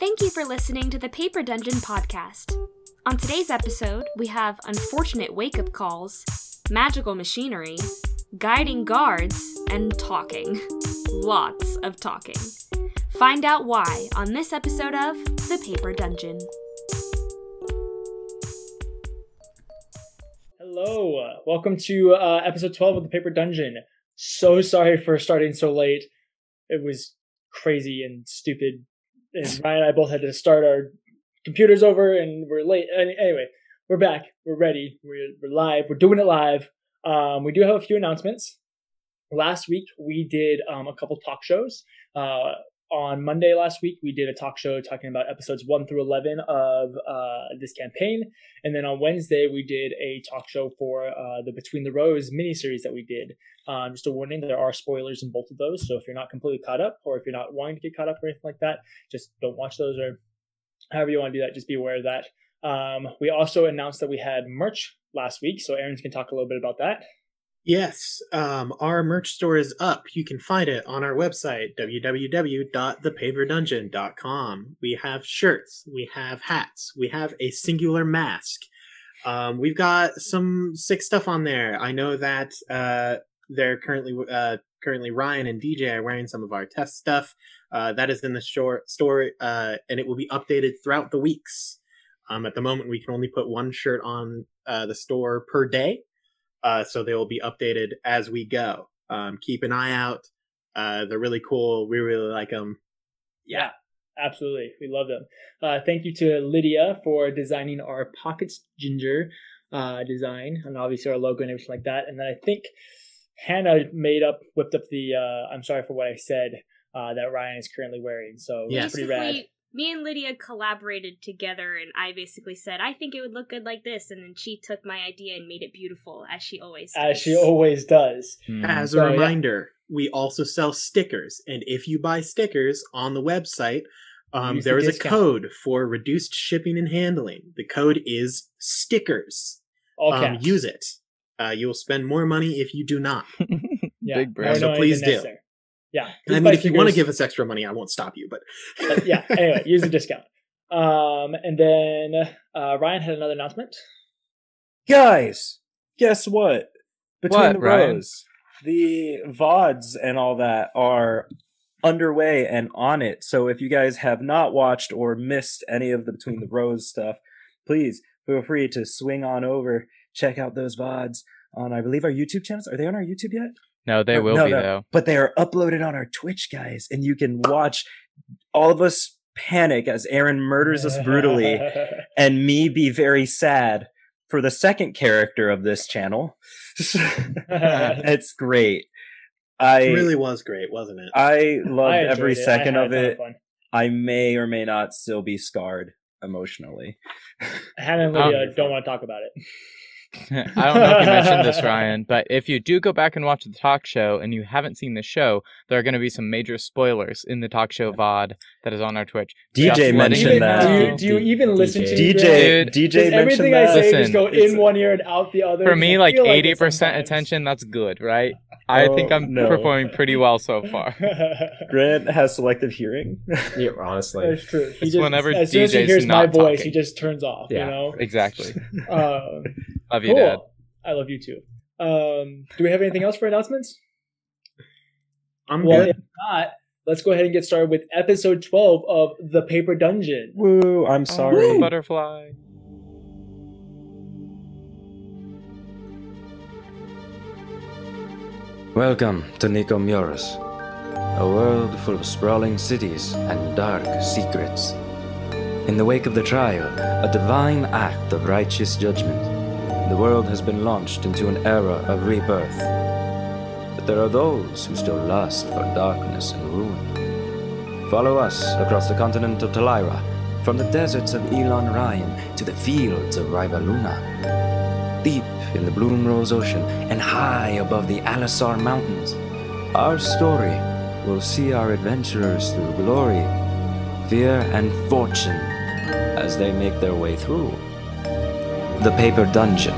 Thank you for listening to the Paper Dungeon podcast. On today's episode, we have unfortunate wake up calls, magical machinery, guiding guards, and talking. Lots of talking. Find out why on this episode of The Paper Dungeon. Hello, welcome to uh, episode 12 of The Paper Dungeon. So sorry for starting so late. It was crazy and stupid. And Ryan and I both had to start our computers over and we're late. Anyway, we're back. We're ready. We're, we're live. We're doing it live. Um, we do have a few announcements. Last week, we did um, a couple talk shows. Uh, on Monday last week, we did a talk show talking about episodes 1 through 11 of uh, this campaign. And then on Wednesday, we did a talk show for uh, the Between the Rows miniseries that we did. Um, just a warning, there are spoilers in both of those. So if you're not completely caught up, or if you're not wanting to get caught up or anything like that, just don't watch those or however you want to do that, just be aware of that. Um, we also announced that we had merch last week. So Aaron's can talk a little bit about that. Yes, um, our merch store is up. You can find it on our website, www.thepaperdungeon.com. We have shirts, we have hats, we have a singular mask. Um, we've got some sick stuff on there. I know that uh, they're currently uh, currently Ryan and DJ are wearing some of our test stuff. Uh, that is in the store, store uh, and it will be updated throughout the weeks. Um, at the moment, we can only put one shirt on uh, the store per day. Uh, so they will be updated as we go. Um, keep an eye out. Uh, they're really cool. We really like them. Yeah, absolutely. We love them. Uh, thank you to Lydia for designing our pockets ginger uh, design and obviously our logo and everything like that. And then I think Hannah made up, whipped up the, uh, I'm sorry for what I said, uh, that Ryan is currently wearing. So Yeah. it's pretty rad. Me and Lydia collaborated together, and I basically said, I think it would look good like this. And then she took my idea and made it beautiful, as she always does. As she always does. As a So, yeah. reminder, we also sell stickers, and if you buy stickers on the website, um, Use the there is a code for reduced shipping and handling. The code is stickers. All Um, use it. Uh, you will spend more money if you do not. Yeah. Big I brand. So please do. necessary. Yeah. I mean, buy if you want to give us extra money, I won't stop you. But But yeah. Anyway, use the discount. Um, and then uh, Ryan had another announcement. Guys, guess what? Between What, the Ryan? rows, the VODs and all that are underway and on it. So if you guys have not watched or missed any of the Between the Rows stuff, please feel free to swing on over, check out those VODs on, I believe, our YouTube channels. Are they on our YouTube yet? No, they Uh, will no, be no. though. But they are uploaded on our Twitch, guys, and you can watch all of us panic as Aaron murders us brutally and me be very sad for the second character of this channel. it's great. I it really was great, wasn't it? I loved I every it. Second of it. fun. I may or may not still be scarred emotionally. Hannah and Um, Lydia don't want to talk about it. I don't know if you mentioned this, Ryan, but if you do go back and watch the talk show and you haven't seen the show, there are going to be some major spoilers in the talk show VOD that is on our Twitch. DJ Just mentioned you that. Do you, do you even listen to DJ Dude, DJ Does mentioned everything I say Listen, just go in one ear and out the other? For 'Cause me, like eighty it percent sometimes. attention, that's good, right? I think Oh, I'm no. performing pretty well so far. Grant has selective hearing. Yeah, honestly. That's true. He It's just, whenever as soon as he hears my voice, talking. he just turns off. Yeah. You know. exactly. Uh, Love you, cool. Dad. I love you too. Um, do we have anything else for announcements? I'm Well, good. if not, let's go ahead and get started with episode twelve of the Paper Dungeon. Woo! I'm sorry. Oh, butterfly. Welcome to Nicomuras, a world full of sprawling cities and dark secrets. In the wake of the trial, a divine act of righteous judgment, the world has been launched into an era of rebirth. But there are those who still lust for darkness and ruin. Follow us across the continent of Talira, from the deserts of Elon Ryan to the fields of Rivaluna. Deep in the Bloomrose Ocean and high above the Alisar Mountains, our story will see our adventurers through glory, fear, and fortune as they make their way through. The Paper Dungeon.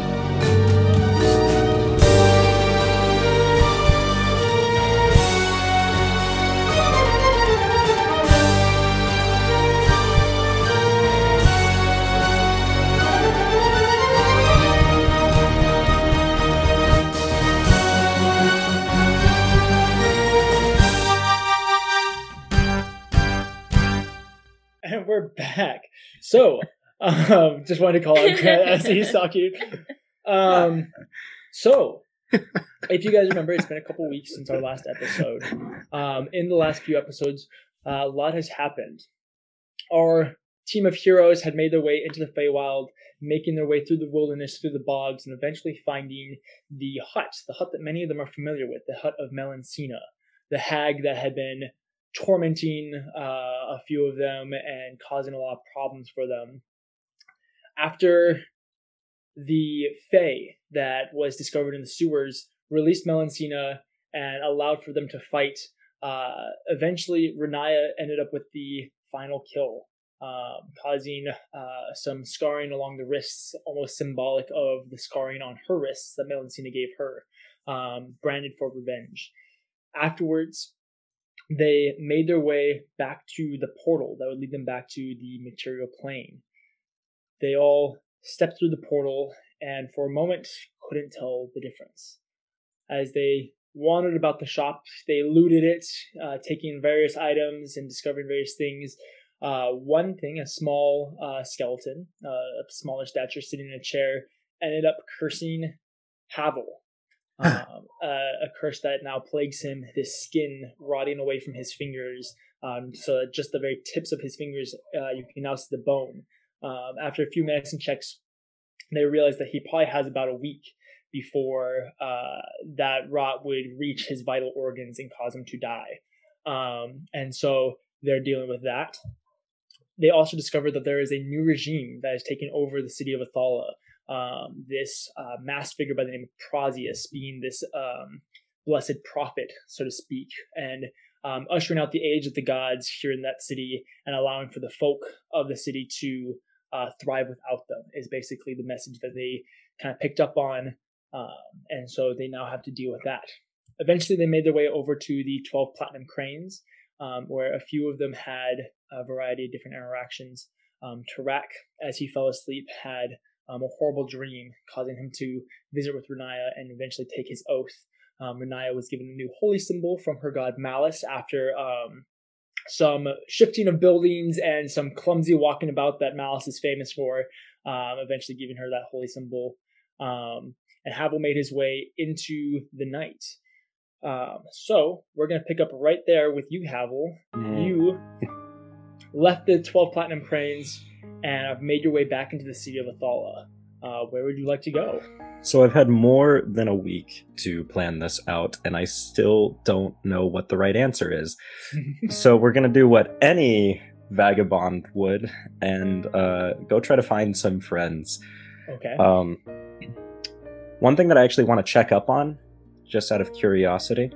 And we're back. So um, just wanted to call out Grant as he's talking. Um, so, if you guys remember, it's been a couple weeks since our last episode. Um, in the last few episodes, uh, a lot has happened. Our team of heroes had made their way into the Feywild, making their way through the wilderness, through the bogs, and eventually finding the hut, the hut that many of them are familiar with, the hut of Melancina, the hag that had been tormenting uh, a few of them and causing a lot of problems for them. After the Fey that was discovered in the sewers released Melancina and allowed for them to fight, uh, eventually Renaya ended up with the final kill um, causing uh, some scarring along the wrists, almost symbolic of the scarring on her wrists that Melancina gave her, um, branded for revenge. Afterwards, they made their way back to the portal that would lead them back to the material plane. They all stepped through the portal and for a moment couldn't tell the difference. As they wandered about the shop, they looted it, uh, taking various items and discovering various things uh, one thing, a small uh, skeleton, uh, a smaller stature, sitting in a chair, ended up cursing Havel. Um, a curse that now plagues him, his skin rotting away from his fingers, um, so that just the very tips of his fingers, uh, you can now see the bone. Um, after a few medicine checks, they realized that he probably has about a week before uh, that rot would reach his vital organs and cause him to die. Um, and so they're dealing with that they also discovered that there is a new regime that is taking over the city of Athala. Um, this uh, figure by the name of Prosius being this um, blessed prophet, so to speak, and um, ushering out the age of the gods here in that city and allowing for the folk of the city to uh, thrive without them is basically the message that they kind of picked up on. Um, and so they now have to deal with that. Eventually, they made their way over to the 12 platinum cranes, um, where a few of them had a variety of different interactions. Um, Tarak, as he fell asleep, had um, a horrible dream, causing him to visit with Renaya and eventually take his oath. Um, Renaya was given a new holy symbol from her god Malice after um, some shifting of buildings and some clumsy walking about that Malice is famous for, um, eventually giving her that holy symbol. Um, and Havel made his way into the night. Um, so we're gonna pick up right there with you, Havel. Mm. You left the 12 platinum cranes and have made your way back into the city of Athala. Uh, where would you like to go? So I've had more than a week to plan this out, and I still don't know what the right answer is. so we're gonna do what any vagabond would, and uh, go try to find some friends. Okay. Um, one thing that I actually want to check up on, just out of curiosity,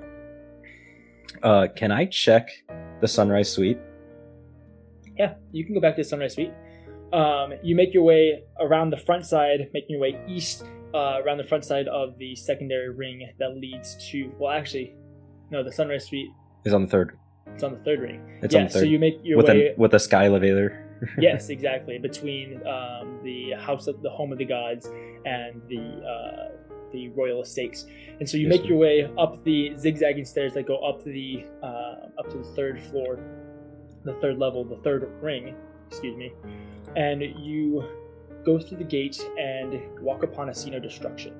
uh, can I check the Sunrise Suite? yeah, you can go back to the Sunrise Suite. Um, you make your way around the front side, making your way east uh, around the front side of the secondary ring that leads to. Well, actually, no, the Sunrise Suite is on the third. It's on the third ring. It's yeah, on the third. So you make your with way a, with a sky elevator. yes, exactly. Between um, the house of the home of the gods and the uh, the royal estates, and so you yes, make your way up the zigzagging stairs that go up the uh, up to the third floor the third level, the third ring, excuse me, and you go through the gate and walk upon a scene of destruction.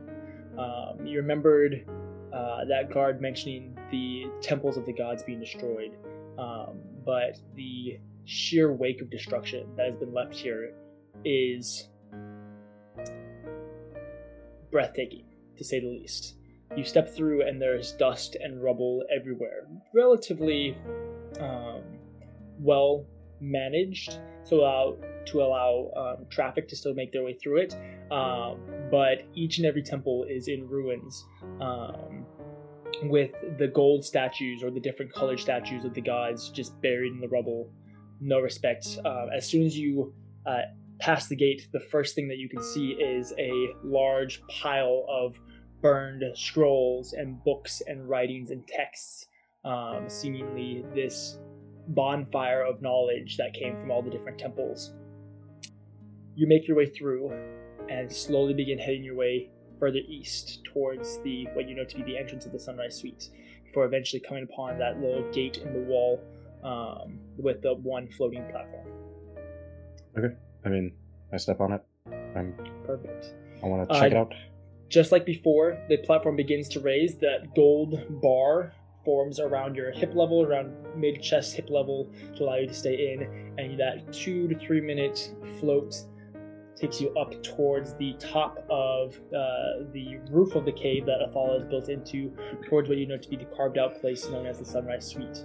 Um, you remembered uh, that guard mentioning the temples of the gods being destroyed, um, but the sheer wake of destruction that has been left here is breathtaking, to say the least. You step through, and there's dust and rubble everywhere. Relatively um, well managed to allow to allow um, traffic to still make their way through it. Um, but each and every temple is in ruins, um, with the gold statues or the different colored statues of the gods just buried in the rubble. No respect. Uh, as soon as you uh, pass the gate, the first thing that you can see is a large pile of burned scrolls and books and writings and texts. Um, seemingly, this bonfire of knowledge that came from all the different temples. You make your way through and slowly begin heading your way further east towards the what you know to be the entrance of the Sunrise Suite, before eventually coming upon that little gate in the wall um, with the one floating platform. Okay, I mean, I step on it. I'm, Perfect. I want to Uh, check it out. Just like before, the platform begins to raise. That gold bar forms around your hip level, around mid chest hip level, to allow you to stay in. And that two to three minute float takes you up towards the top of uh, the roof of the cave that Athala is built into, towards what you know to be the carved out place known as the Sunrise Suite.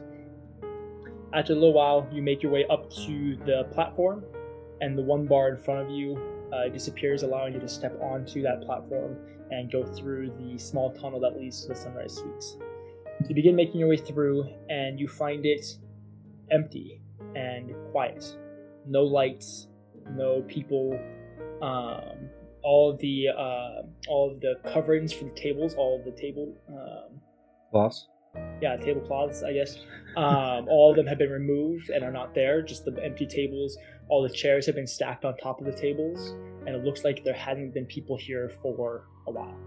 After a little while, you make your way up to the platform, and the one bar in front of you uh, disappears, allowing you to step onto that platform and go through the small tunnel that leads to the Sunrise Suites. You begin making your way through, and you find it empty and quiet. No lights, no people. Um, all of the uh, all of the coverings for the tables, all of the table um, Boss? yeah, tablecloths, I guess. Um, all of them have been removed and are not there. Just the empty tables. All the chairs have been stacked on top of the tables, and it looks like there hasn't been people here for a while.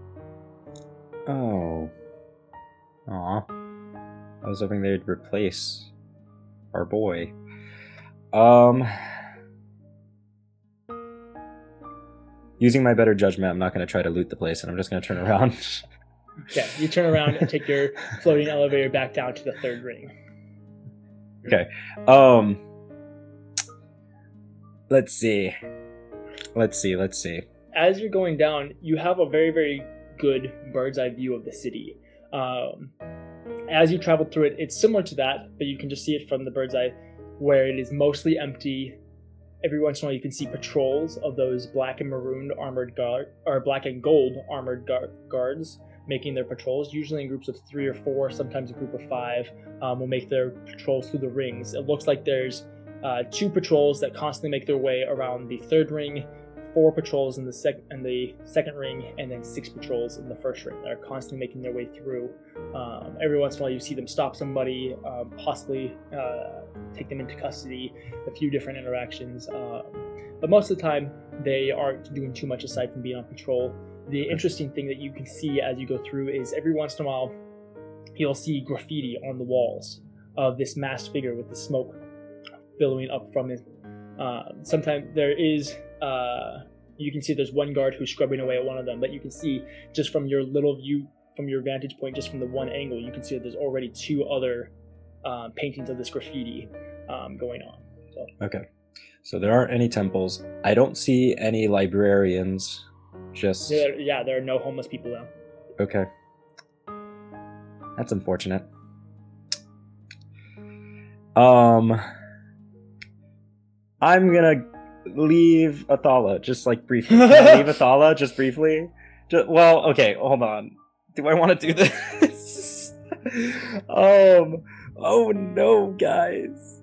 Oh. Aw. I was hoping they'd replace our boy. Um. Using my better judgment, I'm not going to try to loot the place, and I'm just going to turn around. Yeah, you turn around and take your floating elevator back down to the third ring. Okay. Um. Let's see. Let's see. Let's see. As you're going down, you have a very, very good bird's eye view of the city. Um, as you travel through it, it's similar to that, but you can just see it from the bird's eye, where it is mostly empty. Every once in a while, you can see patrols of those black and marooned armored guard or black and gold armored guard, guards making their patrols, usually in groups of three or four, sometimes a group of five, um, will make their patrols through the rings. It looks like there's uh, two patrols that constantly make their way around the third ring, four patrols in the sec in the second ring, and then six patrols in the first ring that are constantly making their way through. Um, every once in a while, you see them stop somebody, um, possibly uh, take them into custody. A few different interactions, um, but most of the time they aren't doing too much aside from being on patrol. The interesting thing that you can see as you go through is every once in a while you'll see graffiti on the walls of this masked figure with the smoke billowing up from it. Uh, sometimes there is, uh, you can see there's one guard who's scrubbing away at one of them, but you can see just from your little view, from your vantage point, just from the one angle, you can see that there's already two other uh, paintings of this graffiti um, going on. So Okay. So there aren't any temples. I don't see any librarians. Just there, yeah, there are no homeless people now. okay. That's unfortunate. Um, I'm gonna leave Athala just like briefly. Leave Athala just briefly? Just, well, okay, hold on. Do I want to do this? um. Oh no, guys.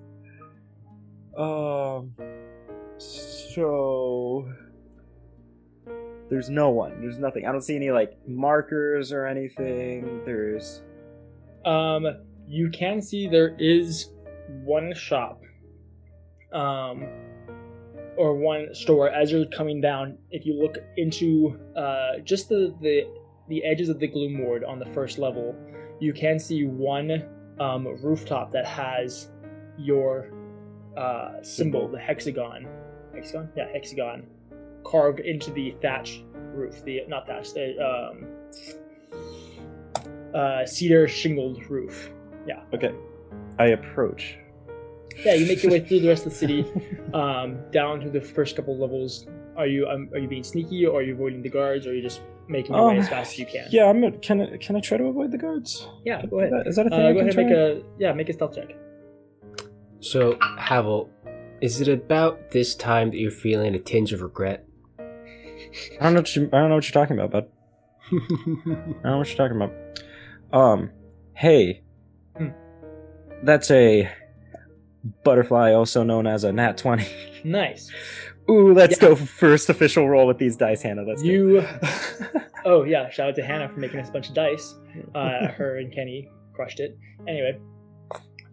Um. So there's no one. There's nothing. I don't see any like markers or anything. There's Um, you can see there is one shop, um, or one store as you're coming down. If you look into uh, just the, the the edges of the gloom ward on the first level, you can see one um, rooftop that has your uh, symbol, the hexagon. Hexagon, yeah, hexagon, carved into the thatch roof. The not thatch, the um, uh, cedar shingled roof. Yeah. Okay. I approach. Yeah, you make your way through the rest of the city, um, down to the first couple levels. Are you um, are you being sneaky, or are you avoiding the guards, or are you just making your way Um, as fast as you can? Yeah, I'm. A, can I, can I try to avoid the guards? yeah. Go ahead. Is that a thing? Uh, I go can ahead and try? make a yeah, make a stealth check. So, Havel, is it about this time that you're feeling a tinge of regret? I don't know. What you, I don't know what you're talking about, bud. I don't know what you're talking about. Um, hey, Hmm. that's a butterfly, also known as a nat twenty. Nice. Ooh, let's Yeah. go first official roll with these dice, Hannah. Let's You. Oh yeah, shout out to Hannah for making us a bunch of dice. Uh, her and Kenny crushed it. Anyway,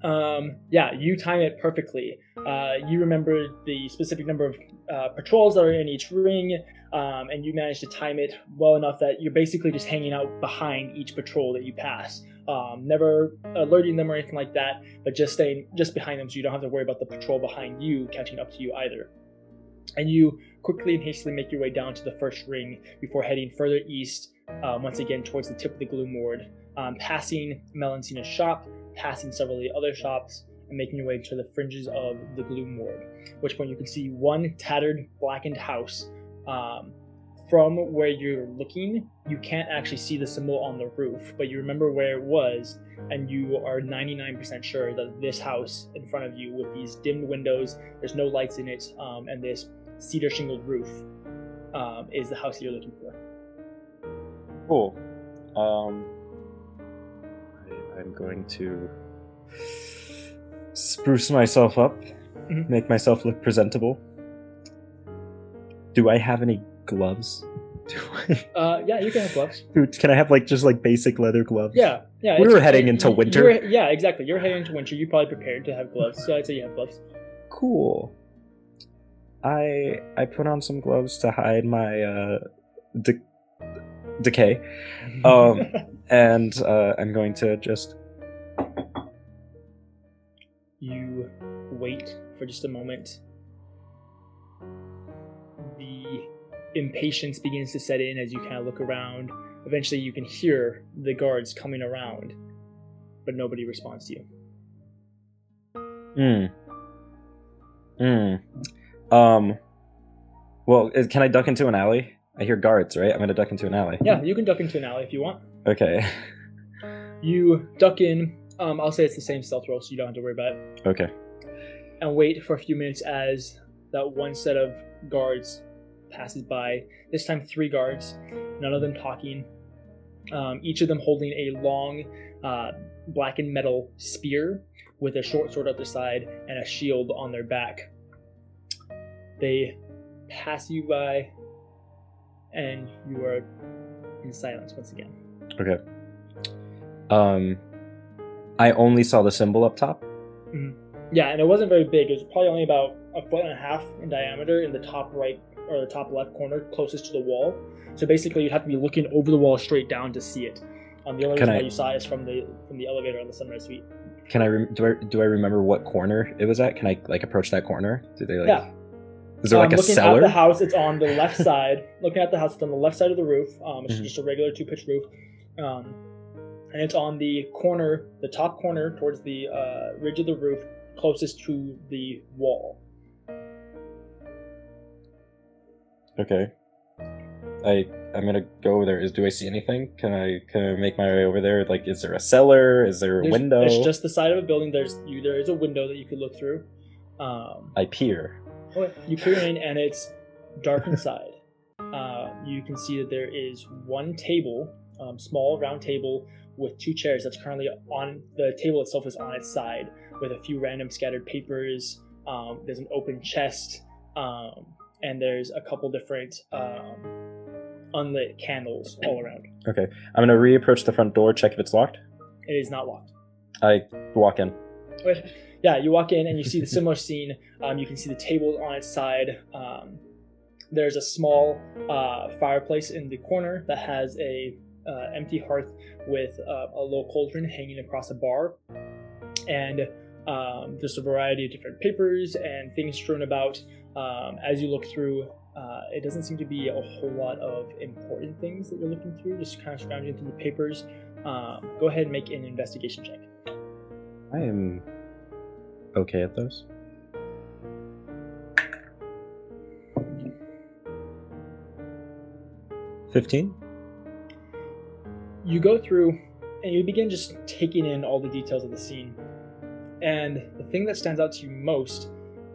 um, yeah, you time it perfectly. Uh, you remember the specific number of uh, patrols that are in each ring, um, and you manage to time it well enough that you're basically just hanging out behind each patrol that you pass. Um, never alerting them or anything like that, but just staying just behind them, so you don't have to worry about the patrol behind you catching up to you either. and you quickly and hastily make your way down to the first ring before heading further east, uh, once again towards the tip of the Gloom Ward, um, passing Melancina's shop, passing several of the other shops, and making your way to the fringes of the Gloom Ward. Which point you can see one tattered, blackened house. Um, from where you're looking, you can't actually see the symbol on the roof, but you remember where it was, and you are 99% sure that this house in front of you, with these dimmed windows, there's no lights in it, um, and this cedar shingled roof, um, is the house that you're looking for. Cool. Um, I, I'm going to spruce myself up, Mhm. make myself look presentable. Do I have any gloves? Uh, yeah, you can have gloves. Dude, can I have like just like basic leather gloves? Yeah, yeah. We it's- were heading into winter. yeah, exactly. You're heading into winter. You're probably prepared to have gloves, so I'd say you have gloves. Cool. I I put on some gloves to hide my uh de- decay. Um, and uh, I'm going to just you wait for just a moment. Impatience begins to set in as you kind of look around. Eventually, you can hear the guards coming around, but nobody responds to you. Hmm. Hmm. Um. Well, is- can I duck into an alley? I hear guards, right? I'm gonna duck into an alley. Yeah, you can duck into an alley if you want. Okay. You duck in. Um, I'll say it's the same stealth roll, so you don't have to worry about it. Okay. and wait for a few minutes as that one set of guards passes by. This time, three guards, none of them talking. Um, each of them holding a long, uh, blackened metal spear with a short sword at their side and a shield on their back. They pass you by, and you are in silence once again. Okay. Um. I only saw the symbol up top. Yeah, and it wasn't very big. It was probably only about a foot and a half in diameter in the top right or the top left corner, closest to the wall. So basically, you'd have to be looking over the wall straight down to see it. Um, the only Can reason I- why you saw it is from the from the elevator on the sunrise suite. Can I rem- do I do I remember what corner it was at? Can I like approach that corner? Do they like? Yeah. Is there like um, a looking cellar? at the house, it's on the left side. Looking at the house, it's on the left side of the roof. Um, it's Mhm. just a regular two pitch roof, um, and it's on the corner, the top corner towards the uh, ridge of the roof, closest to the wall. Okay. I I'm gonna go over there. Is do I see anything? Can I can I make my way over there? Like, is there a cellar? Is there a There's- window? It's just the side of a building. There's you. There is a window that you could look through. Um, I peer. okay, you peer in, and it's dark inside. Uh, you can see that there is one table, um, small round table with two chairs. That's currently on the table itself is on its side with a few random scattered papers. Um, there's an open chest, um, and there's a couple different um, unlit candles all around. Okay. I'm gonna reapproach the front door, check if it's locked. It is not locked. I walk in. Yeah, you walk in and you see the similar scene. Um, you can see the table on its side. Um, there's a small uh, fireplace in the corner that has a uh, empty hearth with uh, a low cauldron hanging across a bar, and um, there's a variety of different papers and things strewn about. Um, as you look through, uh, it doesn't seem to be a whole lot of important things that you're looking through. Just kind of scrounging through the papers. Um, go ahead and make an investigation check. I am okay at those. Fifteen. you go through and you begin just taking in all the details of the scene. And the thing that stands out to you most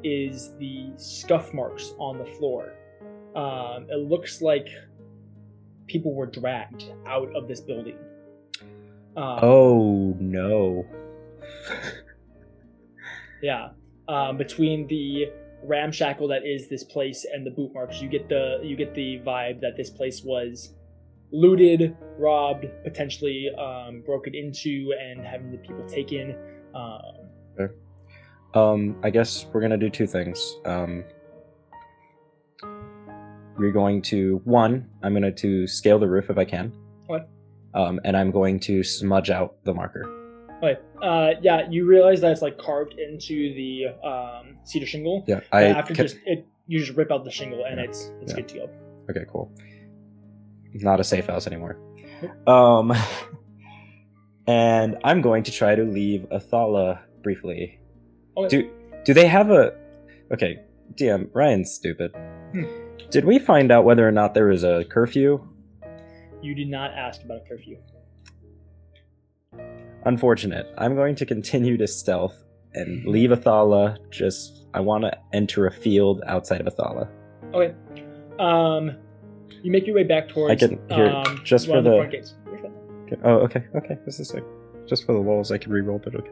is the scuff marks on the floor. Um, it looks like people were dragged out of this building. Um, Oh no. Yeah. Um, between the ramshackle that is this place and the boot marks, you get the you get the vibe that this place was looted, robbed, potentially um, broken into, and having the people taken. Um, Um, I guess we're gonna do two things. Um, we're going to one. I'm gonna to scale the roof if I can. What? Um, and I'm going to smudge out the marker. okay. Uh, yeah, you realize that it's like carved into the um, cedar shingle. Yeah, And I after just it you just rip out the shingle and Yeah. it's it's Yeah. good to go. Okay, cool. Not a safe house anymore. Um, and I'm going to try to leave Athala briefly. Do do they have a? Okay, DM Ryan's stupid. Hmm. Did we find out whether or not there is a curfew? You did not ask about a curfew. Unfortunate. I'm going to continue to stealth and leave Athala. Just I want to enter a field outside of Athala. Okay. Um, you make your way back towards. I can hear um, just for of the. front gates. Okay. Oh, okay, okay. This is like just for the lulls. I can re-roll, but okay.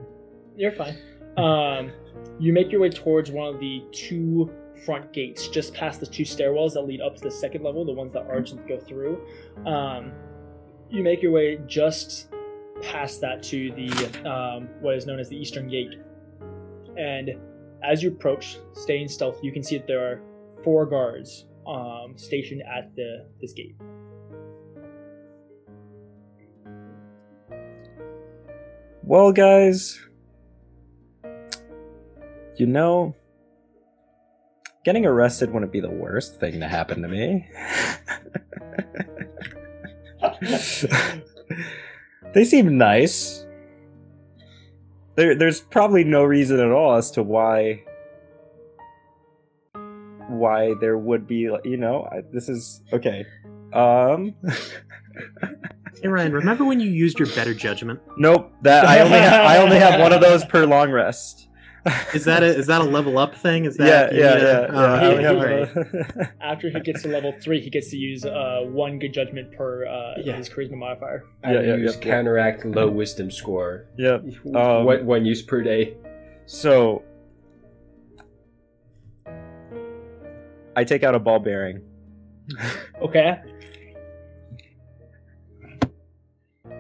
You're fine. Um, you make your way towards one of the two front gates, just past the two stairwells that lead up to the second level, the ones that archons go through. Um, you make your way just past that to the um, what is known as the eastern gate, and as you approach, staying stealth, you can see that there are four guards um, stationed at the this gate. Well, guys, you know, getting arrested wouldn't be the worst thing to happen to me. they seem nice. There, there's probably no reason at all as to why why there would be you know I, this is okay um Hey Ryan, remember when you used your better judgment? nope that i only ha- i only have one of those per long rest Is that a is that a level up thing? Is that yeah you need yeah, a- yeah, oh, I only okay, have alright. one of- After he gets to level three, he gets to use uh, one good judgment per uh, Yeah. his charisma modifier. I Yeah, yeah, use yeah, yeah. counteract low wisdom score. yeah Um, one, one use per day. so i take out a ball bearing Okay.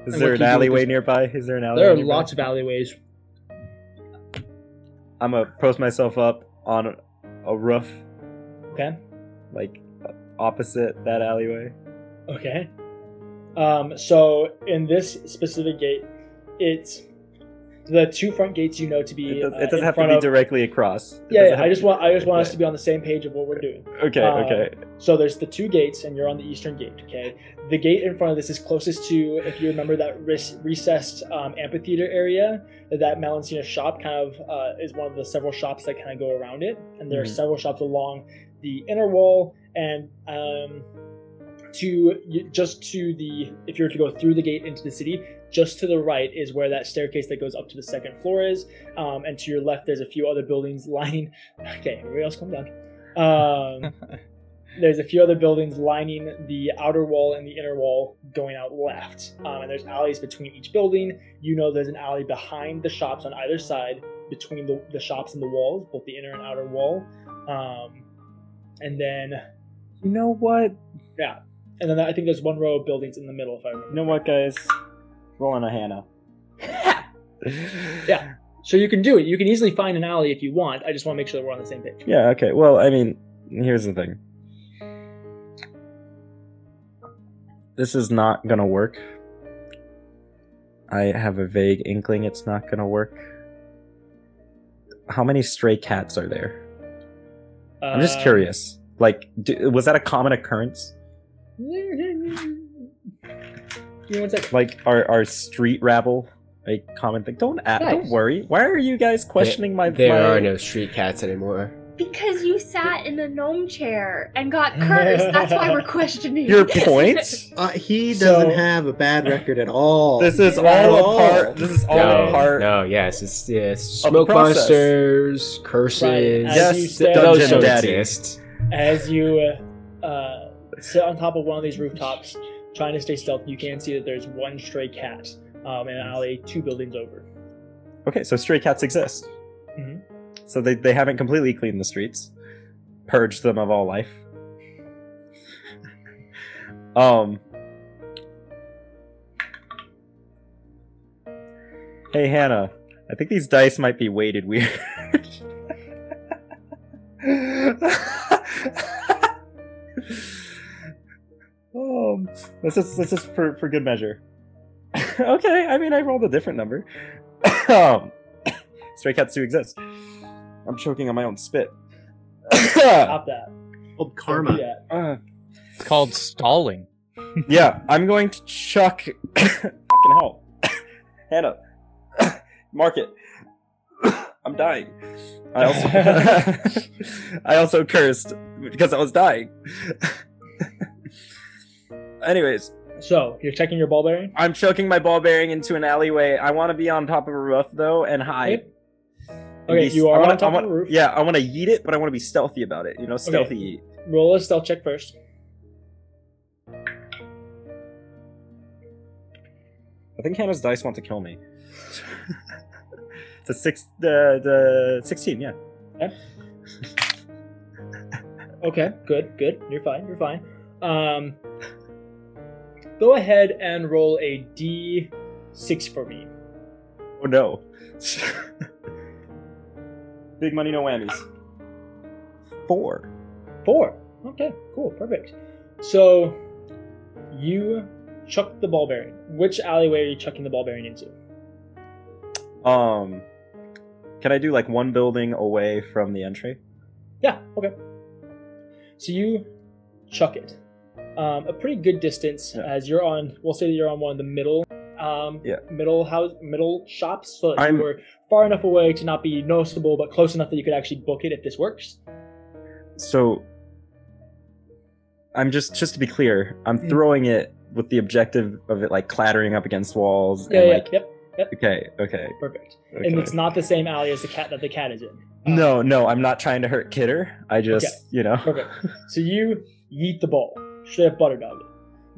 is And there an do you do with alleyway nearby is there an alleyway There are nearby? lots of alleyways. I'm gonna post myself up on a roof Okay. like opposite that alleyway Okay. Um, so in this specific gate, it's the two front gates you know to be. it, does, uh, it doesn't in have to be of- directly across It Yeah, yeah, I just want I just want us to be on the same page of what we're doing. okay uh, okay So there's the two gates, and you're on the eastern gate. Okay, the gate in front of this is closest to, if you remember that res- recessed um, amphitheater area. That Melancina shop kind of uh, is one of the several shops that kind of go around it, and there are Mhm. several shops along the inner wall and um, to just to the if you were to go through the gate into the city. Just to the right is where that staircase that goes up to the second floor is, um, and to your left there's a few other buildings lining. Okay, everybody else calm down. Um, there's a few other buildings lining the outer wall and the inner wall going out left. Um, and there's alleys between each building. You know there's an alley behind the shops on either side, between the, the shops and the walls, both the inner and outer wall. Um, and then, you know what yeah. And then I think there's one row of buildings in the middle, if I remember. You know what, guys? Roll on a Hannah. Yeah. So you can do it. You can easily find an alley if you want. I just want to make sure that we're on the same page. Yeah, okay. Well, I mean, here's the thing. This is not gonna work. I have a vague inkling it's not gonna work. How many stray cats are there? I'm just Um, curious. Like, do, was that a common occurrence? Give me one second. Like, our are street rabble a common thing? Don't a- don't worry. Why are you guys questioning my? There my... are no street cats anymore. Because you sat in a gnome chair and got cursed. That's why we're questioning Your this. point. Uh, he doesn't So- have a bad record at all. This is all a part. This is all no, a part. no, yes, it's yes, smoke monsters, curses. Right, Yes, those Dungeon don't Daddy. exist. as you uh, sit on top of one of these rooftops trying to stay stealthy you can see that there's one stray cat um, in an alley two buildings over Okay, so stray cats exist. Mhm. So they, they haven't completely cleaned the streets, purged them of all life. um. Hey Hannah, I think these dice might be weighted weird. um, this is this is for for good measure. okay, I mean I rolled a different number. um, stray cats do exist. I'm choking on my own spit. Stop that. Old karma. that. Uh, It's called stalling. yeah, I'm going to chuck. Fucking hell, Hannah, mark it. I'm dying. I also, I also cursed because I was dying. Anyways, So you're checking your ball bearing. I'm choking my ball bearing into an alleyway. I want to be on top of a roof though and high. Okay. Okay, you are wanna, on top wanna, of the roof. Yeah, I want to yeet it, but I want to be stealthy about it. You know, stealthy yeet. Roll a stealth check first. I think Hannah's dice want to kill me. it's a six, the the sixteen. Yeah. Okay. Okay, good, good. You're fine. You're fine. Um, go ahead and roll a d6 for me. Oh no. Big money, no whammies. Four. Four. Okay, cool, perfect. So you chuck the ball bearing. Which alleyway are you chucking the ball bearing into? Um, can I do like one building away from the entry? Yeah, okay. So you chuck it. Um, a pretty good distance Yeah. as you're on we'll say that you're on one of the middle um Yeah. middle house middle shops so that you were far enough away to not be noticeable but close enough that you could actually book it if this works. So, I'm just just to be clear, I'm Mm. throwing it with the objective of it like clattering up against walls. Yeah, and, yeah, like, yep, Okay, okay. perfect. okay. And it's not the same alley as the cat that the cat is in. Um, No, no, I'm not trying to hurt Kidder. I just, Okay. you know. Perfect. So you yeet the ball, straight up butter dog it.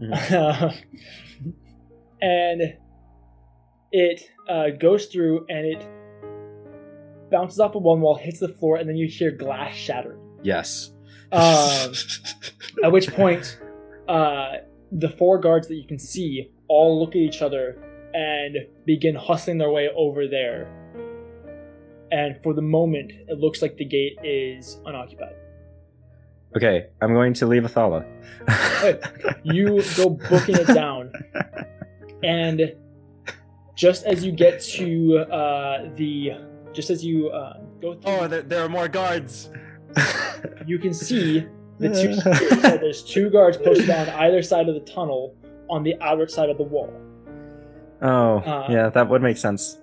and it uh, goes through and it bounces off of one wall, hits the floor, and then you hear glass shattering. Yes. Um, At which point, uh, the four guards that you can see all look at each other and begin hustling their way over there. And for the moment, it looks like the gate is unoccupied. Okay, I'm going to leave Athala. You go booking it down, and just as you get to uh, the, just as you uh, go through, oh, there, there are more guards. you can see the two. that there's two guards posted on either side of the tunnel on the outer side of the wall. Oh, Uh, yeah, that would make sense.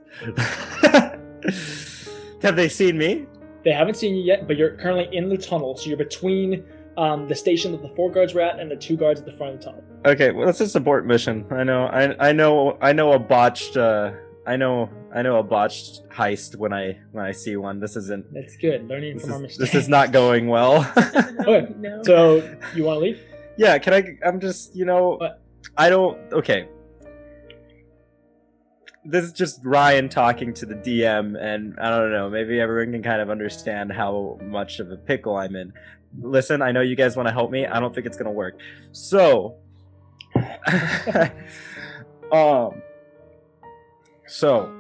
Have they seen me? They haven't seen you yet, but you're currently in the tunnel, so you're between um, the station that the four guards were at and the two guards at the front of the tunnel. Okay, well, let's just abort mission. I know, I, I know, I know a botched, uh, I know, I know a botched heist when I when I see one. This isn't. That's good. Learning This from our mistakes. this is not going well. Okay, so you want to leave? yeah, can I? I'm just, you know, What? I don't. Okay, this is just Ryan talking to the DM, and I don't know. Maybe everyone can kind of understand how much of a pickle I'm in. Listen, I know you guys want to help me. I don't think it's gonna work. So, um, so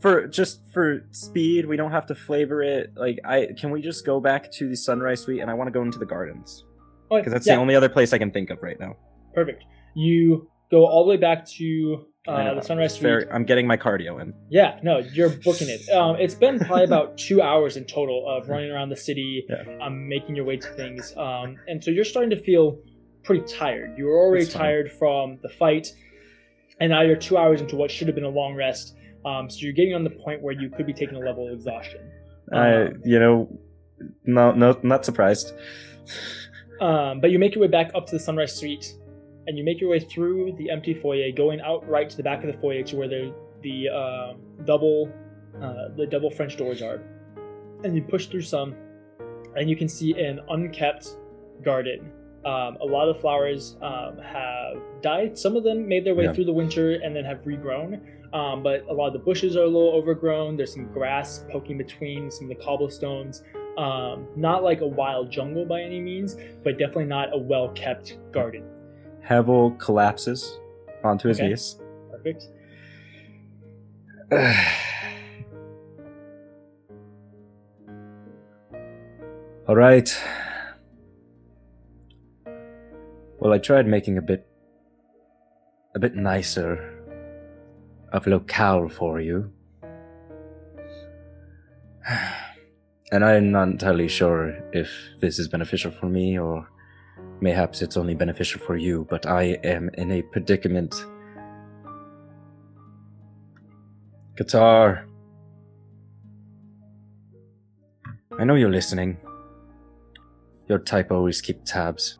for just for speed, we don't have to flavor it. Like, I can we just go back to the Sunrise Suite, and I want to go into the gardens because that's yeah, the only other place I can think of right now. perfect. You go all the way back to uh, know, the Sunrise Suite. very- I'm getting my cardio in. Yeah, no, you're booking it. Um, it's been probably about two hours in total of running around the city, Yeah. um, making your way to things. Um, and so you're starting to feel pretty tired. You were already tired from the fight, and now you're two hours into what should have been a long rest. Um, so you're getting on the point where you could be taking a level of exhaustion. I, Um, you know, no, no, not surprised. Um, but you make your way back up to the Sunrise Suite, and you make your way through the empty foyer, going out right to the back of the foyer to where the the uh, double uh, the double French doors are, and you push through some, and you can see an unkept garden. Um, a lot of flowers um, have died. Some of them made their way Yeah. through the winter and then have regrown. Um, but a lot of the bushes are a little overgrown. There's some grass poking between some of the cobblestones. Um, not like a wild jungle by any means, but definitely not a well kept garden. Havel collapses onto his Okay. knees. Perfect. All right. Well, I tried making a bit a bit nicer of locale for you. And I'm not entirely sure if this is beneficial for me or mayhaps it's only beneficial for you, but I am in a predicament. Qatar. I know you're listening. Your type always keep tabs.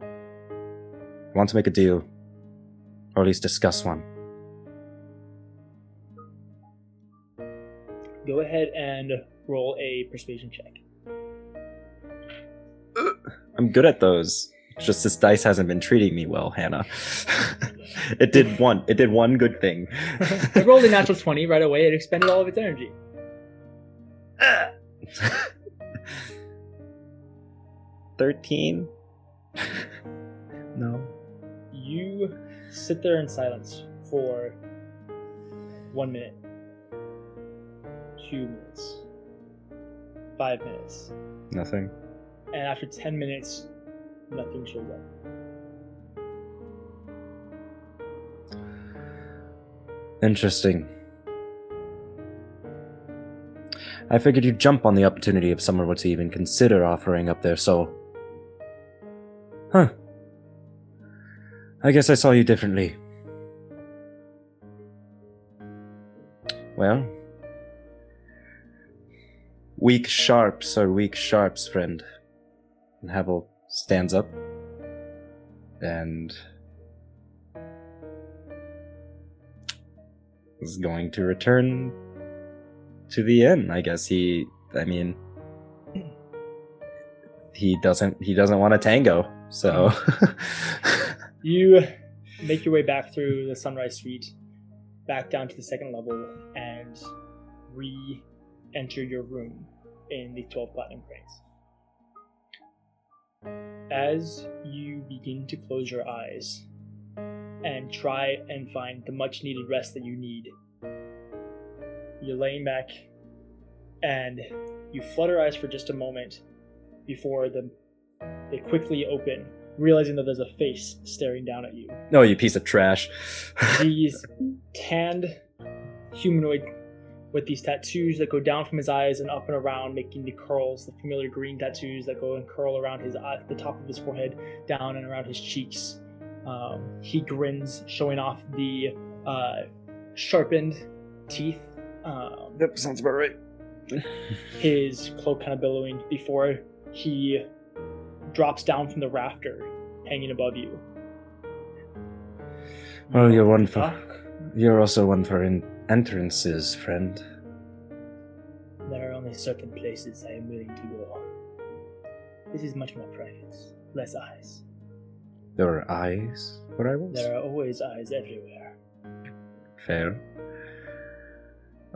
I want to make a deal, or at least discuss one. Go ahead and roll a persuasion check. I'm good at those. It's just this dice hasn't been treating me well, Hannah. it did one. It did one good thing. it rolled a natural 20 right away. It expended all of its energy. Thirteen. no. You sit there in silence for one minute, two minutes, five minutes, Nothing. And after 10 minutes, nothing shows up. Interesting. I figured you'd jump on the opportunity if someone were to even consider offering up their soul. Huh. I guess I saw you differently. Well, weak sharps are weak sharps, friend. And Havel stands up and is going to return to the inn. I guess he I mean he doesn't he doesn't want a tango. So You make your way back through the Sunrise Street, back down to the second level, and re enter your room in the 12 Platinum Cranes. As you begin to close your eyes and try and find the much needed rest that you need, you're laying back and you flutter eyes for just a moment before the, they quickly open realizing that there's a face staring down at you. No, you piece of trash. These tanned humanoid with these tattoos that go down from his eyes and up and around, making the curls, the familiar green tattoos that go and curl around his eye, the top of his forehead, down and around his cheeks. Um, he grins, showing off the uh, sharpened teeth. Um, Yep, sounds about right. his cloak kind of billowing before he drops down from the rafter hanging above you. Oh, you're one for Fuck. you're also one for in- entrances, friend. There are only certain places I am willing to go. On. This is much more private. Less eyes. There are eyes where I was. There are always eyes everywhere. Fair.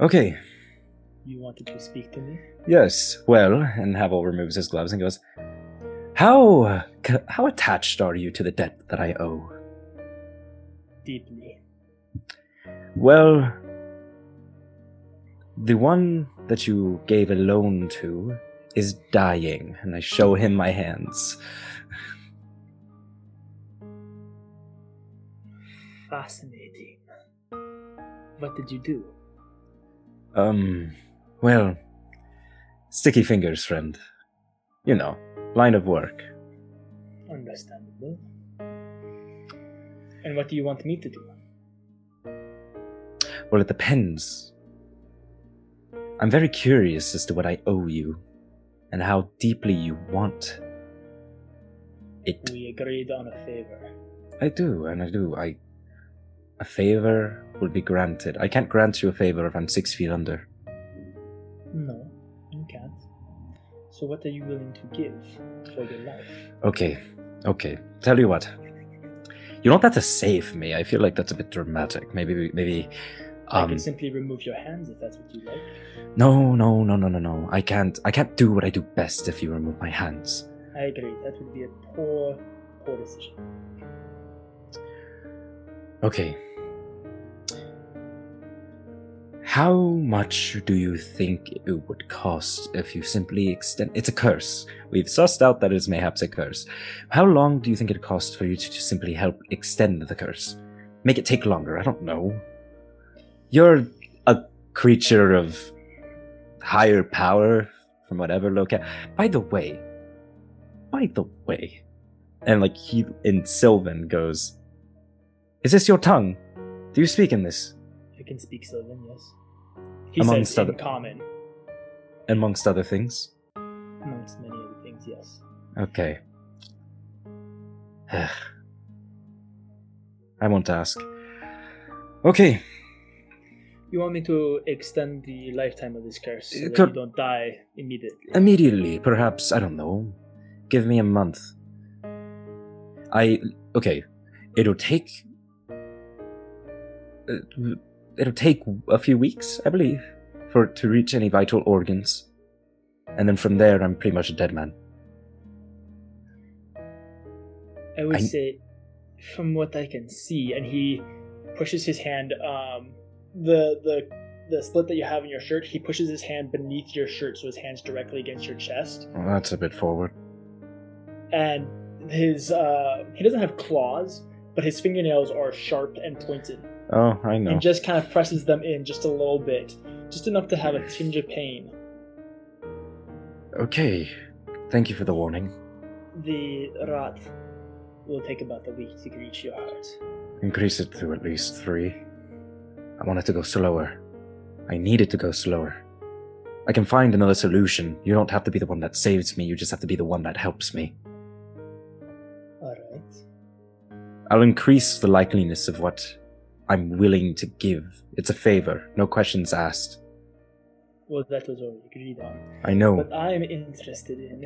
Okay. You wanted to speak to me? Yes. Well, and Havel removes his gloves and goes, "How how attached are you to the debt that I owe?" Deeply. Well, the one that you gave a loan to is dying, and I show him my hands. Fascinating. What did you do? Um, well, sticky fingers, friend. You know, line of work. Understandable. And what do you want me to do? Well, it depends. I'm very curious as to what I owe you, and how deeply you want it. We agreed on a favor. I do, and I do. I. A favor will be granted. I can't grant you a favor if I'm six feet under. No, you can't. So what are you willing to give for your life? Okay, okay. Tell you what. You don't have to save me. I feel like that's a bit dramatic. Maybe, maybe. I Um, can simply remove your hands if that's what you like. no, no, no, no, no, no. I can't. I can't do what I do best if you remove my hands. I agree. That would be a poor, poor decision. Okay. How much do you think it would cost if you simply extend? It's a curse. We've sussed out that it's mayhaps a curse. How long do you think it costs for you to just simply help extend the curse? Make it take longer. I don't know. You're a creature of higher power from whatever locale. By the way, by the way, and like he in Sylvan goes, "Is this your tongue? Do you speak in this?" I can speak Sylvan, yes. He Amongst says in other- common, Amongst other things. amongst many other things, yes. Okay. I won't ask. Okay, You want me to extend the lifetime of this curse so that could- you don't die immediately? immediately, perhaps, I don't know. Give me a month. I. Okay. It'll take. uh, It'll take a few weeks, I believe, for it to reach any vital organs. And then from there, I'm pretty much a dead man. I would I- say, from what I can see, and he pushes his hand, um, the the the split that you have in your shirt, he pushes his hand beneath your shirt, so his hand's directly against your chest, Well, that's a bit forward. and his uh, he doesn't have claws, but his fingernails are sharp and pointed, Oh, I know. and just kind of presses them in just a little bit, just enough to have a tinge of pain. Okay. Thank you for the warning. The rot will take about a week to reach your heart. Increase it to at least three. I wanted to go slower. I needed to go slower. I can find another solution. You don't have to be the one that saves me, you just have to be the one that helps me. All right. I'll increase the likeliness of what I'm willing to give. It's a favor, no questions asked. Well, that was already agreed on. I know. What I'm interested in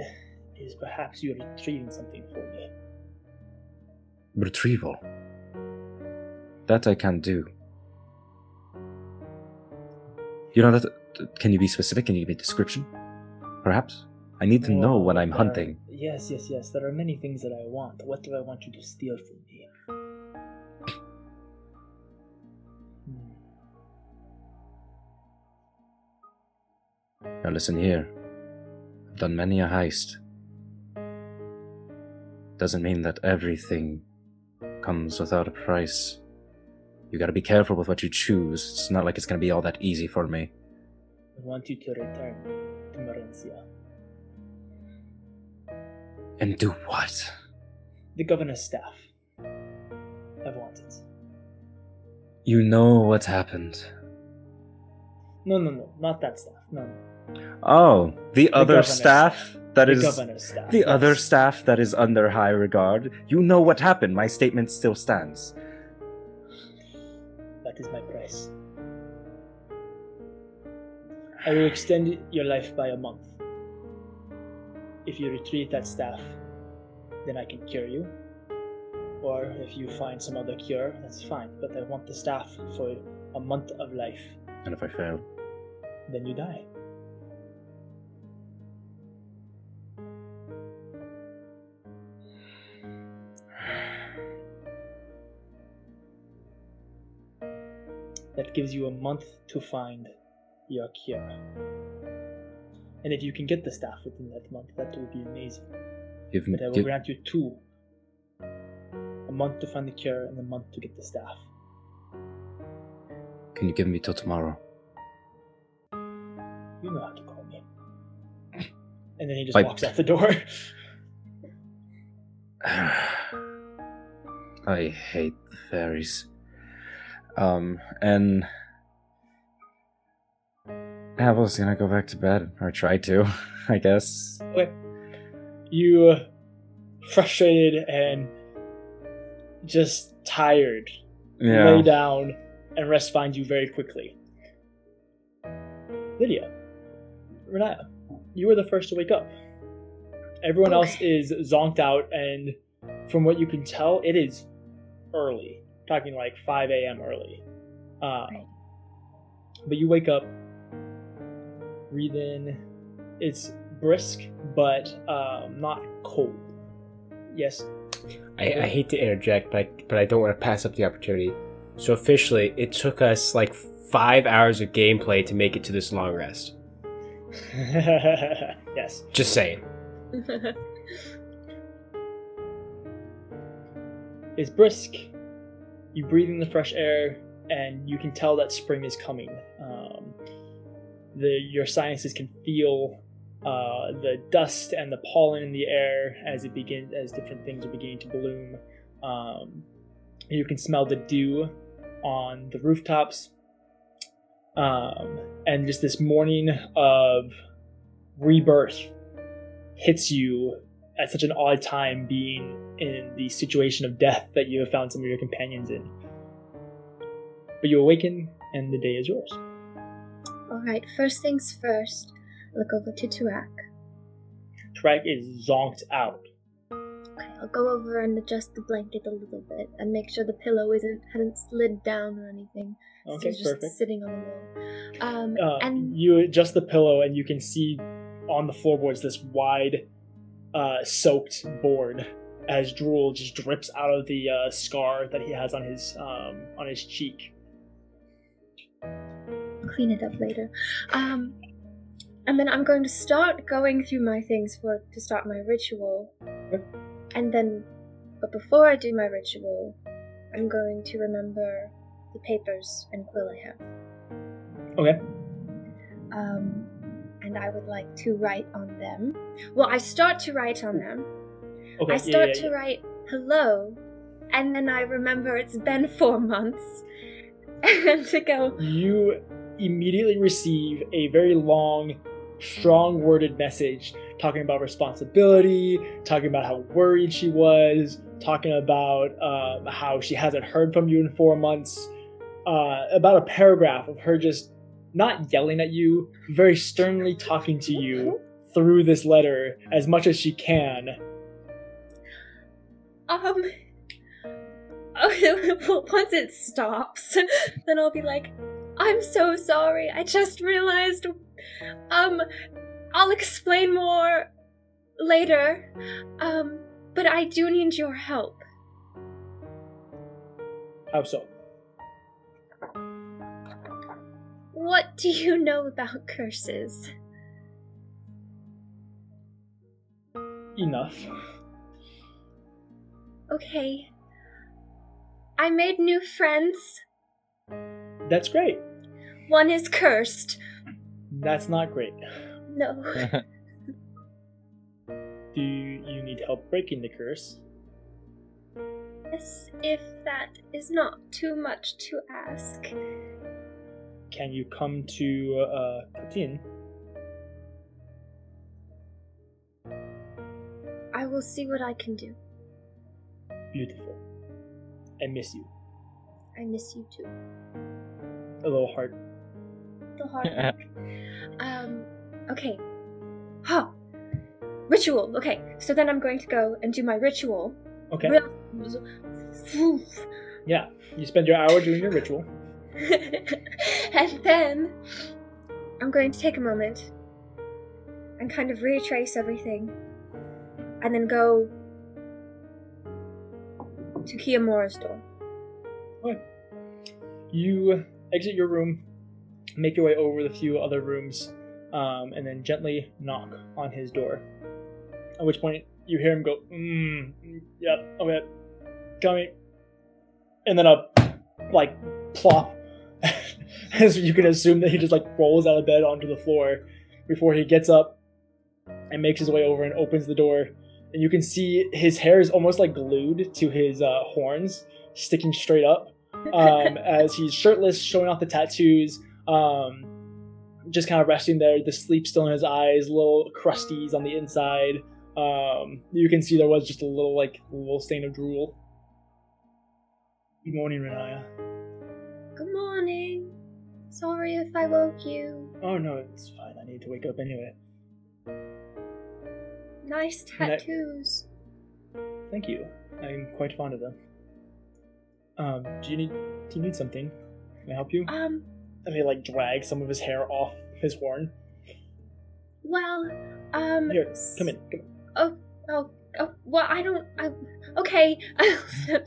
is perhaps you're retrieving something for me. Retrieval. That I can do. You know that. Can you be specific? Can you give me a description? Perhaps? I need to know Well, what I'm hunting. Yes, yes, yes. There are many things that I want. What do I want you to steal from me? Hmm. Now listen here. I've done many a heist. Doesn't mean that everything comes without a price. You gotta be careful with what you choose. It's not like it's gonna be all that easy for me. I want you to return to Morencia. And do what? The governor's staff. I want it. You know what's happened. No, no, no. Not that staff. No, no. Oh, the, other governor's staff that the is governor's staff. the other staff that is under high regard. You know what happened. My statement still stands. That is my price. I will extend your life by a month. If you retrieve that staff, then I can cure you. Or if you find some other cure, that's fine. But I want the staff for a month of life. And if I fail, Then you die. That gives you a month to find your cure. And if you can get the staff within that month, that would be amazing. give me. But I will give- grant you two. A month to find the cure and a month to get the staff. Can you give me till tomorrow? You know how to call me. And then he just I- walks out the door. I hate the fairies. Um, and Havel's gonna go back to bed, or try to, I guess. Okay. You, uh, frustrated and just tired, Yeah. lay down, and rest finds you very quickly. Lydia, Renaya, you were the first to wake up. Everyone else is zonked out, and from what you can tell, it is early. Talking like 5 a.m. early. Uh, Right. But you wake up, breathe in. It's brisk, but um, not cold. Yes. I, I hate to interject, but I, but I don't want to pass up the opportunity. So officially, it took us like five hours of gameplay to make it to this long rest. yes. Just saying. It's brisk. You breathe in the fresh air. and you can tell that spring is coming. Um, the your sciences can feel uh, the dust and the pollen in the air as it begins as different things are beginning to bloom. Um, you can smell the dew on the rooftops, um, and just this morning of rebirth hits you at such an odd time, being in the situation of death that you have found some of your companions in. But you awaken, and the day is yours. Alright, first things first, look over to Turak. Trek is zonked out. Okay, I'll go over and adjust the blanket a little bit and make sure the pillow isn't hadn't slid down or anything. Okay, just perfect. sitting on the wall. Um, Uh, and you adjust the pillow, and you can see on the floorboards this wide, uh, soaked board as drool just drips out of the uh, scar that he has on his um, on his cheek. clean it up later. Um, and then I'm going to start going through my things for to start my ritual. Okay. And then, but before I do my ritual, I'm going to remember the papers and quill I have. Okay. Um, and I would like to write on them. Well, I start to write on them. Okay. I yeah, start yeah, to yeah. write hello, and then I remember it's been four months, and to go. you immediately receive a very long, strong worded message talking about responsibility, talking about how worried she was, talking about um, how she hasn't heard from you in four months, uh, about a paragraph of her just not yelling at you, very sternly talking to you through this letter as much as she can. Um. Once it stops, then I'll be like, I'm so sorry. I just realized. Um, I'll explain more later. Um, but I do need your help. How so? What do you know about curses? Enough. Okay. I made new friends. That's great. One is cursed. That's not great. No. Do you need help breaking the curse? Yes, if that is not too much to ask. Can you come to uh, Putin? I will see what I can do. Beautiful. I miss you. I miss you too. A little heart. The hard work. Um, okay. Huh. Ritual. Okay, so then I'm going to go and do my ritual. Okay. Real- Yeah. You spend your hour doing your ritual. and then I'm going to take a moment and kind of retrace everything and then go to Kiyomura's door. You exit your room, make your way over the few other rooms, um, and then gently knock on his door. At which point you hear him go, mm, mm, yep, okay, coming. And then a, like, plop. As you can assume that he just, like, rolls out of bed onto the floor before he gets up and makes his way over and opens the door. And you can see his hair is almost, like, glued to his uh, horns, sticking straight up um, as he's shirtless, showing off the tattoos, um, just kind of resting there. The sleep still in his eyes, little crusties on the inside. Um, you can see there was just a little like little stain of drool. Good morning, Renaya. Good morning. Sorry if I woke you. Oh no, it's fine. I need to wake up anyway. Nice And I- tattoos. Thank you. I'm quite fond of them. Um, do you need do you need something? Can I help you? Um, And he like drags some of his hair off his horn. well, um. Here, come in. Come in. Oh, oh, oh, well, I don't. I, okay.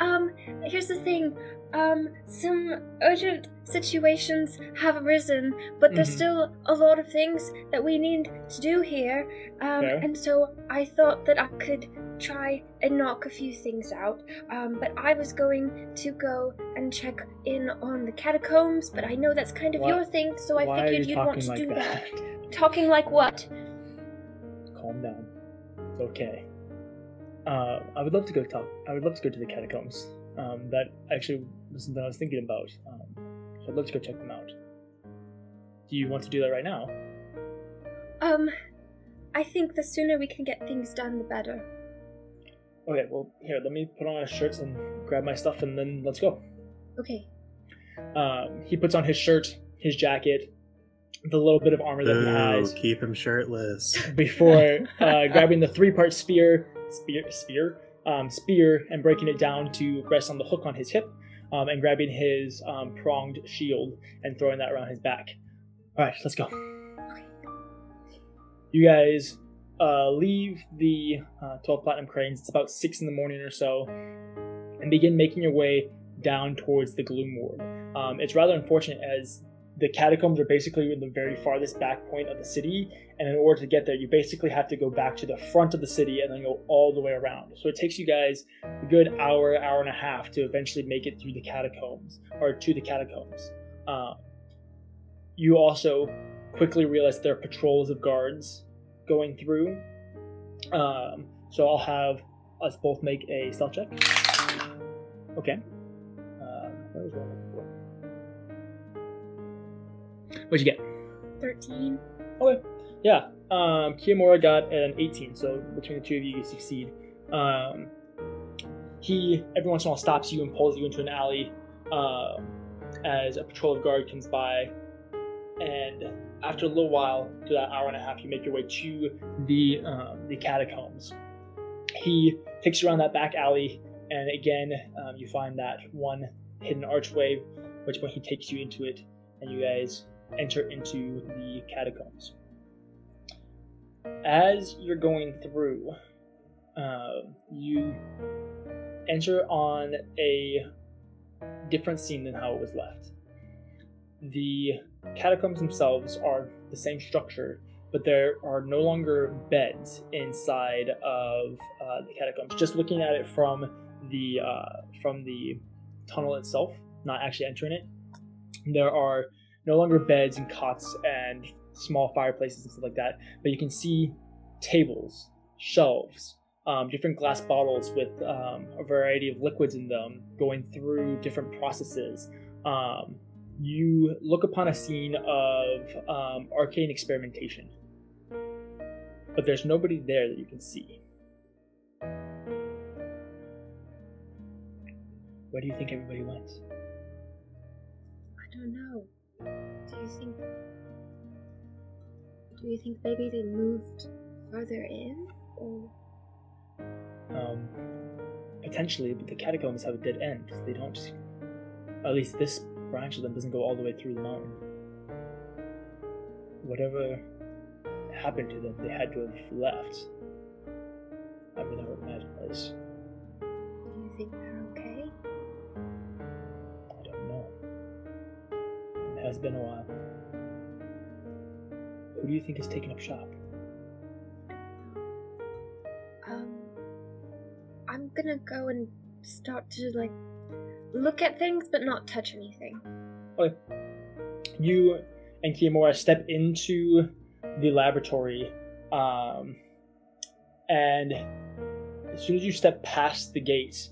Um, here's the thing. Um, some urgent situations have arisen, but there's Mhm. still a lot of things that we need to do here. Um, and so I thought that I could try and knock a few things out. Um, but I was going to go and check in on the catacombs, but I know that's kind of Why- your thing, so I Why figured you you'd want to like do that? that. Talking like what? Calm down. It's okay. Uh, I would love to go talk. I would love to go to the catacombs. Um, that actually was something I was thinking about. Um, so I'd love to go check them out. Do you want to do that right now? Um, I think the sooner we can get things done, the better. Okay. Well, here. Let me put on our shirts and grab my stuff, and then let's go. Okay. Um, he puts on his shirt, his jacket, the little bit of armor that he Boo, has keep him shirtless. before uh, grabbing the three-part spear, spear, spear, um, spear, and breaking it down to rest on the hook on his hip, um, and grabbing his um, pronged shield and throwing that around his back. All right, let's go. You guys uh, leave the uh, 12 platinum cranes. It's about six in the morning or so, and begin making your way down towards the gloom ward. Um, it's rather unfortunate as the catacombs are basically in the very farthest back point of the city, and in order to get there, you basically have to go back to the front of the city and then go all the way around. So it takes you guys a good hour, hour and a half to eventually make it through the catacombs or to the catacombs. Um, you also quickly realize there are patrols of guards going through. Um, so I'll have us both make a stealth check. Okay. Um, What'd you get? 13. Okay. Yeah. Um, Kiyomura got an 18, so between the two of you, you succeed. Um, he every once in a while stops you and pulls you into an alley um, as a patrol of guard comes by, and after a little while, to that hour and a half, you make your way to the um, the catacombs. He takes you around that back alley, and again, um, you find that one hidden archway, which when he takes you into it, and you guys enter into the catacombs. As you're going through, uh, you enter on a different scene than how it was left. The catacombs themselves are the same structure, but there are no longer beds inside of uh, the catacombs. Just looking at it from the uh, from the tunnel itself, not actually entering it, there are no longer beds and cots and small fireplaces and stuff like that, but you can see tables, shelves, um, different glass bottles with um, a variety of liquids in them going through different processes. Um, you look upon a scene of um, arcane experimentation, but there's nobody there that you can see. Where do you think everybody went? I don't know. Do you think. Do you think maybe they moved further in? Or. Um, potentially, but the catacombs have a dead end. They don't. At least this branch of them doesn't go all the way through the mountain. Whatever happened to them, they had to have left. I would never imagine this. Has been a while. Who do you think has taken up shop? Um. I'm gonna go and start to, like, look at things but not touch anything. Okay. You and Kiyomura step into the laboratory, um, and as soon as you step past the gate,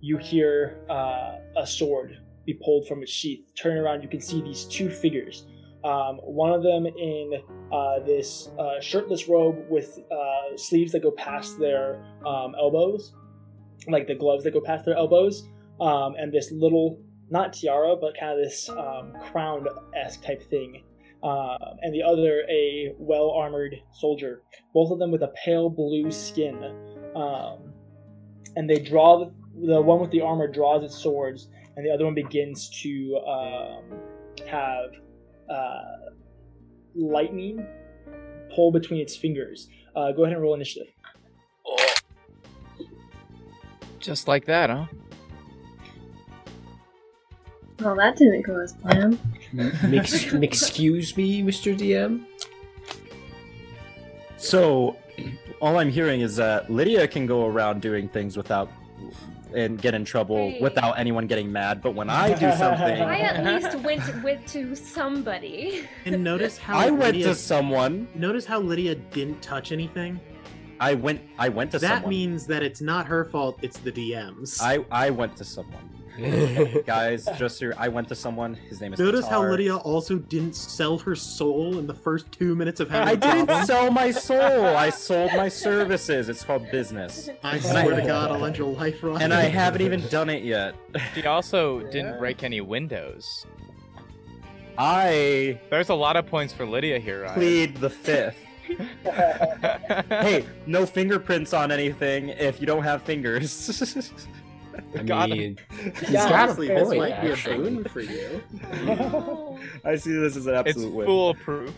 you hear uh, a sword be pulled from its sheath. Turn around, you can see these two figures. Um, one of them in uh, this uh, shirtless robe with uh, sleeves that go past their um, elbows, like the gloves that go past their elbows, um, and this little not tiara, but kind of this um, crown esque type thing. Um, and the other, a well armored soldier. Both of them with a pale blue skin. Um, and they draw, the, the one with the armor draws its swords, and the other one begins to um, have uh, lightning pull between its fingers. Uh, go ahead and roll initiative. Just like that, huh? Well, that didn't go as planned. Mix, excuse me, Mr. DM. So, all I'm hearing is that Lydia can go around doing things without and get in trouble Hey. without anyone getting mad. But when I do something, I at least went with to somebody. And notice how I went Lydia, to someone. notice how Lydia didn't touch anything. I went. I went to someone. that someone. means that it's not her fault. It's the DMs. I I went to someone. Guys, just so I went to someone. His name is. notice how Lydia also didn't sell her soul in the first two minutes of having. I didn't problem. sell my soul. I sold my services. It's called business, I And swear I- to God, I'll end your life, Ryan. and I haven't even done it yet. He also didn't break any windows. I There's a lot of points for Lydia here, Ryan. plead the fifth. hey, no fingerprints on anything if you don't have fingers. I Got mean, he's Yeah, got a honestly, This point. might be a actually. boon for you. I see this as an it's absolute win. foolproof.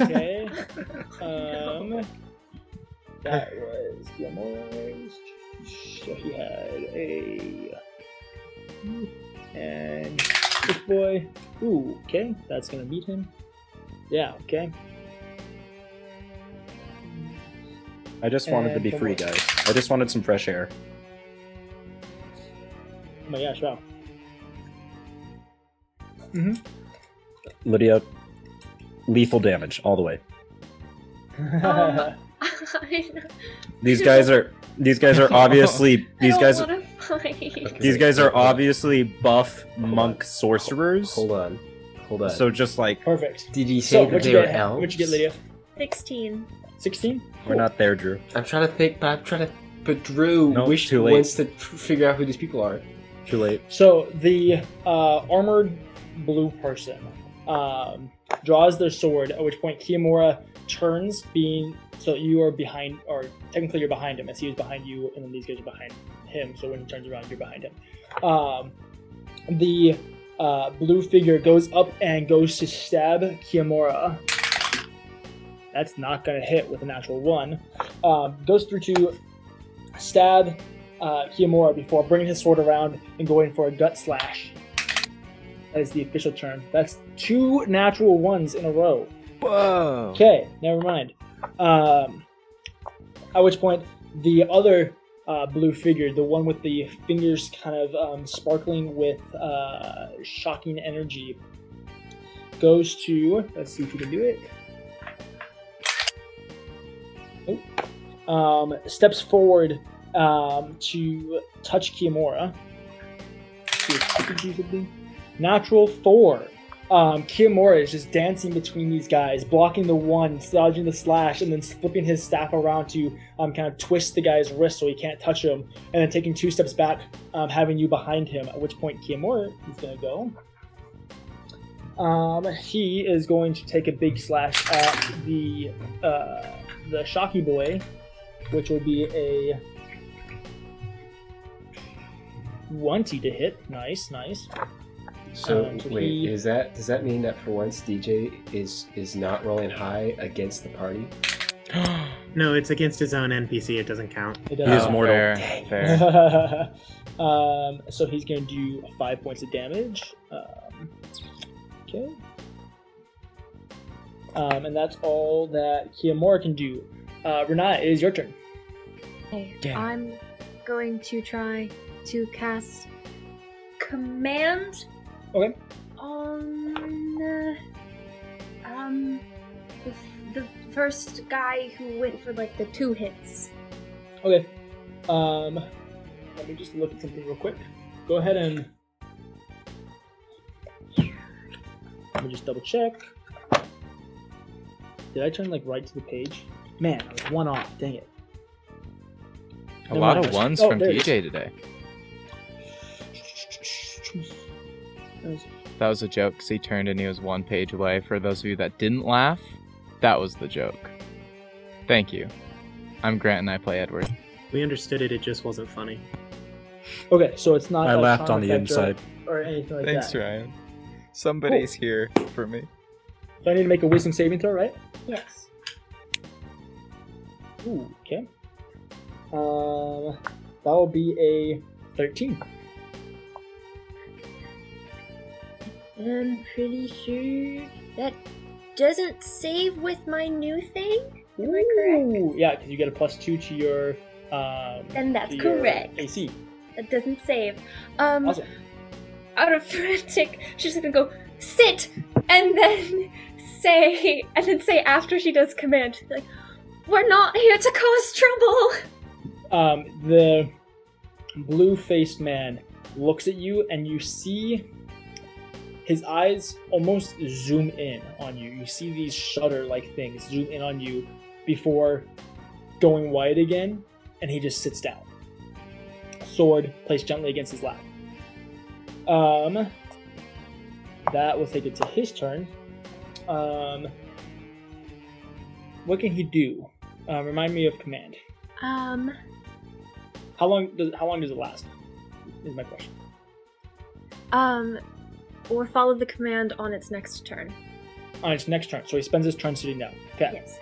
okay. Um, that was Gilmore's. So he had a. And this boy. Ooh, okay. That's gonna beat him. Yeah, okay. I just wanted to be free, what? guys. I just wanted some fresh air. Oh my gosh, wow. Lydia, lethal damage all the way. Um, These guys are these guys are obviously these guys I don't wanna fight. these guys are obviously buff monk sorcerers. Hold on. Hold on. So just like Perfect. did you So, say that what'd they you were get? elves? What'd you get, Lydia? 16. 16? we're not there, Drew. I'm trying to think, but I'm trying to. But Drew Nope, wish too late. wants to figure out who these people are. Too late. So the uh, armored blue person um, draws their sword, at which point Kiyomura turns, being so you are behind, or technically you're behind him, as he is behind you, and then these guys are behind him. So when he turns around, you're behind him. Um, the uh, blue figure goes up and goes to stab Kiyomura. That's not to hit with a natural one. Um, goes through to stab uh, Kiyomura before bringing his sword around and going for a gut slash. That is the official term. That's two natural ones in a row. Whoa. Okay, never mind. Um, at which point, the other uh, blue figure, the one with the fingers kind of um, sparkling with uh, shocking energy, goes to. Let's see if we can do it. Um, steps forward um, to touch Kiyomura. Natural four. Um, is just dancing between these guys, blocking the one, dodging the slash, and then flipping his staff around to um, kind of twist the guy's wrist so he can't touch him, and then taking two steps back, um, having you behind him. At which point Kiyomura is going to go. Um, he is going to take a big slash at the uh, the Shocky boy, which will be a 20 to hit. Nice, nice. So Um, wait, he- is that does that mean that for once DJ is is not rolling high against the party? No, it's against his own NPC. It doesn't count. It He is does. Oh, mortal. Fair, fair. um, so he's going to do five points of damage. Um, okay. Um, and that's all that Kiyomura can do. Uh, Renat, it is your turn. Okay, Yeah. I'm going to try to cast command Okay. on uh, um the, f- the first guy who went for like the two hits. Okay. Um, let me just look at something real quick. Go ahead and let me just double check. Did I turn like right to the page? Man, I was one off. Dang it. A Never lot mind. of ones Oh, from there. DJ today. That was a joke because he turned and he was one page away. For those of you that didn't laugh, that was the joke. Thank you. I'm Grant and I play Edward. We understood it. It just wasn't funny. Okay, so it's not. I a laughed on the inside. or, anything like Thanks, that. Ryan. Somebody's here for me. So I need to make a wisdom saving throw, right? Yes. Ooh, okay. Um, that will be a thirteen. I'm pretty sure that doesn't save with my new thing. Am I correct? Ooh, yeah, because you get a plus two to your. Um, Then that's to your correct. AC. That doesn't save. Um, Awesome. out of frantic, she's gonna go sit and then say, and then say after she does command, she's like, "We're not here to cause trouble." Um, the blue-faced man looks at you, and you see his eyes almost zoom in on you. You see these shutter-like things zoom in on you before going wide again, and he just sits down. Sword placed gently against his lap. Um, that will take it to his turn. Um, what can he do? Uh, remind me of command. Um, How long does how long does it last? Is my question. um, or follow the command on its next turn. On its next turn, so he spends his turn sitting down. Okay. Yes.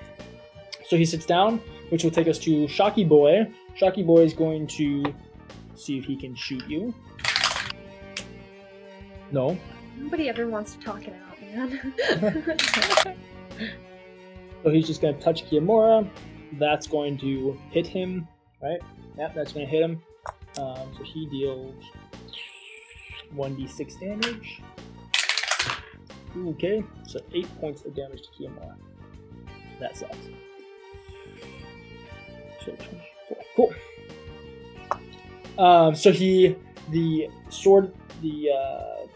So he sits down, which will take us to Shocky Boy. Shocky Boy is going to see if he can shoot you. No. Nobody ever wants to talk it out, man. So he's just going to touch Kiyomura. That's going to hit him, right? Yep, that's going to hit him. Um, so he deals 1d6 damage. Okay, so 8 points of damage to Kiyomura. That sucks. So 24. Cool. Um, so he, the sword, the uh,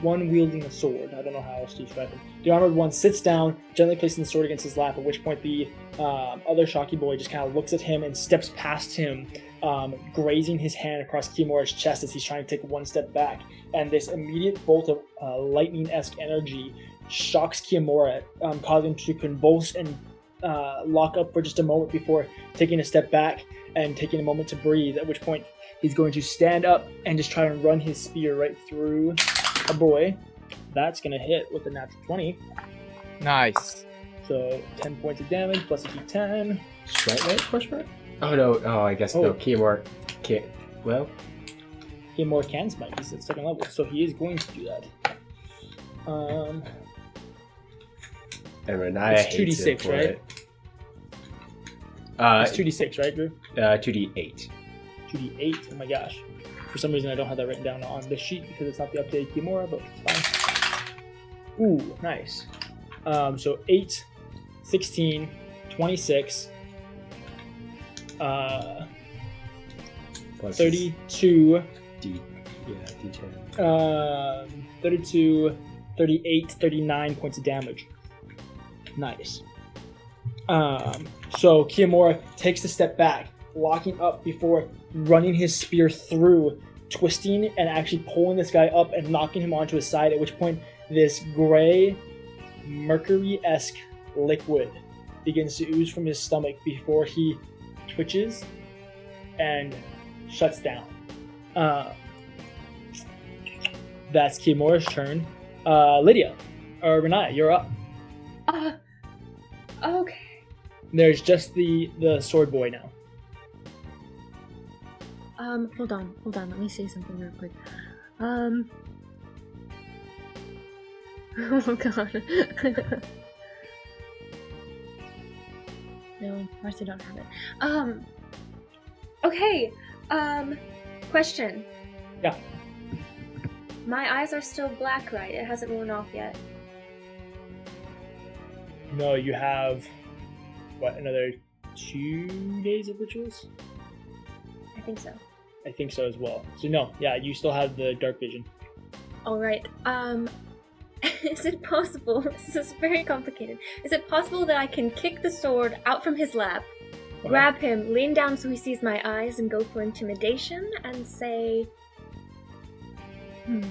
one wielding the sword. I don't know how else to describe him. The armored one sits down, gently placing the sword against his lap. At which point, the um, other Shocky boy just kind of looks at him and steps past him, um, grazing his hand across Kimura's chest as he's trying to take one step back. And this immediate bolt of uh, lightning-esque energy shocks Kimura, um, causing him to convulse and uh, lock up for just a moment before taking a step back and taking a moment to breathe. At which point, he's going to stand up and just try and run his spear right through a boy. That's gonna hit with a natural 20. Nice. So 10 points of damage plus a d10. Strike Knight question mark? Oh no, oh I guess Oh. no. Keyamore can't. Well, He can smite. He's at second level, so he is going to do that. Um, and Renaya It's hates 2d6, it for right? it. Uh, it's 2d6, right, Drew? uh, 2d8. 2d8. Oh my gosh. For some reason, I don't have that written down on this sheet because it's not the updated Kimura, but it's fine. Ooh, nice. Um, so 8, 16, 26, uh, Plus 32, D, yeah, D10. um, 32, 38, 39 points of damage. Nice. Um, so Kiyomura takes a step back, locking up before running his spear through, twisting and actually pulling this guy up and knocking him onto his side. At which point, this gray, mercury-esque liquid begins to ooze from his stomach before he twitches and shuts down. Uh, that's Kiyomura's turn. Uh, Lydia, or Renaya, you're up. Uh, okay. There's just the the sword boy now. Um, hold on, hold on. Let me say something real quick. Um. Oh god. no, of course I don't have it. Um. Okay. Um. Question. Yeah. My eyes are still black, right? It hasn't worn off yet. No, you have what another two days of rituals? I think so. I think so as well. So no, yeah, you still have the dark vision. All right. Um, is it possible? This is very complicated. Is it possible that I can kick the sword out from his lap, grab him, lean down so he sees my eyes, and go for intimidation and say, "Hmm."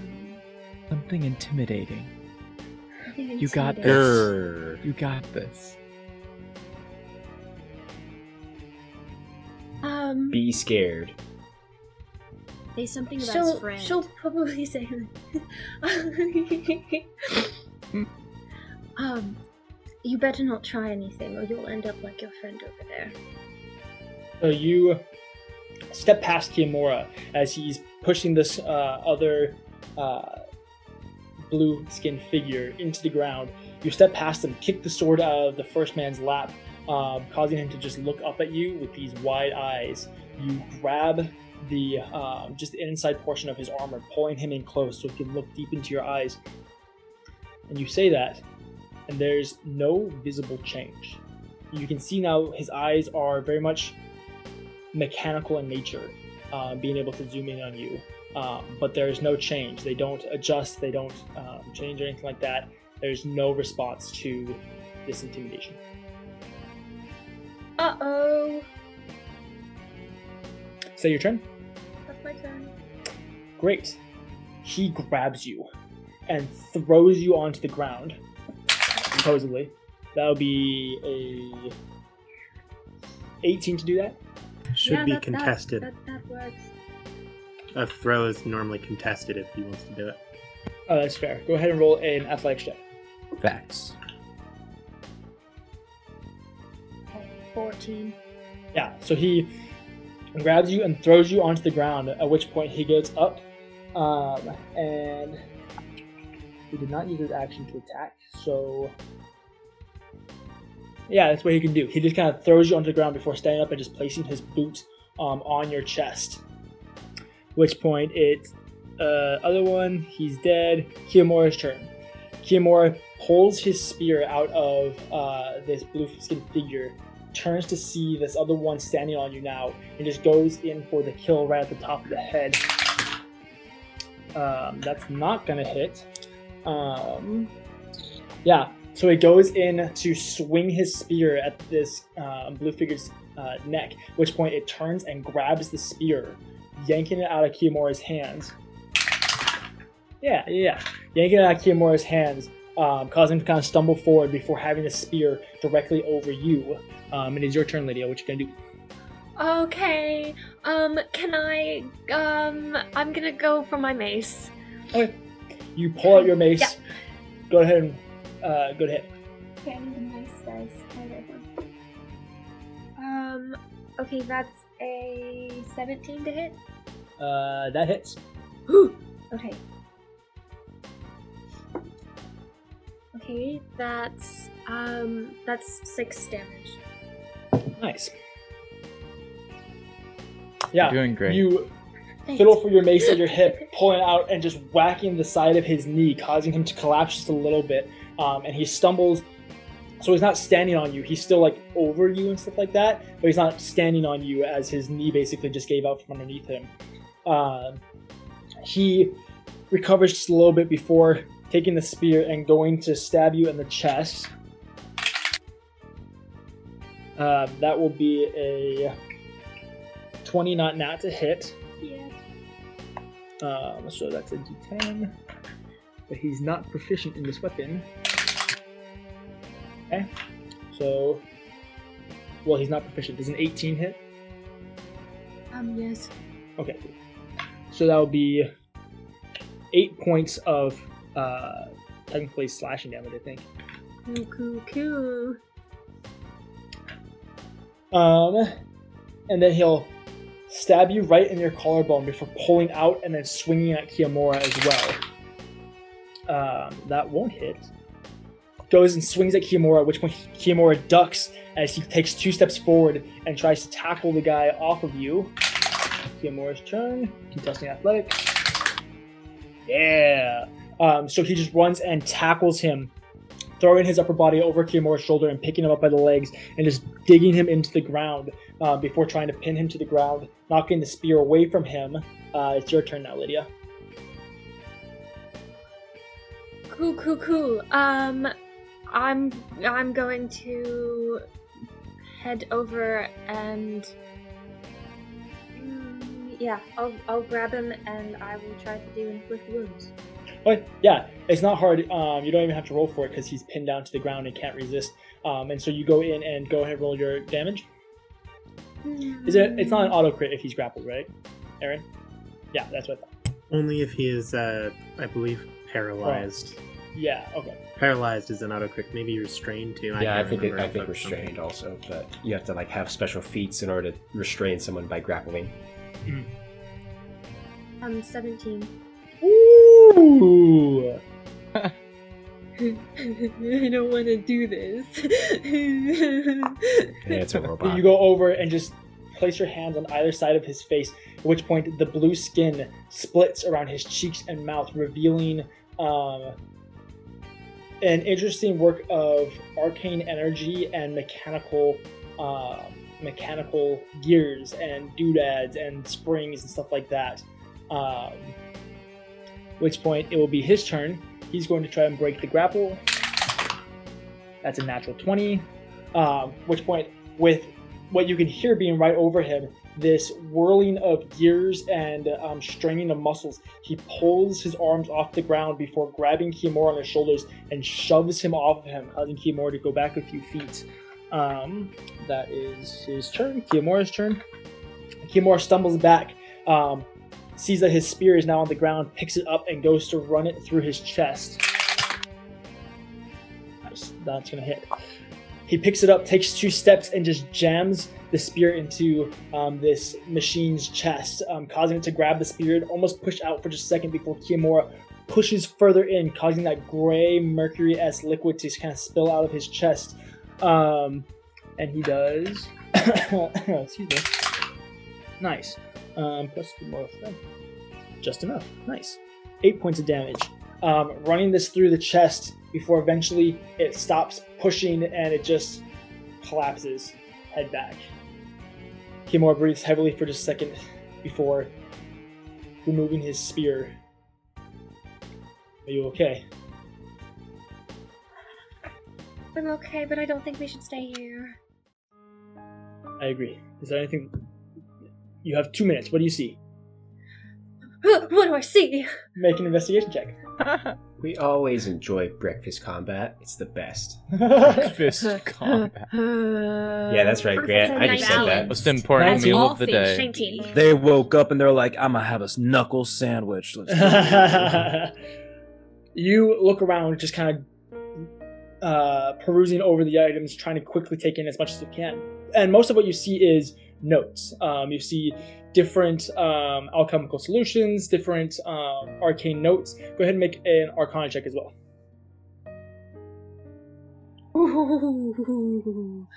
Something intimidating. something You got intimidating. this. You got this. Um, Be scared. Say something about she'll his friend. she'll probably say, um, you better not try anything, or you'll end up like your friend over there. So you step past Kiyomura as he's pushing this uh, other uh, blue skinned figure into the ground. You step past him, kick the sword out of the first man's lap, um, causing him to just look up at you with these wide eyes. You grab the um, just the inside portion of his armor, pulling him in close so he can look deep into your eyes. And you say that, and there's no visible change. You can see now his eyes are very much mechanical in nature, uh, being able to zoom in on you. Um, but there's no change. They don't adjust. They don't um, change or anything like that. There's no response to this intimidation. Uh oh. Say your turn? That's my turn. Great. He grabs you and throws you onto the ground. Supposedly, that would be a 18 to do that. Should Yeah, be that- that- contested. That, that works. A throw is normally contested if he wants to do it. Oh, that's fair. Go ahead and roll an athletics check. Facts. 14. Yeah. So he grabs you and throws you onto the ground. At which point he goes up, um, and he did not use his action to attack. So yeah, that's what he can do. He just kind of throws you onto the ground before standing up and just placing his boot um, on your chest. Which point it's uh, other one. He's dead. Kiyomura's turn. Kiyomura pulls his spear out of uh, this blue skinned figure turns to see this other one standing on you now and just goes in for the kill right at the top of the head. Um, that's not gonna hit. Um, yeah, so he goes in to swing his spear at this uh, blue figure's uh, neck, at which point it turns and grabs the spear, yanking it out of Kiyomura's hands. Yeah, yeah, yanking it out of Kiyomura's hands, um, causing him to kind of stumble forward before having the spear directly over you. Um, it is your turn, Lydia. What you gonna do? Okay. Um, can I? Um, I'm gonna go for my mace. Okay. You pull out your mace. Yeah. Go ahead and uh, go ahead. Okay, I need a nice dice. I got one. Um, okay, that's a 17 to hit. Uh, that hits. Okay. Okay, that's um that's six damage. Nice. Yeah, You're doing great. you Thanks. fiddle for your mace at your hip, pulling it out and just whacking the side of his knee, causing him to collapse just a little bit. Um, and he stumbles. So he's not standing on you. He's still like over you and stuff like that, but he's not standing on you as his knee basically just gave out from underneath him. Um he recovers just a little bit before taking the spear and going to stab you in the chest. Um, that will be a 20 not nat to hit. Yeah. Um, so that's a d10. But he's not proficient in this weapon. Okay. So, well, he's not proficient. Does an 18 hit? Um, yes. Okay. So that will be eight points of uh, technically slashing damage, I think. Cool, cool, cool. Um, and then he'll stab you right in your collarbone before pulling out and then swinging at Kiyomura as well. Um, that won't hit. Goes and swings at Kiyomura, at which point Kiyomura ducks as he takes two steps forward and tries to tackle the guy off of you. Kiyomura's turn, contesting athletics. Yeah. Um, so he just runs and tackles him, throwing his upper body over Kiyomura's shoulder and picking him up by the legs and just digging him into the ground uh, before trying to pin him to the ground, knocking the spear away from him. Uh, it's your turn now, Lydia. Cool, cool, cool. Um, I'm I'm going to head over and yeah, I'll I'll grab him and I will try to do inflict wounds. But yeah, it's not hard. Um, you don't even have to roll for it because he's pinned down to the ground and can't resist. Um, and so you go in and go ahead and roll your damage. Is it? It's not an auto crit if he's grappled, right, Aaron? Yeah, that's what. I thought. Only if he is, uh, I believe, paralyzed. Yeah. Okay. Paralyzed is an auto crit. Maybe restrained too. yeah, I think it, I think that's something. restrained also, but you have to like have special feats in order to restrain someone by grappling. Um, seventeen. Ooh. I don't want to do this. Yeah, it's a robot. You go over and just place your hands on either side of his face, at which point the blue skin splits around his cheeks and mouth, revealing um, an interesting work of arcane energy and mechanical uh, mechanical gears and doodads and springs and stuff like that. Um, which point it will be his turn. He's going to try and break the grapple. That's a natural 20. Um, which point, with what you can hear being right over him, this whirling of gears and um, straining of muscles, he pulls his arms off the ground before grabbing Kimura on his shoulders and shoves him off of him, causing Kimura to go back a few feet. Um, that is his turn. Kimura's turn. Kimura stumbles back, um, sees that his spear is now on the ground, picks it up, and goes to run it through his chest. Nice. That's gonna hit. He picks it up, takes two steps, and just jams the spear into um, this machine's chest, um, causing it to grab the spear and almost push out for just a second before Kimura pushes further in, causing that gray mercury-esque liquid to kind of spill out of his chest. Um, and he does. excuse me. Nice. Um, plus two more. Just enough. Nice. Eight points of damage. Um, running this through the chest before eventually it stops pushing and it just collapses. Head back. Kimura breathes heavily for just a second before removing his spear. Are you okay? I'm okay, but I don't think we should stay here. I agree. Is there anything? You have two minutes. What do you see? What do I see? Make an investigation check. We always enjoy breakfast combat. It's the best. Breakfast combat. Yeah, that's right, Grant. I just said that. Balance. Most important Nineteen. meal All of the things day. Nineteen. They woke up and they're like, "I'm gonna have a knuckle sandwich." Let's go." you look around, just kind of uh, perusing over the items, trying to quickly take in as much as you can. And most of what you see is notes. Um, you see different um, alchemical solutions, different um, arcane notes. Go ahead and make an Arcana check as well. Ooh.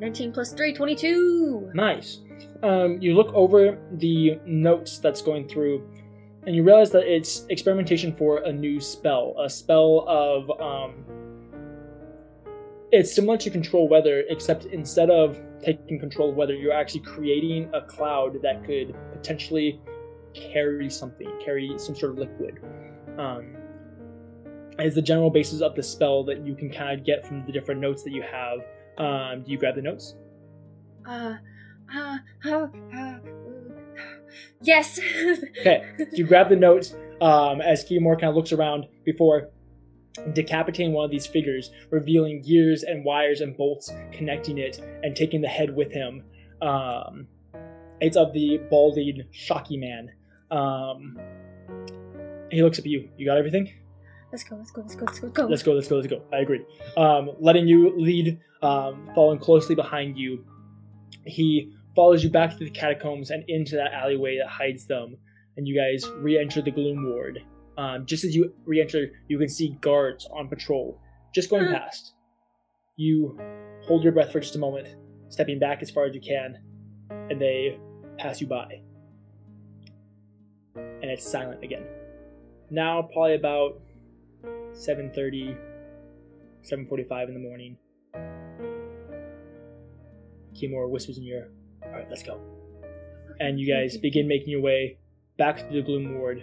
19 plus 3, 22. Nice. Um, you look over the notes that's going through, and you realize that it's experimentation for a new spell. A spell of. Um, it's similar to control weather, except instead of taking control of weather, you're actually creating a cloud that could potentially carry something, carry some sort of liquid. Um, is the general basis of the spell that you can kind of get from the different notes that you have. Um, do you grab the notes? Uh, uh, uh, uh, yes. Okay, you grab the notes um, as Kiyomura kind of looks around before decapitating one of these figures, revealing gears and wires and bolts connecting it, and taking the head with him. Um, it's of the balding, shocky man. Um, he looks at you. You got everything? Let's go, let's go, let's go, let's go, let's go. Let's go, let's go, let's go. I agree. Um, letting you lead, um, following closely behind you, he follows you back to the catacombs and into that alleyway that hides them, and you guys re-enter the Gloom Ward. Um, just as you re-enter, you can see guards on patrol, just going past. You hold your breath for just a moment, stepping back as far as you can, and they pass you by. And it's silent again. Now, probably about 7.30 7.45 in the morning Kimura whispers in your ear alright let's go and you guys begin making your way back to the gloom ward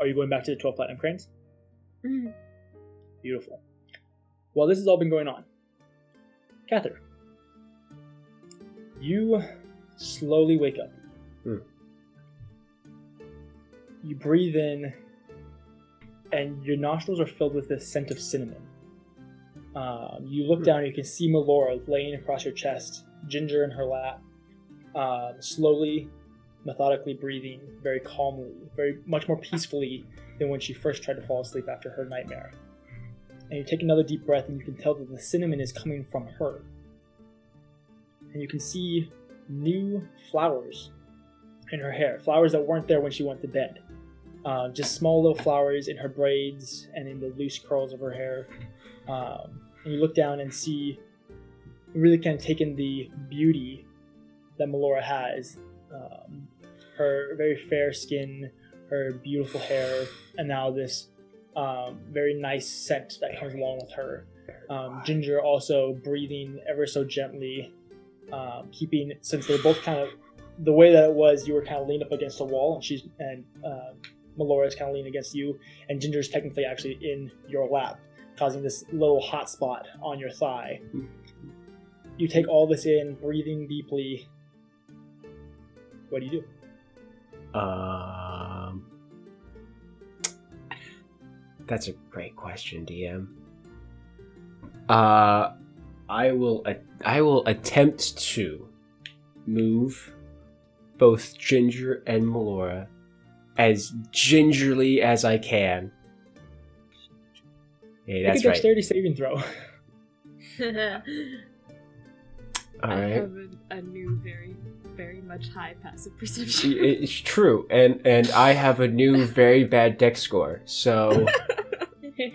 are you going back to the 12 platinum cranes Mm. beautiful while this has all been going on Cather you slowly wake up Hmm. you breathe in and your nostrils are filled with the scent of cinnamon. Um, you look down and you can see Melora laying across your chest, Ginger in her lap, um, slowly, methodically breathing, very calmly, very much more peacefully than when she first tried to fall asleep after her nightmare. And you take another deep breath and you can tell that the cinnamon is coming from her. And you can see new flowers in her hair, flowers that weren't there when she went to bed. um, just small little flowers in her braids and in the loose curls of her hair. Um, and you look down and see, really kind of taken the beauty that Melora has. Um, her very fair skin, her beautiful hair, and now this um, very nice scent that comes along with her. Um, Ginger also breathing ever so gently, um, keeping since they're both kind of the way that it was. You were kind of leaned up against the wall, and she's and Melora is kind of leaning against you, and Ginger's technically actually in your lap, causing this little hot spot on your thigh. You take all this in, breathing deeply. What do you do? Um, that's a great question, DM. Uh, I will. a- I will attempt to move both Ginger and Melora as gingerly as I can. Hey, Make that's a right. dexterity saving throw. All I have a, a new, very, very much high passive perception. It's true, and and I have a new very bad dex score. So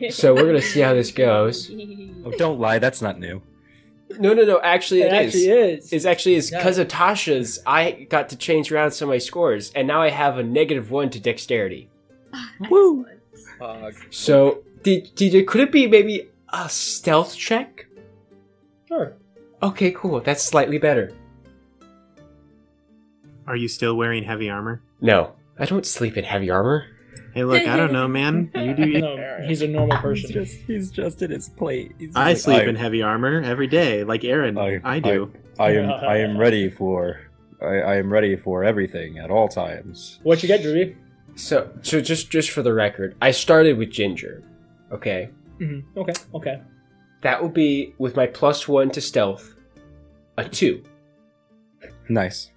so we're gonna see how this goes. Oh, don't lie, that's not new. No, no, no. Actually, It it is. actually is. It's actually is Yeah. because of Tasha's. I got to change around some of my scores, and now I have a negative one to dexterity. Woo! So, did, did could it be maybe a stealth check? Sure. Okay, cool. That's slightly better. Are you still wearing heavy armor? No, I don't sleep in heavy armor. Hey, look, I don't know, man. You do. No, he's a normal He's person. just, he's just in his plate. He's just I like, sleep I- in heavy armor every day, like Aaron. I- I, do. I am I am ready for I, I am ready for everything at all times. What you get, Drury? So, so just just for the record, I started with Ginger. Okay, Mm-hmm. Okay. Okay. that will be with my plus one to stealth, a two. Nice.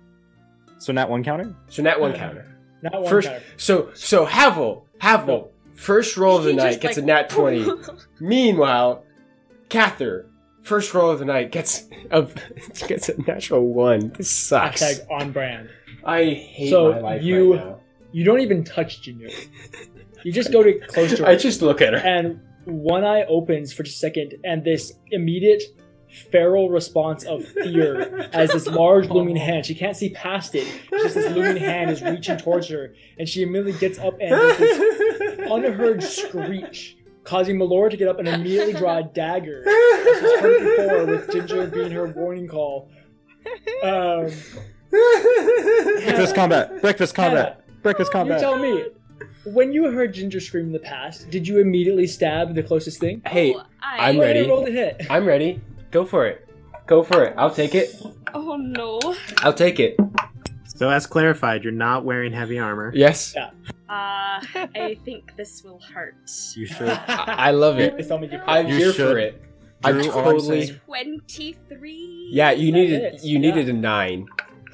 So nat one counter? So not one uh, counter. Not one First, counter. so so Havel, Havel, Go. first roll of the He night gets like- a nat twenty. Meanwhile, Cather, first roll of the night gets a gets a natural one. This sucks. Hashtag on brand. I hate So my life you- right now. You don't even touch Ginger. You just go to close to her, I just look at her. and one eye opens for just a second, and this immediate feral response of fear as this large looming hand. She can't see past it. Just this looming hand is reaching towards her, and she immediately gets up and with this unheard screech, causing Melora to get up and immediately draw a dagger. As she's heard before with Ginger being her warning call. Um, Breakfast combat. Breakfast combat. Breakfast combat. you combat. tell me. When you heard Ginger scream in the past, did you immediately stab the closest thing? Hey, Oh, I, I'm ready. Roll the hit. I'm ready. Go for it. Go for it. I'll take it. Oh no. I'll take it. So, as clarified, you're not wearing heavy armor. Yes. Uh, I think this will hurt. You should. I, I love it. Please tell me you I'm You here should. for it. I'm Drew, all totally. Twenty-three. Yeah, you That needed hits, you yeah. needed a nine.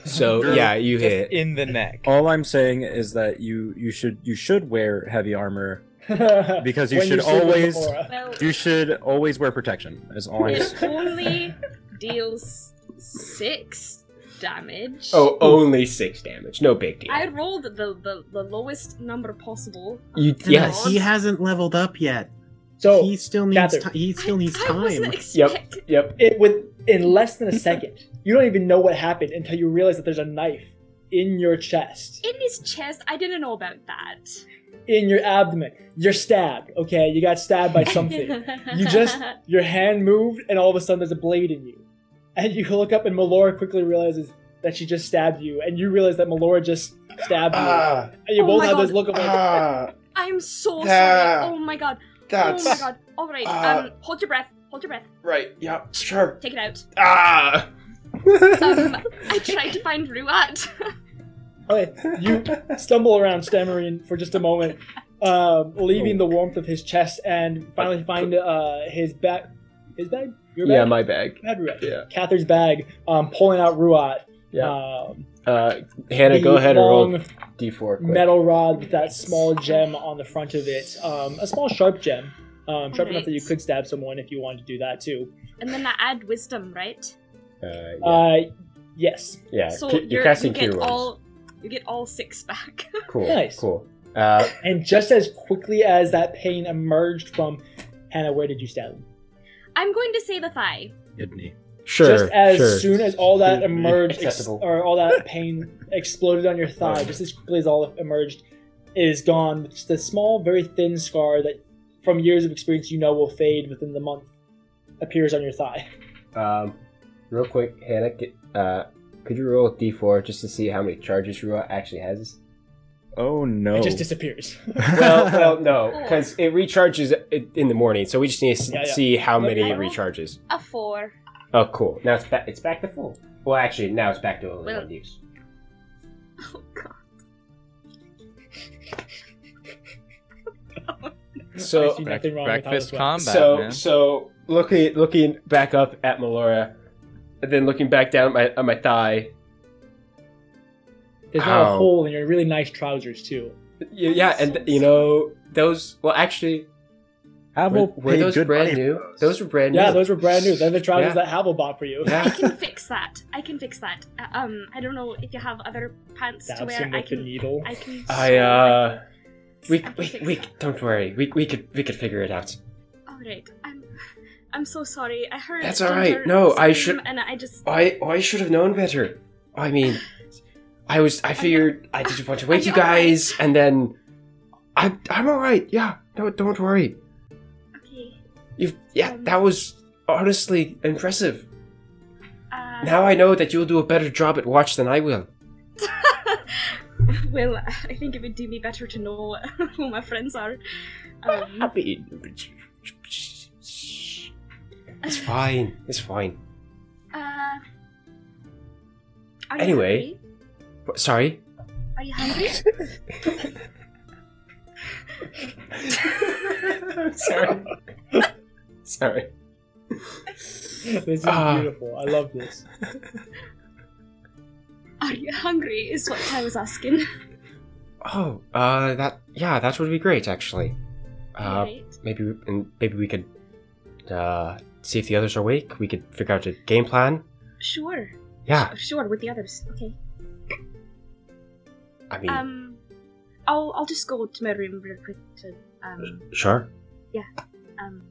So Drew, yeah, you hit. in the neck. All I'm saying is that you you should you should wear heavy armor because you should sleep with always Well, you should always wear protection. Is all it only deals six damage. Oh, only six damage. No big deal. I rolled the, the, the lowest number possible. You And yes. He hasn't leveled up yet. So he still needs Cather. ti- he still needs I, I wasn't time. expecting. Yep. it with in less than a second, you don't even know what happened until you realize that there's a knife in your chest, In his chest, I didn't know about that. in your abdomen. You're stabbed. Okay, you got stabbed by something. you just your hand moved, and all of a sudden there's a blade in you, and you look up, and Melora quickly realizes that she just stabbed you, and you realize that Melora just stabbed you, Ah, and you Oh both my have this look of like, ah, I'm so Ah, sorry. Oh my god. that's oh my god. All right. ah. um, hold your breath. Hold your breath. right. Yeah, sure. Take it out. Ah. Um, I tried to find Ruat. Okay, you stumble around stammering for just a moment, um, leaving the warmth of his chest, and finally find uh, his bag. His bag? Your bag? yeah, my bag. Not Ruat. Yeah. Cather's bag, um, pulling out Ruat. Yeah. Um, Uh, Hannah, the go ahead and roll d4 quick. metal rod with that small gem on the front of it. Um, a small sharp gem. Um, sharp enough that you could stab someone if you wanted to do that too. and then I add wisdom, right? Uh, yeah. Uh, yes. yeah. so Ki- you're, you're casting you get cure wounds. all you get all six back. Cool. Nice. Cool. Uh, And just as quickly as that pain emerged from Hannah, where did you stab him? I'm going to say the thigh. Kidney. sure. just as sure. soon as all that emerged, ex- or all that pain exploded on your thigh, just as quickly as all emerged, it is gone. Just a small, very thin scar that, from years of experience, you know will fade within the month, appears on your thigh. Um, real quick, Hannah, get, uh, could you roll a d4 just to see how many charges Rua actually has? Oh no! It just disappears. well, well, no, because it recharges in the morning, so we just need to s- Yeah, yeah. see how Yep. many it recharges. A four. Oh, cool. Now it's back. It's back to full. Well, actually, now it's back to only Well- one use. Oh god. So, I see nothing wrong with how breakfast this combat, so, man. so looking looking back up at Melora, and then looking back down at my at my thigh. There's now a hole in your really nice trousers too. y- Yeah, and you know those. Well, actually, Havel were, were paid those good brand money new? for those. Those were brand new. Yeah, those were brand new. They're the trousers Yeah. that Havel bought for you. I Yeah. can fix that. I can fix that. Uh, um, I don't know if you have other pants to wear. him I with the can. needle. I can. I uh, we I can we fix we that. don't worry. We we could we could figure it out. All right. I'm. So sorry. I heard. That's all right. No, I should- And I just. I I should have known better. I mean, I was I figured I didn't want to wake you you all right? guys, and then I I'm all right. Yeah, no, don't worry. Okay. You yeah, Um, that was honestly impressive. Uh, Now I know that you'll do a better job at watch than I will. well, I think it would do me better to know who my friends are. Um, I mean, it's fine. It's fine. uh, are you Anyway. hungry? But- Sorry. Are you hungry? Sorry. Sorry. This is Ah. beautiful. I love this. Are you hungry? Is what I was asking. Oh, uh, that yeah, that would be great actually. Uh, right. maybe we- and maybe we could uh see if the others are awake. We could figure out a game plan. Sure. Yeah, Sure, with the others. Okay. I mean, Um, I'll I'll just go to my room real quick to um sure. Yeah um.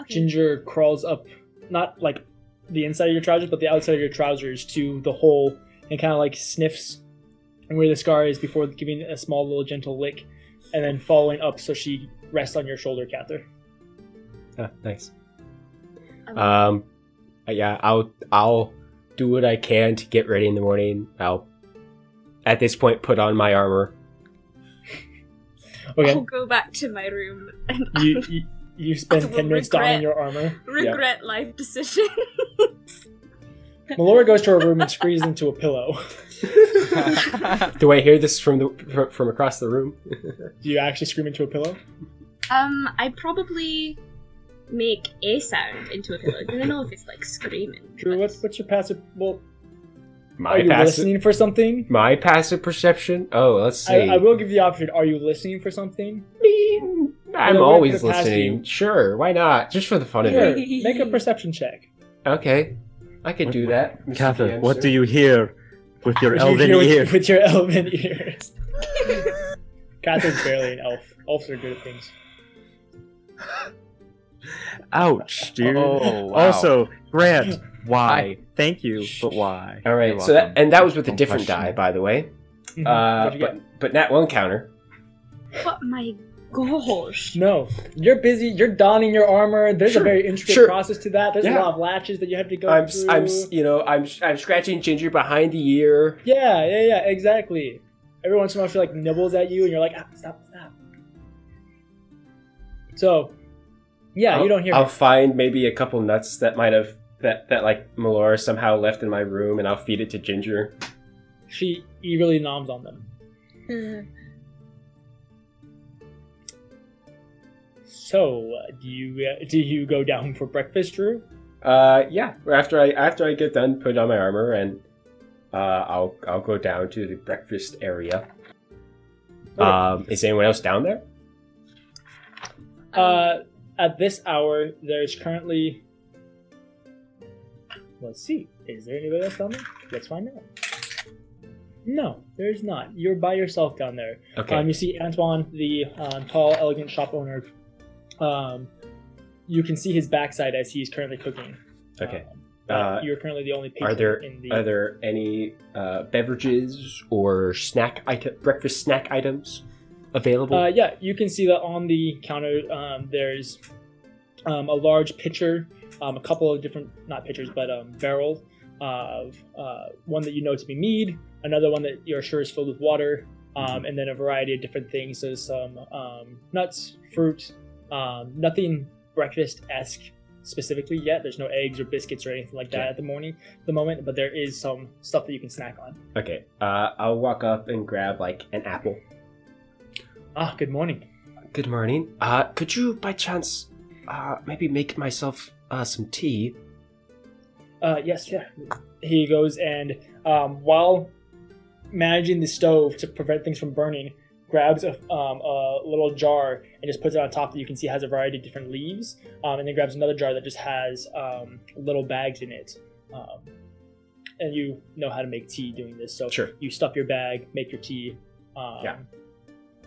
Okay. Ginger crawls up, not like the inside of your trousers, but the outside of your trousers to the hole and kind of like sniffs where the scar is before giving a small little gentle lick and then following up so she rests on your shoulder, Cather. Yeah, nice. Um, Um, yeah, I'll I'll do what I can to get ready in the morning. I'll at this point put on my armor. Okay. I'll go back to my room and You, you, you spend 10 minutes regret- donning your armor. regret life decisions. Melora goes to her room and squeezes into a pillow. Do I hear this from the from, from across the room? Do you actually scream into a pillow? um, I probably make a sound into a pillow. I don't know if it's like screaming. Drew, but- what's, what's your passive? Well, My are you passive listening for something? my passive perception. Oh, let's see. I will give you the option. Are you listening for something? mean, I'm Well, we're always listening. you. Sure, why not? Just for the fun of it. Make a perception check. Okay, I could do that. Catherine, what do you hear with your What you elven hear with, with your elven ears. Catherine's barely an elf. Elves are good at things. Ouch, dude. Oh, wow. Also, Grant, why? I- Thank you, but why? All right, You're so that and that was with a different question die, by the way. Mhm. Uh, but get? but that one counter. Oh my gosh. No, you're busy. You're donning your armor. There's Sure, a very intricate sure. process to that. There's Yeah. a lot of latches that you have to go I'm through. I'm you know I'm I'm scratching Ginger behind the ear. Yeah, yeah, yeah, exactly. Every once in a while, she like nibbles at you, and you're like, ah, stop, stop. So, yeah, I'll, you don't hear. I'll her. find maybe a couple nuts that might have that that like Melora somehow left in my room, and I'll feed it to Ginger. She eagerly noms on them. So, uh, do you uh, do you go down for breakfast, Drew? Uh, yeah. After I after I get done, put on my armor, and uh, I'll I'll go down to the breakfast area. Um, is anyone else down there? Uh, at this hour, there's currently. Let's see. Is there anybody else down there? Let's find out. No, there's not. You're by yourself down there. Okay. Um, you see Antoine, the um, tall, elegant shop owner. Um, you can see his backside as he's currently cooking. Okay. Um, Uh, you're currently the only patron Are there in the. are there any uh, beverages or snack item breakfast snack items available? Uh, yeah, you can see that on the counter. Um, there's um, a large pitcher, um, a couple of different not pitchers, but um, barrel of uh, one that you know to be mead, another one that you're sure is filled with water, um, and then a variety of different things. So some um, nuts, fruit, um, nothing breakfast esque specifically yet. There's no eggs or biscuits or anything like that at the morning, the moment, but there is some stuff that you can snack on. okay. Uh, I'll walk up and grab like an apple. Ah, good morning. Good morning. Uh, could you by chance uh, maybe make myself uh, some tea? Uh, yes, yeah. He goes and um, while managing the stove to prevent things from burning, grabs a, um, a little jar and just puts it on top that you can see has a variety of different leaves, um, and then grabs another jar that just has um, little bags in it. Um, and you know how to make tea doing this, so Sure. you stuff your bag, make your tea. Um, Yeah.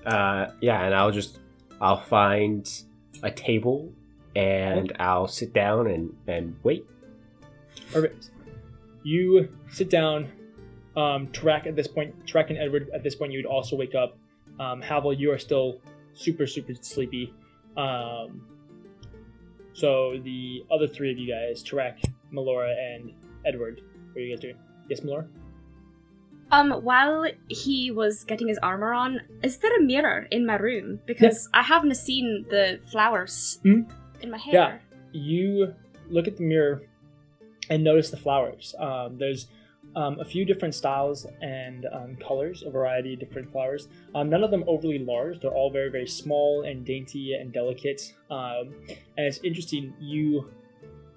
Uh, yeah, and I'll just I'll find a table and I'll sit down and and wait. Perfect. You sit down. Um, Tarak at this point, Tarak and Edward at this point, you would also wake up. Um, Havel, you are still super, super sleepy. Um, so the other three of you guys, Tarak, Melora, and Edward, what are you guys doing? Yes, Melora? Um, while he was getting his armor on, is there a mirror in my room? Because I haven't seen the flowers Hmm? in my hair. Yeah. You look at the mirror and notice the flowers. Um, there's um, a few different styles and um, colors, a variety of different flowers. Um, none of them overly large. They're all very, very small and dainty and delicate. Um, and it's interesting. You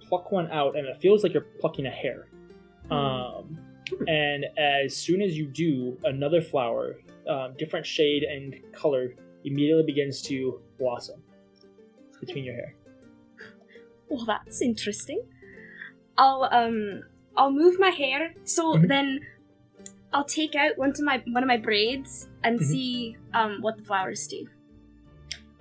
pluck one out, and it feels like you're plucking a hair. Um, and as soon as you do, another flower, um, different shade and color, immediately begins to blossom between your hair. Well, that's interesting. I'll um I'll move my hair so Mhm. then I'll take out one of my one of my braids and Mhm. see um what the flowers do.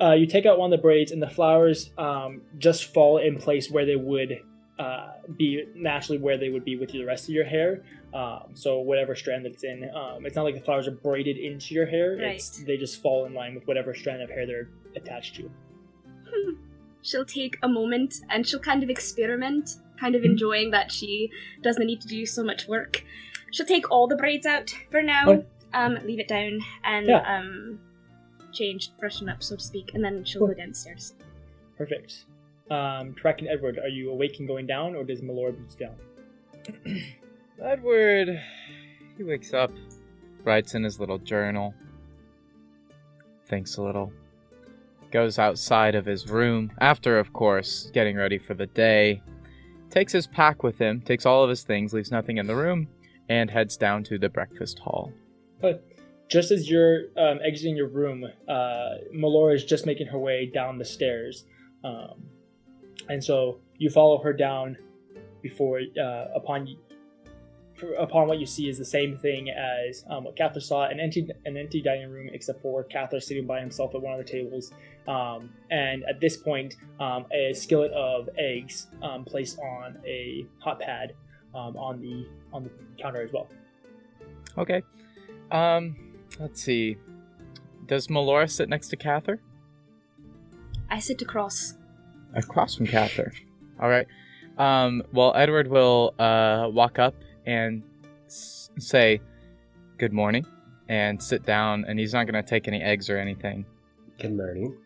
uh, you take out one of the braids and the flowers um, just fall in place where they would uh, be naturally where they would be with the rest of your hair um, so whatever strand that it's in um, it's not like the flowers are braided into your hair it's, Right. they just fall in line with whatever strand of hair they're attached to She'll take a moment and she'll kind of experiment, kind of enjoying that she doesn't need to do so much work. She'll take all the braids out for now, Okay. um, leave it down, and Yeah. um, change, freshen up, so to speak, and then she'll go downstairs. perfect um, Trek and Edward are you awake and going down or does Melora boots down Edward, he wakes up, writes in his little journal, thinks a little, goes outside of his room, after, of course, getting ready for the day, takes his pack with him, takes all of his things, leaves nothing in the room, and heads down to the breakfast hall. But just as you're um, exiting your room, uh, Melora is just making her way down the stairs, um, and so you follow her down before uh, upon upon what you see is the same thing as um, what Cather saw an empty an empty dining room except for Cather sitting by himself at one of the tables, um, and at this point um, a skillet of eggs um, placed on a hot pad um, on the on the counter as well. Okay. Um, let's see. Does Melora sit next to Cather? I sit across. across from Cather. All right. Um, well, Edward will uh, walk up and s- say, "Good morning," and sit down. And he's not going to take any eggs or anything. Good morning.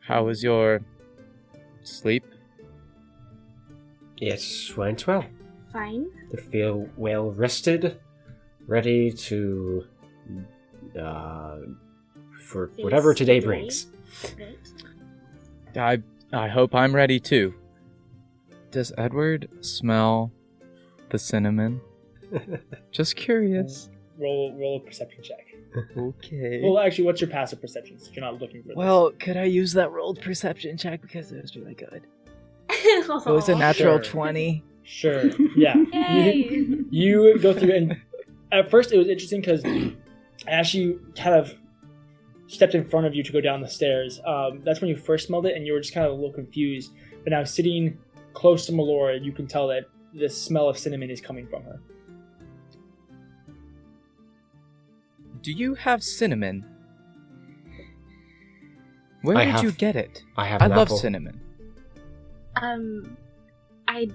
How was your sleep? It went well. Fine. To feel well rested, ready to uh, for Face whatever today the brings. Right. I I hope I'm ready too. Does Edward smell the cinnamon? Just curious. Roll roll a perception check. Okay. Well, actually, what's your passive perception? Since you're not looking for this. Well, could I use that rolled perception check because it was really good? It was a natural Sure. 20. Sure. Yeah. you, Yay! you go through and at first it was interesting because as she kind of stepped in front of you to go down the stairs, um, that's when you first smelled it and you were just kind of a little confused. But now sitting close to Melora, you can tell that the smell of cinnamon is coming from her. Do you have cinnamon? Where I did have- you get it? I have I an love apple. cinnamon. Um, I,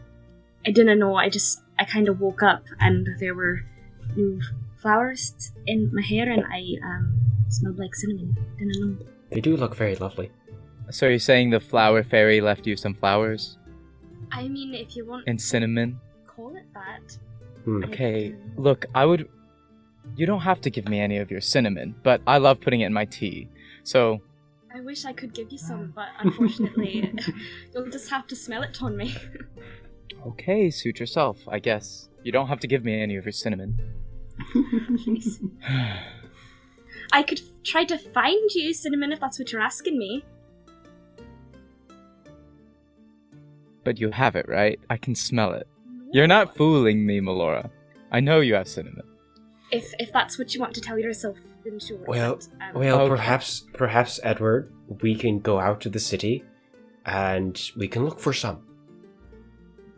I didn't know. I just I kind of woke up and there were new flowers in my hair, and I um smelled like cinnamon. Didn't know. They do look very lovely. So you're saying the flower fairy left you some flowers I mean, if you want and cinnamon? call it that. Hmm. Okay, look, I would. You don't have to give me any of your cinnamon, but I love putting it in my tea. So, I wish I could give you some, but unfortunately, you'll just have to smell it on me. okay, suit yourself, I guess. You don't have to give me any of your cinnamon. I could try to find you cinnamon if that's what you're asking me. But you have it, right? I can smell it. You're not fooling me, Melora. I know you have cinnamon. If if that's what you want to tell yourself, then sure. Well, but, um, Well, Okay. perhaps, perhaps Edward, we can go out to the city, and we can look for some.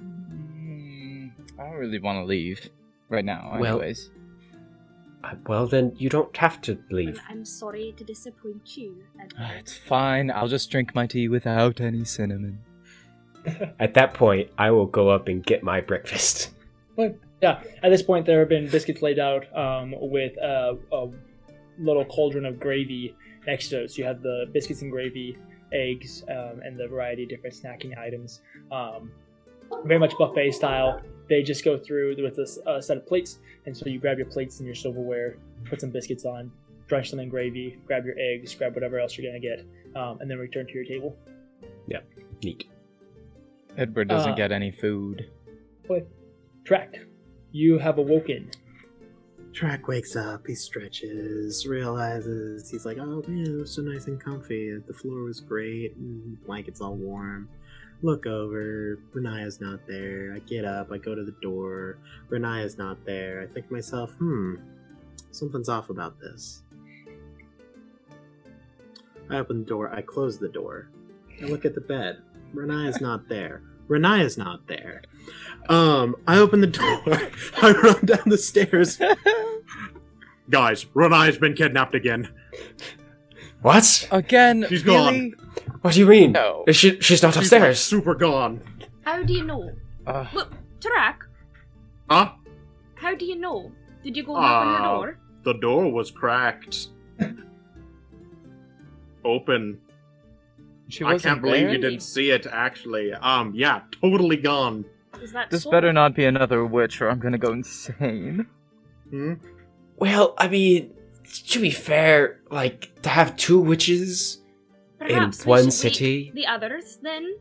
Mm, I don't really want to leave right now, Well- anyways. Uh, well, then you don't have to well, leave. I'm sorry to disappoint you. Edward. It's fine. I'll just drink my tea without any cinnamon. At that point, I will go up and get my breakfast. But yeah, at this point there have been biscuits laid out um, with a, a little cauldron of gravy next to it. So you have the biscuits and gravy, eggs, um, and the variety of different snacking items. Um, very much buffet style. They just go through with a set of plates, and so you grab your plates and your silverware, put some biscuits on, drench them in gravy, grab your eggs, grab whatever else you're gonna get, um, and then return to your table. Yeah, neat. Edward doesn't Uh, get any food. What? Track, you have awoken. Track wakes up, he stretches, realizes he's like, oh man, it was so nice and comfy. The floor was great, and blanket's all warm. Look over, Renaya's not there. I get up, I go to the door. Renaya's not there. I think to myself, hmm, something's off about this. I open the door, I close the door. I look at the bed. Renaya's not there. Renaya's not there. Um, I open the door. I run down the stairs. Guys, Renaya's been kidnapped again. What? Again? She's really? Gone. What do you mean? No. Is she, she's not She's, like, upstairs. super gone. How do you know? Uh, Look, Tarak, Huh? how do you know? Did you go knock on her Uh, door? The door was cracked. Open. She I wasn't can't believe there? you didn't see it. Actually, um, yeah, totally gone. Is that This so? better not be another witch, or I'm gonna go insane. Hmm? Well, I mean, to be fair, like to have two witches Perhaps in we one should city. The others, then?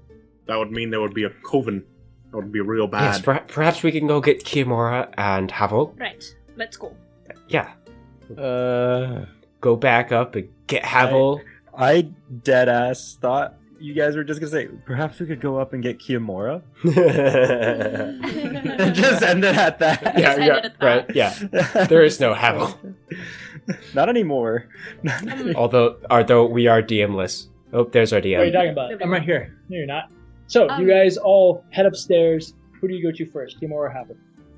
That would mean there would be a coven. That would be real bad. Yes, per- perhaps we can go get Kimura and Havel. Right, let's go. Yeah, Uh, go back up and get Havel. I dead ass thought you guys were just gonna say perhaps we could go up and get Kiamora and just end it at that. yeah, yeah, at that. right. Yeah, there is no Havel. Not anymore. Not Um, anymore. Although, although we are DMless. Oh, there's our DM. What are you talking about? I'm right here. No, you're not. So Um, you guys all head upstairs. Who do you go to first, Kimura or Havel?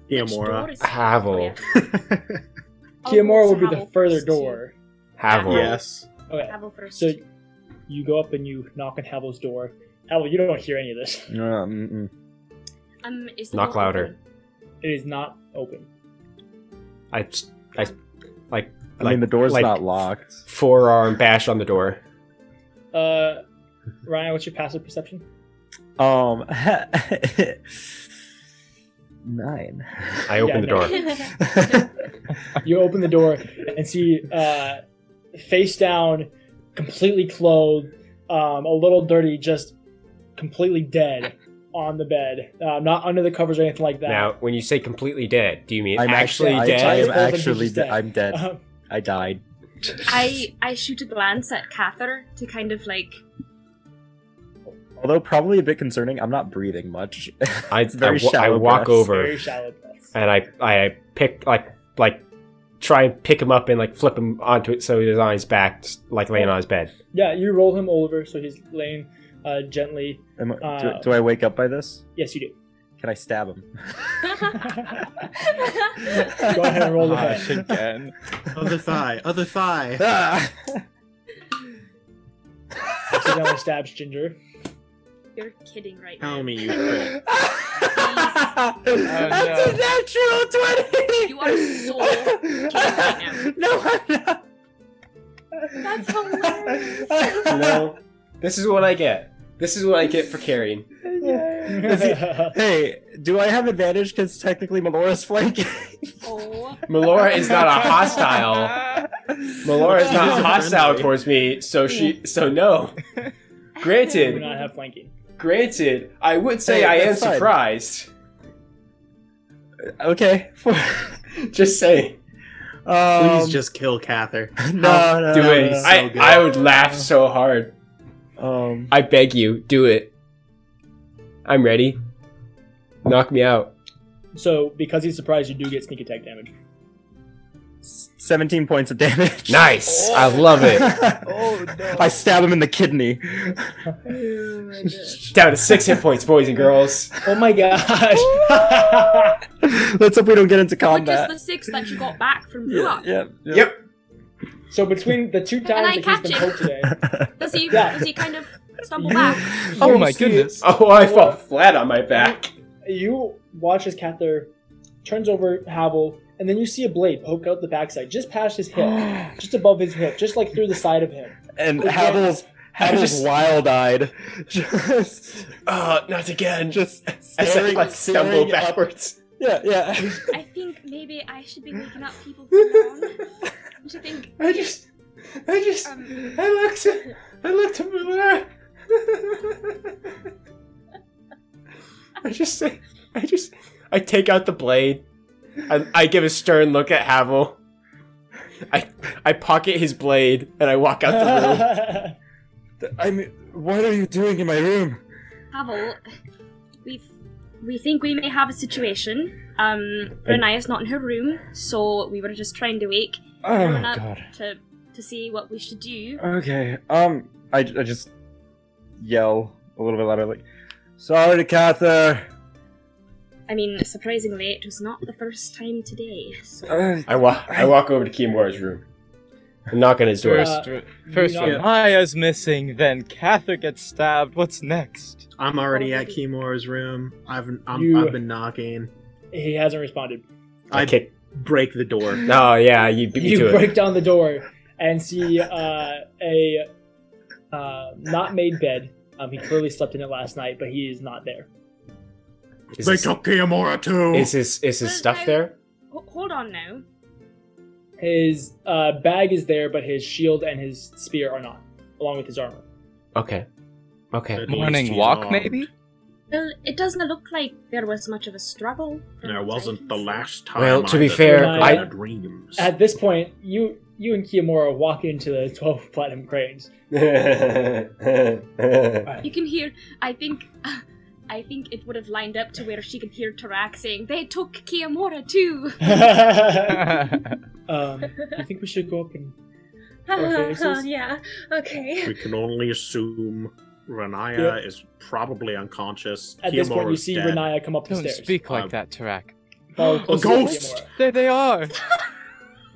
Which door Kiamora. Havel. Oh, yeah. I'll Kiamura go will to be the further door. Havel. yes. Okay. Havel first. So you go up and you knock on Havel's door. Havel, you don't hear any of this. Um, mm-mm. um, is the Knock door louder. open? It is not open. I, I, like, I mean, the door's like not locked. Forearm bash on the door. Uh, Ryan, what's your passive perception? Um, nine. I open Yeah, the no. door. You open the door and see uh, face down, completely clothed, um, a little dirty, just completely dead on the bed. Uh, not under the covers or anything like that. Now, when you say completely dead, do you mean I'm actually, actually, dead? I, I am Both of you actually just dead. dead. I'm dead. Um, I died. I I shoot a glance at Cather to kind of like Although probably a bit concerning, I'm not breathing much. I, It's very I, wa- I shallow walk breaths. over Very shallow and I I pick like like try and pick him up and like flip him onto it so he's on his back, like laying on his bed. Yeah, you roll him over so he's laying uh, gently. Am I- Uh, do, do I wake up by this? Yes, you do. Can I stab him? Go ahead and roll the Gosh, hit. again. Other thigh, other thigh. Ah! Accidentally stabs Ginger. You're kidding right Tell now. me you crit. That's a natural 20! You are so kidding right now. No, I'm not. That's hilarious. You know, this is what I get. This is what I get for carrying. Is he- hey, do I have advantage because technically Melora's flanking? Oh, Melora is not a hostile. Melora is not hostile towards me, so she so no. do Granted, not have flanking. Granted, I would say Hey, I am that's fine. surprised. okay. Just say. Um, Please just kill Cather. no, no, Do no, it. no, no. I, good. I would laugh so hard. Um, I beg you, do it. I'm ready. Knock me out. So, because he's surprised, you do get sneak attack damage. 17 points of damage. Nice. I love it. oh, no. I stab him in the kidney. Down to six hit points, boys and girls. Oh my gosh! Let's hope we don't get into which is the six that you got back from Yeah, Ruak. yeah, yeah. Yep. so between the two Can times that he's been him? poked today, Does he? Yeah. Does he kind of stumble back? Oh you my see- goodness. Oh, I fall flat on my back. You watch as Cather turns over Havel, and then you see a blade poke out the backside, just past his hip, just above his hip, just like through the side of him. and Again, Havel's, Havel's wild-eyed. Just, Oh, not again. just As I staring, like stumble staring up. backwards. Yeah, yeah. I think maybe I should be waking up people for long. Don't you think? I just, I just, Um, I looked, at, I looked at Miller. I just, say- I just, I take out the blade. I, I give a stern look at Havel. I, I pocket his blade and I walk out the room. I mean, what are you doing in my room? Havel, we we think we may have a situation. Um, Renaya's not in her room, so we were just trying to wake Oh everyone up god. to to see what we should do. Okay. Um, I, I just yell a little bit louder, like, "Sorry, Cather." I mean, surprisingly, it was not the first time today. So Uh, I walk, I walk over to Kiyomura's room. and knock on his door. First, first you know- Renaya's missing, then Cather gets stabbed. What's next? I'm already at Already. Kiyomura's room. I've I'm, You- I've been knocking. he hasn't responded. I I kick. break the door. No, yeah, you beat me you to break it. down the door and see uh, a uh, not made bed. Um, he clearly slept in it last night, but he is not there. Is They his, took Kiyomura too. is his is his Well, stuff I- there? Ho- hold on now. His uh, bag is there, but his shield and his spear are not, along with his armor. Okay. Okay. At Morning walk, armed. maybe? Well, it doesn't look like there was much of a struggle. from There wasn't the last time. Well, to I be had fair, a I- dreams. At this point, you you and Kiyomura walk into the twelve platinum cranes. You can hear. I think. I think it would have lined up to where she could hear Tarak saying, "They took Kiyomura too." um, you think we should go up and yeah. Okay. we can only assume Renaya is probably unconscious. at this point you see dead. Renaya come up the Don't stairs? speak like Um, that, Tarak. Follow A ghost! There they are.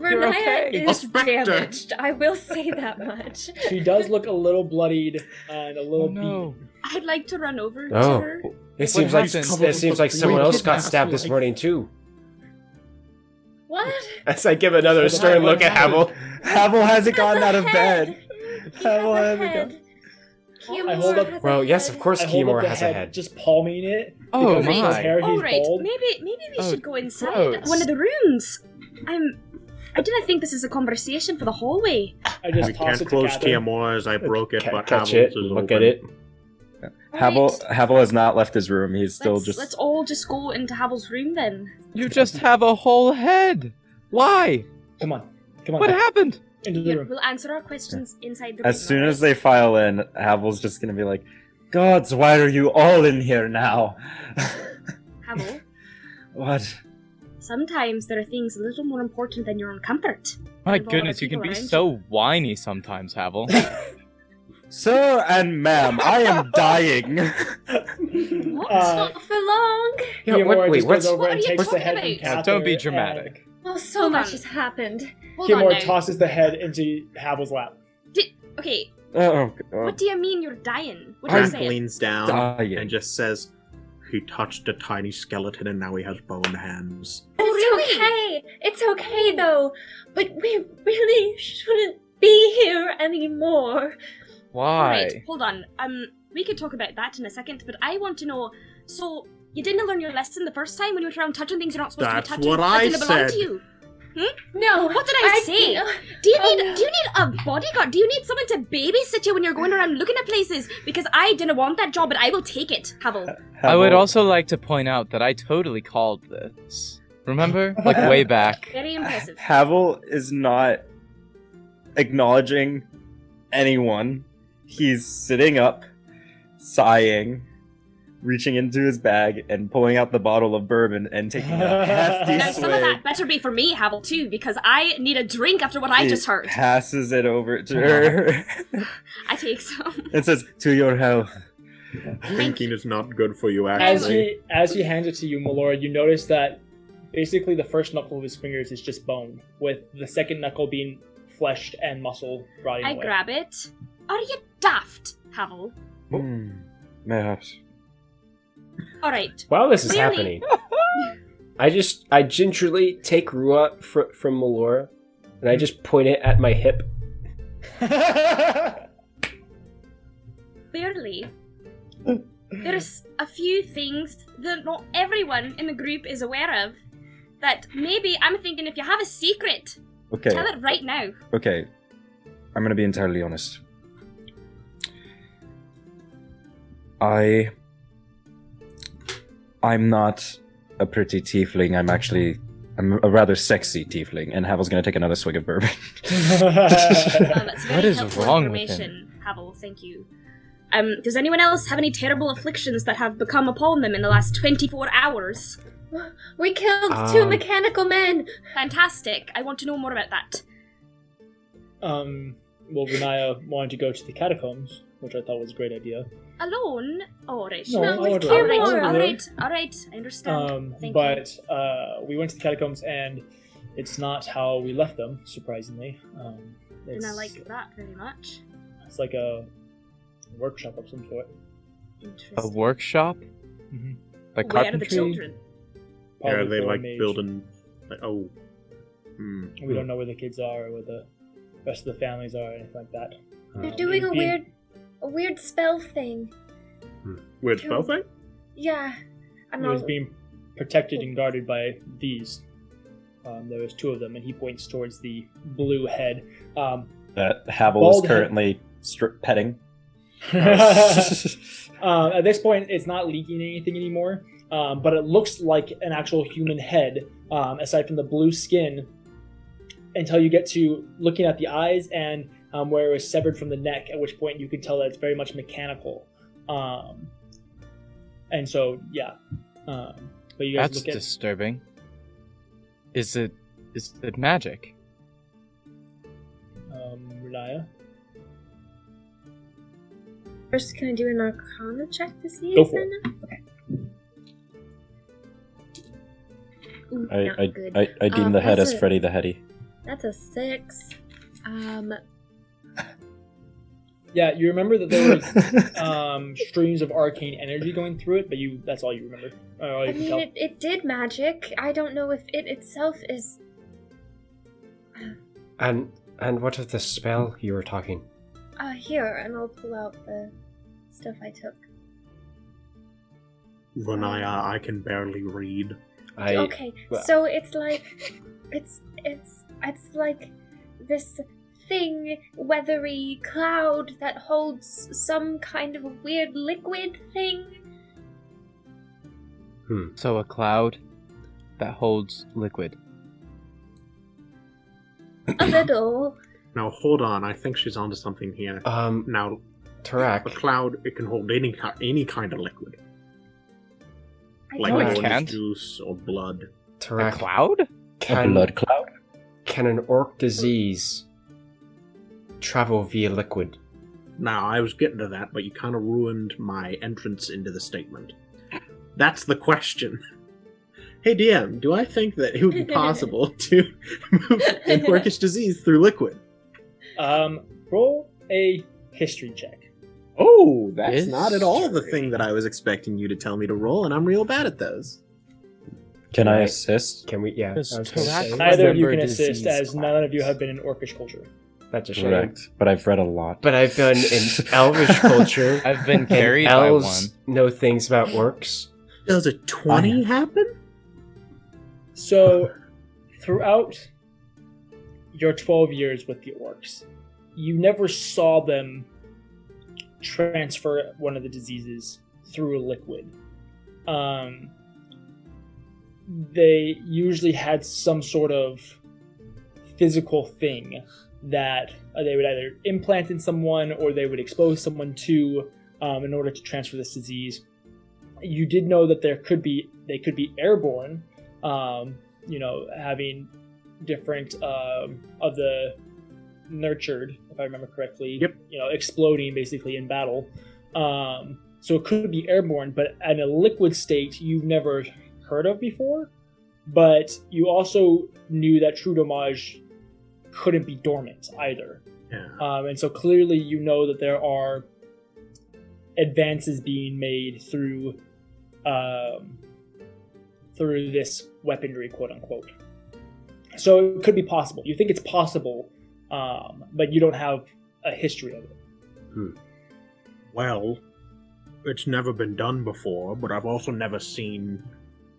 Renaya okay. Is damaged. I will say that much. She does look a little bloodied and a little Oh no. beaten. I'd like to run over to Oh. her. It seems like it seems like someone else got stabbed this morning too. What? As I give another What stern look at happened? Havel. Havel hasn't Has gotten out of bed. He Havel has a hasn't head. I hold up- has a Well, yes, head. of course I Kiyomura has head, a head. just palming it. Oh because my. hair, All right, bald. maybe maybe we Oh, should go inside gross. one of the rooms. I'm. I didn't think this is a conversation for the hallway. I just We can't it close Catherine. Kiyomura as I broke it, Ca- but catch Havel's it, is look open. at it. Havel Right. Havel has not left his room. He's still let's, just. let's all just go into Havel's room then. You just have a whole head. Why? Come on, come on, What happened? into the Yeah, room. we'll answer our questions inside the room. As soon as they file in, Havel's just gonna be like, Gods, why are you all in here now? Havel, what? Sometimes there are things a little more important than your own comfort. My goodness, you can be around so whiny sometimes, Havel. Sir and ma'am, I am dying. What? Uh, Not for long. Yeah, Theomora what, wait, what's What are you talking about? Cather. Don't be and dramatic. Oh, so Hold much on. has happened. Hold on tosses the head into Havel's lap. okay, oh, what do you mean you're dying? What are you saying? leans down Dying. and just says, "He touched a tiny skeleton, and now he has bone hands." It's okay. It's okay though. But we really shouldn't be here anymore. Why? Right, hold on. Um, we could talk about that in a second, but I want to know. So, you didn't learn your lesson the first time when you went around touching things you're not supposed That's to be touching. what that I didn't belong said. to you. Hmm? No. What did I, say? Do you Oh, need no. do you need a bodyguard? Do you need someone to babysit you when you're going around looking at places? Because I didn't want that job, but I will take it, Havel. Uh, I would also like to point out that I totally called this. Remember? Like way back. Very impressive. Havel is not acknowledging anyone. He's sitting up, sighing, reaching into his bag and pulling out the bottle of bourbon and taking a hefty Now, some of that better be for me, Havel, too, because I need a drink after what I He just heard. Passes it over to her. I take some. it says, "To your health." Drinking is not good for you, Actually, As actually. he as he hands it to you, Melora, you notice that basically the first knuckle of his fingers is just bone, with the second knuckle being flesh and muscle rotting I away. grab it. Are you daft, Havel? Hmm, Perhaps. Alright. While this is Clearly- happening, I just I gingerly take Rua fr- from Melora, and I just point it at my hip. Clearly, there's a few things that not everyone in the group is aware of. That maybe I'm thinking if you have a secret, Okay. tell it right now. Okay. I'm gonna be entirely honest. I. I'm not a pretty tiefling. I'm actually. I'm a rather sexy tiefling, and Havel's gonna take another swig of bourbon. That's What is wrong with information, Havel. Thank you. Um, does anyone else have any terrible afflictions that have become upon them in the last 24 hours? We killed two Um, mechanical men. Fantastic. I want to know more about that. um, well, Renaya wanted to go to the catacombs, which I thought was a great idea. Alone? Alright. No, No, I with would Alright, rather- I would Kiyomura. rather- alright, alright. I understand. Um, Thank you. but uh, we went to the catacombs, and it's not how we left them. Surprisingly, um, And I like that very much. it's like a workshop of some sort. A Interesting. workshop? Mhm. Like Where are the carpentry? children? Yeah, Probably they for like mage. building. Like, oh, hmm. We don't know where the kids are, or where the rest of the families are, or anything like that. They're Um, doing a be- weird, a weird spell thing. Weird spell thing. Yeah. I It don't was being protected and guarded by these. Um, there was two of them, and he points towards the blue head. Um, that Havel Bald is head. currently stri- petting. uh, at this point, it's not leaking anything anymore, um, but it looks like an actual human head, um, aside from the blue skin, until you get to looking at the eyes and um, where it was severed from the neck, at which point you can tell that it's very much mechanical. Um, and so, yeah. Um, but you guys That's look at. disturbing. Is it is it magic? Um, Renaya? First, can I do an Arcana check to see Go if for I it. know? Okay. Ooh, I, not I, good. I, I deem Um, the head what's as it? Freddy the Heady. That's a six. Um, Yeah, you remember that there was um, streams of arcane energy going through it, but you—that's all you remember. All you I mean, it, it did magic. I don't know if it itself is. And and what of the spell you were talking? Uh, here, and I'll pull out the stuff I took. Renaya, I can barely read. I okay, well- so it's like, it's it's it's like this thing, weathery cloud that holds some kind of a weird liquid thing. So a cloud that holds liquid. A little. Now hold on, I think she's onto something here. um Now, A cloud, it can hold any any kind of liquid, I like No, it don't- orange can't. juice or blood. A Tarak, cloud? A can, blood cloud? can an orc disease travel via liquid? Now, I was getting to that, but you kind of ruined my entrance into the statement. That's the question. Hey DM, do I think that it would be possible to move an orcish disease through liquid? Um, roll a history check. Oh, that's Is- not at all the thing that I was expecting you to tell me to roll, and I'm real bad at those. Can I assist? Can we? Yeah, Does I was gonna Tarak say, Neither of you can assist, disease as none of you have been in orcish culture. That's a shame. Correct. But I've read a lot. But I've been in elvish culture. I've been and carried by one. elves know things about orcs. Does a 20 happen? So, throughout your 12 years with the orcs, you never saw them transfer one of the diseases through a liquid. Um, they usually had some sort of physical thing that uh, they would either implant in someone or they would expose someone to um, in order to transfer this disease. You did know that there could be they could be airborne, um, you know, having different um, of the nurtured, if I remember correctly. Yep. You know, exploding basically in battle. Um, so it could be airborne, but in a liquid state you've never heard of before. But you also knew that true domage couldn't be dormant either. Yeah. Um, and so clearly you know that there are advances being made through um, through this weaponry, quote unquote. So it could be possible. You think it's possible, um, but you don't have a history of it. Well, it's never been done before, but I've also never seen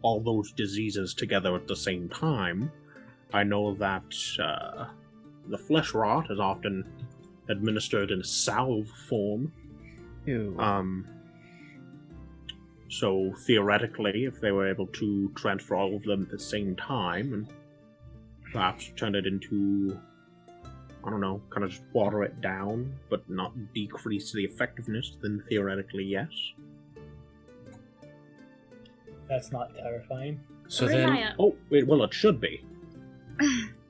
all those diseases together at the same time. I know that uh, the flesh rot is often administered in a salve form. Ew. Um, so theoretically, if they were able to transfer all of them at the same time and perhaps turn it into, I don't know, kind of just water it down, but not decrease the effectiveness, then theoretically, yes. That's not terrifying. So then, Oh, wait, well, it should be.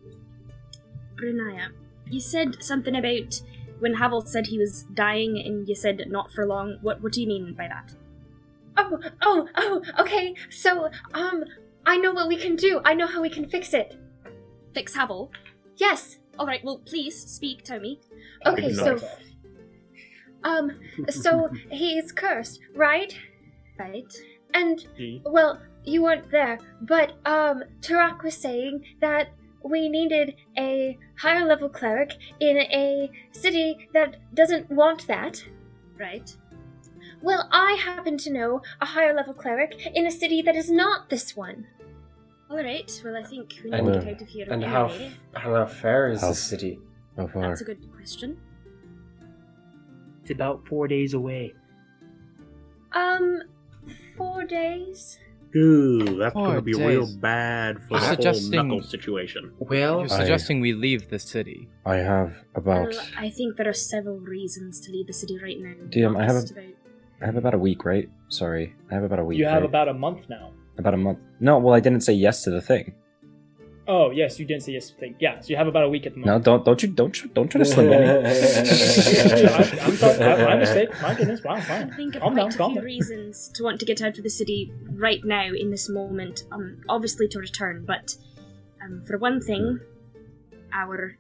Renaya, you said something about when Havel said he was dying, and you said not for long. What What do you mean by that? Oh, oh, oh, okay. So, um, I know what we can do. I know how we can fix it. Fix Havel. Yes. All right. Well, please speak, Tommy. Okay, so, enough. um, so he's cursed, right? Right. And Gee. well, you weren't there, but um, Tarak was saying that we needed a higher level cleric in a city that doesn't want that. Right. Well, I happen to know a higher level cleric in a city that is not this one. All right. Well, I think we need to get out of here. and how anyway. f- how fair is How- the city? How far? That's a good question. It's about four days away. Um, four days. Ooh, that's Four gonna be real bad for You're the whole knuckle situation. Well, You're I- suggesting we leave the city. I have about Well, I think there are several reasons to leave the city right now. DM, I have a- just about- I have about a week, right? Sorry, I have about a week. You have right? about a month now. about a month. No, well, I didn't say yes to the thing. Oh yes, you didn't say yes. Thing. Yeah, so you have about a week at the moment. No, don't don't you don't tr- don't try to slim me. I'm, I'm sorry, I- my mistake. My goodness. Wow, I fine. can think of Calm down, quite a calm few down. reasons to want to get out of the city right now in this moment. Um, obviously to return, but um, for one thing, our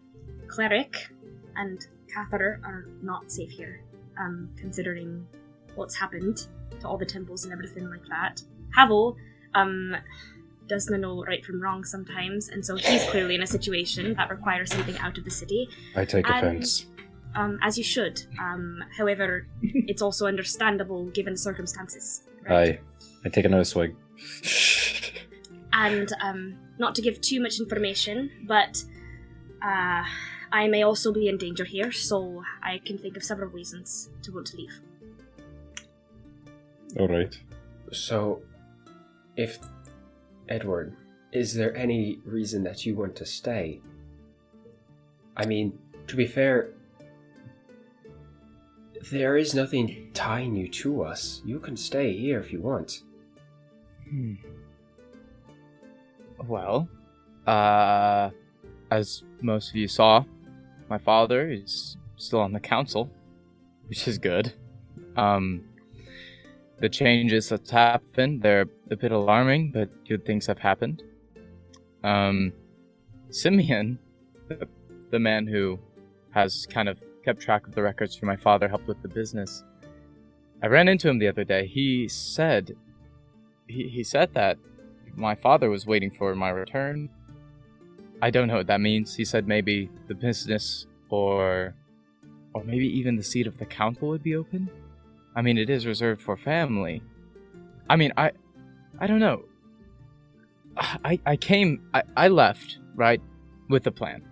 cleric and Catheter are not safe here. Um, considering what's happened to all the temples and everything like that. Havel, um, doesn't know right from wrong sometimes, and so he's clearly in a situation that requires something out of the city. I take And- offense. Um, as you should. Um, however, it's also understandable given the circumstances. right? I I take another swig. And um, not to give too much information, but uh, I may also be in danger here, so I can think of several reasons to want to leave. All right. so if Edward, is there any reason that you want to stay? I mean, to be fair, There is nothing tying you to us. You can stay here if you want. Hmm. Well, uh, as most of you saw, my father is still on the council, which is good. Um, the changes that's happened, they're a bit alarming, but good things have happened. Um, Simeon, the, the man who has kind of kept track of the records for my father, helped with the business. I ran into him the other day. He said, he, he said that my father was waiting for my return. I don't know what that means. He said maybe the business or or maybe even the seat of the council would be open. I mean, it is reserved for family. I mean, I I don't know. I I came I, I left, right, with a plan.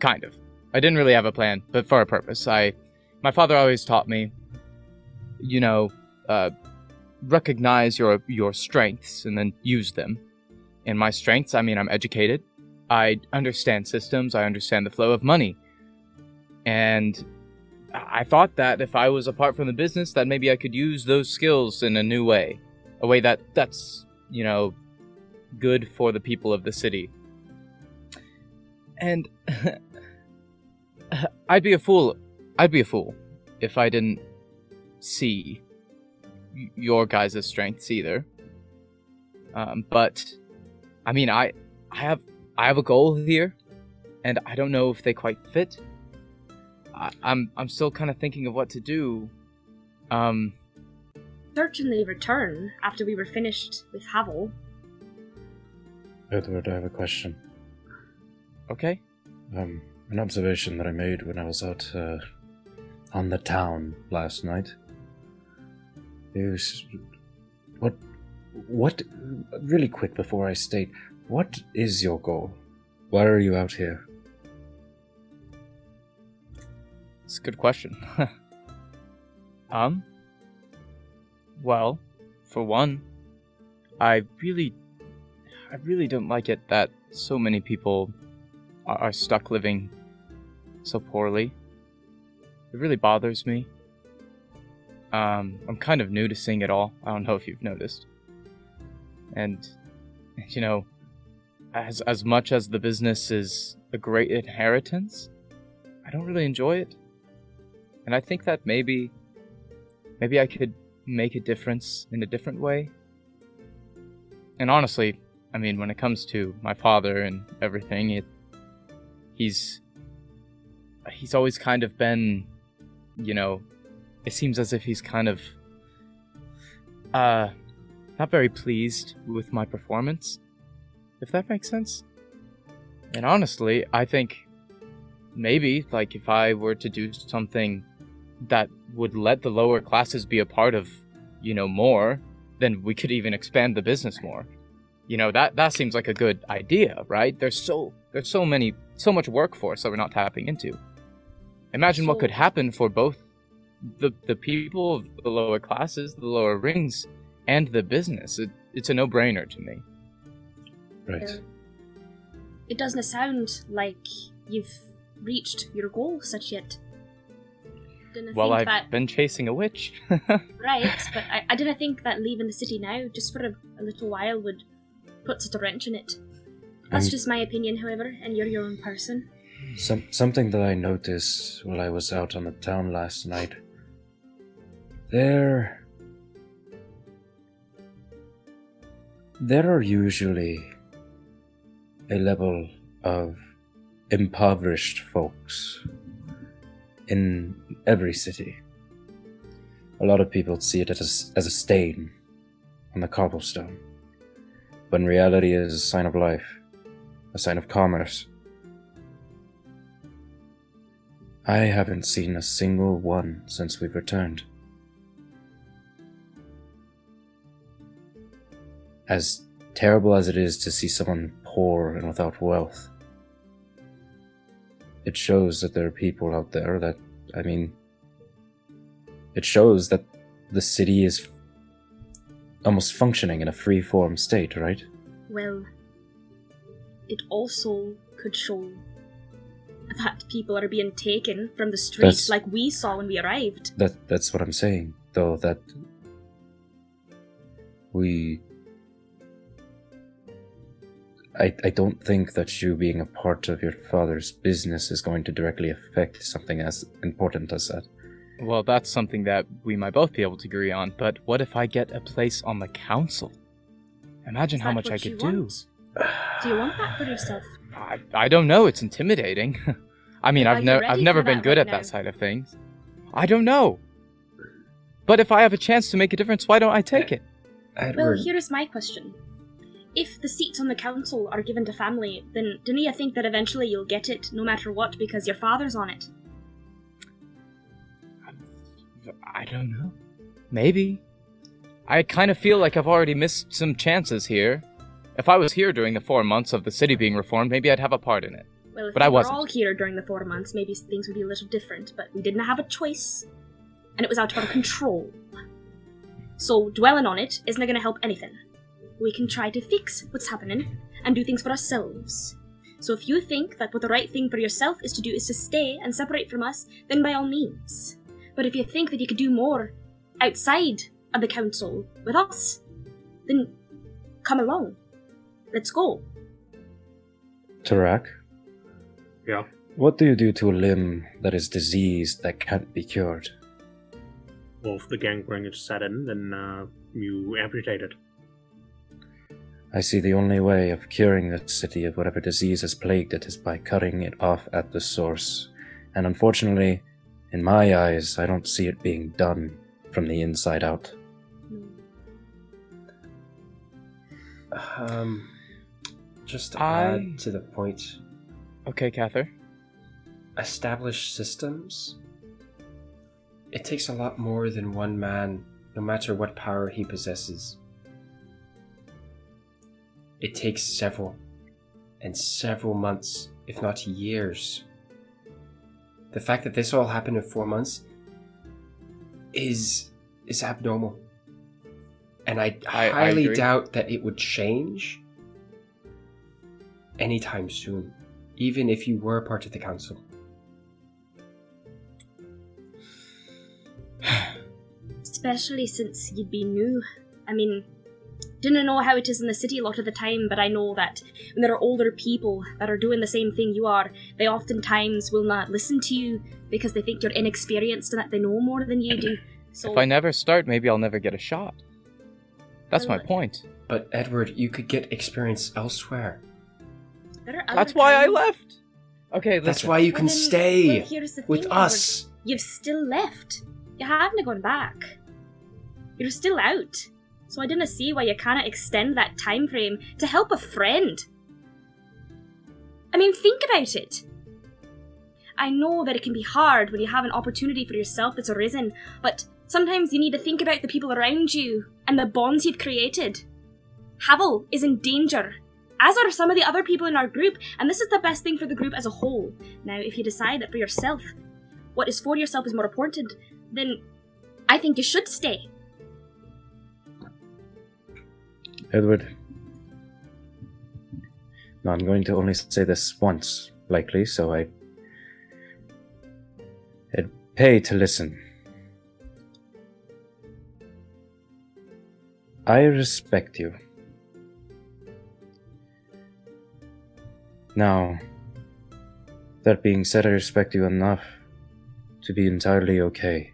Kind of. I didn't really have a plan, but for a purpose. I my father always taught me you know, uh recognize your your strengths and then use them. And my strengths, I mean, I'm educated. I understand systems. I understand the flow of money. And I thought that if I was apart from the business, that maybe I could use those skills in a new way, a way that that's you know good for the people of the city. And I'd be a fool. I'd be a fool if I didn't see your guys' strengths either. Um, but I mean, I I have I have a goal here, and I don't know if they quite fit. I, I'm I'm still kind of thinking of what to do. Um, Certainly return after we were finished with Havel. Edward, I have a question. okay. Um, an observation that I made when I was out uh, on the town last night. Is what? What? Really quick before I state, what is your goal? Why are you out here? It's a good question. um. Well, for one, I really, I really don't like it that so many people are, are stuck living so poorly. It really bothers me. Um, I'm kind of new to seeing it all. I don't know if you've noticed. And, you know, as as much as the business is a great inheritance, I don't really enjoy it. And I think that maybe maybe I could make a difference in a different way. And honestly, I mean, when it comes to my father and everything, it he's he's always kind of been, you know, it seems as if he's kind of uh not very pleased with my performance. If that makes sense. And honestly, I think maybe like if I were to do something that would let the lower classes be a part of, you know, more, then we could even expand the business more. You know, that that seems like a good idea, right? There's so there's so many so much workforce that we're not tapping into. Imagine what could happen for both the the people of the lower classes, the lower rings, and the business. It, it's a no-brainer to me. Right. Uh, It doesn't sound like you've reached your goal such yet. Didn't Well, think I've that been chasing a witch. right, but I, I didn't think that leaving the city now, just for a, a little while, would put such a wrench in it. That's And- just my opinion, however, and you're your own person. Some something that I noticed while I was out on the town last night. There there are usually a level of impoverished folks in every city. A lot of people see it as, as a stain on the cobblestone, but in reality it is a sign of life, a sign of commerce. I haven't seen a single one since we've returned. As terrible as it is to see someone poor and without wealth, it shows that there are people out there that, I mean, it shows that the city is almost functioning in a free form state, right? Well, it also could show that people are being taken from the streets like we saw when we arrived. That that's what I'm saying, though that we I I don't think that you being a part of your father's business is going to directly affect something as important as that. Well, that's something that we might both be able to agree on, but what if I get a place on the council? Imagine how much I could do. Do you want that for yourself? I, I don't know, it's intimidating. I mean, Are I've, you ne- I've never been good right at now? that side of things. I don't know. But if I have a chance to make a difference, why don't I take eh, it? Edward. Well, here's my question. If the seats on the council are given to family, then didn't you think that eventually you'll get it no matter what because your father's on it? I don't know. Maybe. I kind of feel like I've already missed some chances here. If I was here during the four months of the city being reformed, maybe I'd have a part in it. Well, if But we I were wasn't. all here during the four months, maybe things would be a little different, but we didn't have a choice, and it was out of our control. So, dwelling on it isn't going to help anything. We can try to fix what's happening and do things for ourselves. So, if you think that what the right thing for yourself is to do is to stay and separate from us, then by all means. But if you think that you could do more outside of the council with us, then come along. Let's go. Tarak, Yeah. what do you do to a limb that is diseased that can't be cured? Well, if the gangrene is set in, then uh, you amputate it. I see the only way of curing the city of whatever disease has plagued it is by cutting it off at the source. And unfortunately, in my eyes, I don't see it being done from the inside out. um, just to I- add to the point, Okay, Cather. Establish systems. It takes a lot more than one man, no matter what power he possesses. It takes several, and several months, if not years. The fact that this all happened in four months is is abnormal, and I, I- I highly agree. doubt that it would change anytime soon, even if you were part of the council. especially since you'd be new. I mean, didn't know how it is in the city a lot of the time, but I know that when there are older people that are doing the same thing you are, they oftentimes will not listen to you because they think you're inexperienced and that they know more than you do. So If I never start, maybe I'll never get a shot. That's my point. But Edward, you could get experience elsewhere. there are other That's why I left. Okay, That's why you Well, can then- stay well, here's with thing, us. Edward. You've still left. You haven't gone back. You're still out. So I didn't see why you can't extend that time frame to help a friend. I mean, think about it. I know that it can be hard when you have an opportunity for yourself that's arisen, but sometimes you need to think about the people around you and the bonds you've created. Havel is in danger, as are some of the other people in our group, and this is the best thing for the group as a whole. Now, if you decide that for yourself, what is for yourself is more important, then I think you should stay. Edward. Now, I'm going to only say this once, likely, so I. I'd pay to listen. I respect you. Now, that being said, I respect you enough to be entirely okay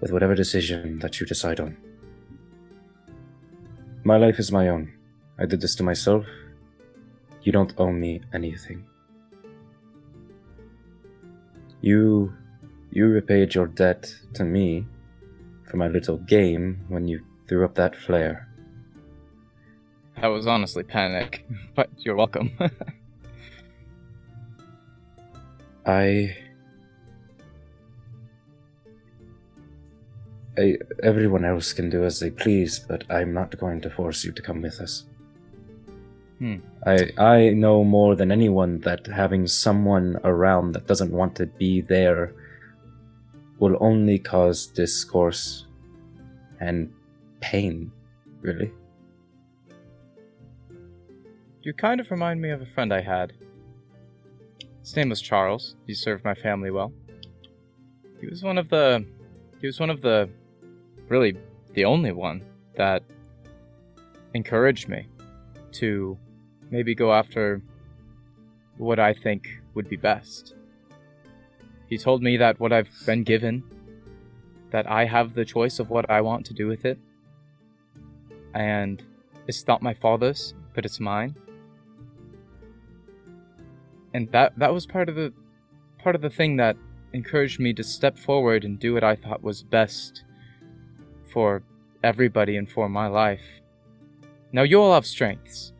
with whatever decision that you decide on. My life is my own. I did this to myself. You don't owe me anything. You you repaid your debt to me for my little game when you threw up that flare. That was honestly panic, but you're welcome. I I, everyone else can do as they please, but I'm not going to force you to come with us. Hmm. I I know more than anyone that having someone around that doesn't want to be there will only cause discourse and pain, really. you kind of remind me of a friend I had. His name was Charles. He served my family well. He was one of the. He was one of the. Really, the only one that encouraged me to maybe go after what I think would be best. He told me that what I've been given, that I have the choice of what I want to do with it. And it's not my father's, but it's mine. And that that was part of the part of the thing that encouraged me to step forward and do what I thought was best for everybody and for my life. Now you all have strengths.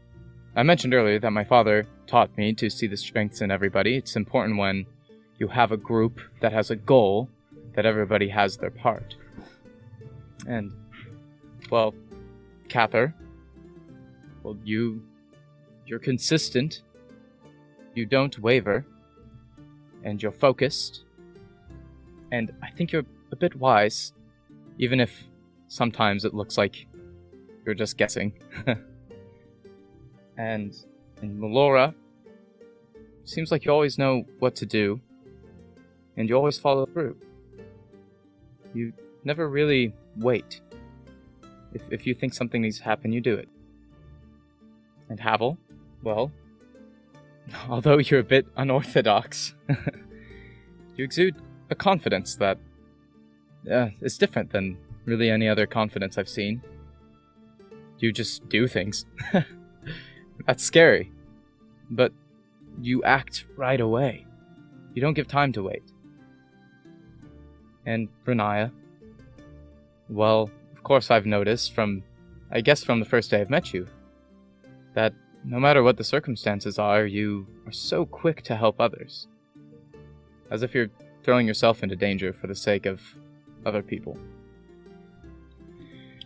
I mentioned earlier that my father taught me to see the strengths in everybody. It's important when you have a group that has a goal that everybody has their part. And, well, Cather, well, you, you're consistent, you don't waver, and you're focused, and I think you're a bit wise, even if sometimes it looks like you're just guessing. and in Melora, seems like you always know what to do, and you always follow through. You never really wait. If, if you think something needs to happen, you do it. And Havel, well, although you're a bit unorthodox, you exude a confidence that uh, is different than really any other confidence I've seen. You just do things. That's scary. But you act right away. You don't give time to wait. And Renaya, well, of course I've noticed from, I guess from the first day I've met you, that no matter what the circumstances are, you are so quick to help others. As if you're throwing yourself into danger for the sake of other people.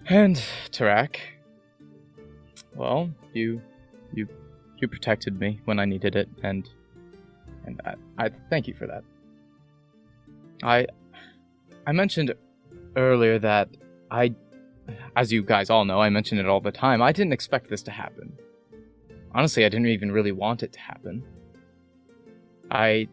And Tarak, well, you you you protected me when I needed it, and and I, I thank you for that. I I mentioned earlier that I, as you guys all know, I mention it all the time. I didn't expect this to happen. Honestly, I didn't even really want it to happen. I,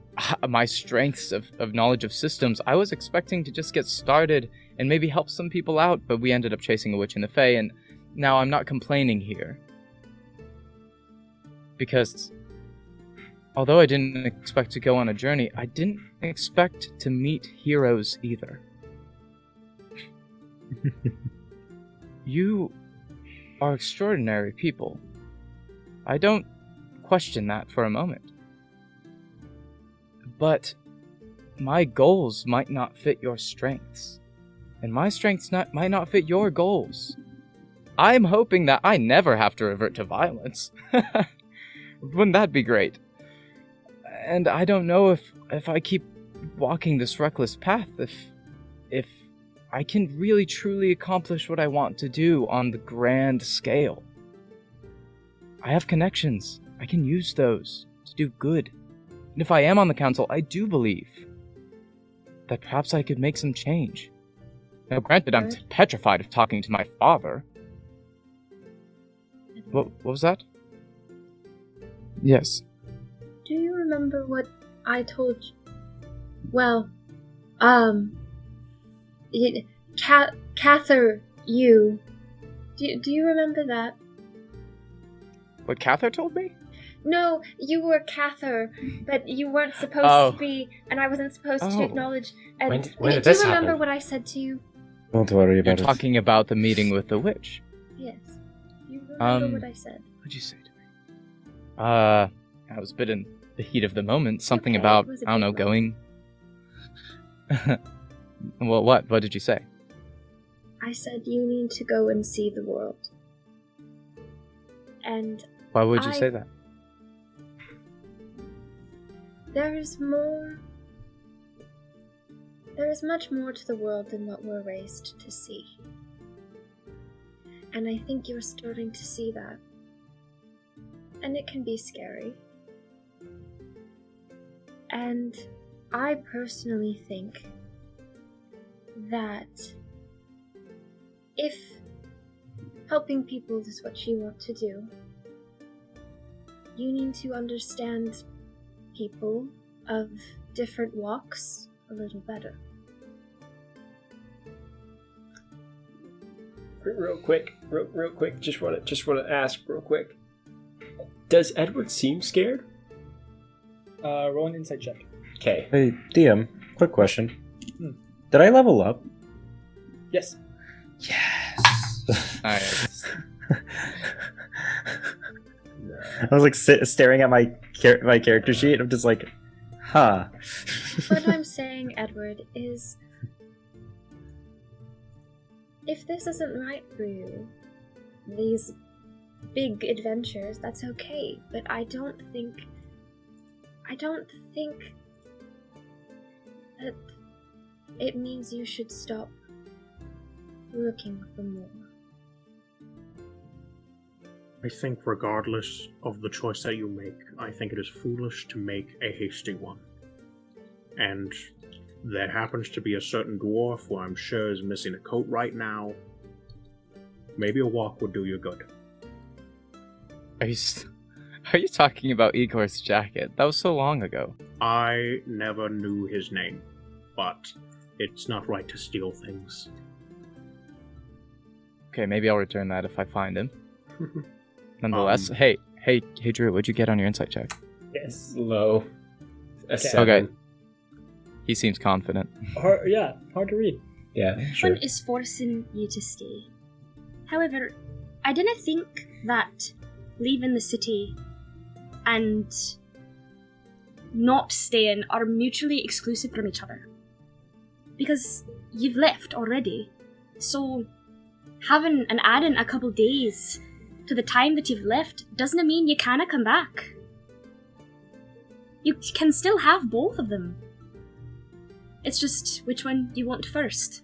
my strengths of, of knowledge of systems, I was expecting to just get started and maybe help some people out, but we ended up chasing a witch in the Fae, and now I'm not complaining here because although I didn't expect to go on a journey, I didn't expect to meet heroes either. you are extraordinary people. I don't question that for a moment. But my goals might not fit your strengths, and my strengths not, might not fit your goals. I'm hoping that I never have to revert to violence. Wouldn't that be great? And I don't know if if I keep walking this reckless path if if I can really truly accomplish what I want to do on the grand scale. I have connections. I can use those to do good. And if I am on the council, I do believe that perhaps I could make some change. Now, granted, I'm petrified of talking to my father. What, what was that? Yes. Do you remember what I told you? Well, um, it, Cat, Cather, you. Do, do you remember that? What Cather told me? No, you were Cather, but you weren't supposed Oh. to be, and I wasn't supposed Oh. to acknowledge. And When did- when do did this you remember happen? what I said to you? Don't worry You're about it. talking about the meeting with the witch. Yes. You remember Um, what I said? What'd you say to me? Uh, I was a bit in the heat of the moment. Something Okay, about it was don't big know going. well, what? What did you say? I said you need to go and see the world. And Why would you I- say that? there is more. There is much more to the world than what we're raised to see. And I think you're starting to see that. And it can be scary. And I personally think that if helping people is what you want to do, you need to understand people of different walks a little better. Real quick, real, real quick. Just want to just want to ask real quick. Does Edward seem scared? Uh, roll an insight check. Okay. Hey, DM, quick question. Hmm. Did I level up? Yes. Yes. Nice. I was like sit- staring at my char- my character sheet. I'm just like, huh. what I'm saying, Edward, is if this isn't right for you, these big adventures, that's okay. But I don't think. I don't think that it means you should stop looking for more. I think, regardless of the choice that you make, I think it is foolish to make a hasty one. And there happens to be a certain dwarf who I'm sure is missing a coat right now. Maybe a walk would do you good. Are you s- are you talking about Igor's jacket? That was so long ago. I never knew his name, but it's not right to steal things. Okay, maybe I'll return that if I find him. Nonetheless, Um, hey, hey, hey, Drew, what'd you get on your insight check? Yes. Low. A Okay. seven. Okay. He seems confident. Hard, yeah, hard to read. Yeah. sure. One is forcing you to stay. However, I didn't think that leaving the city and not staying are mutually exclusive from each other. Because you've left already. So having and adding a couple days to the time that you've left doesn't mean you canna come back. You can still have both of them. It's just which one you want first.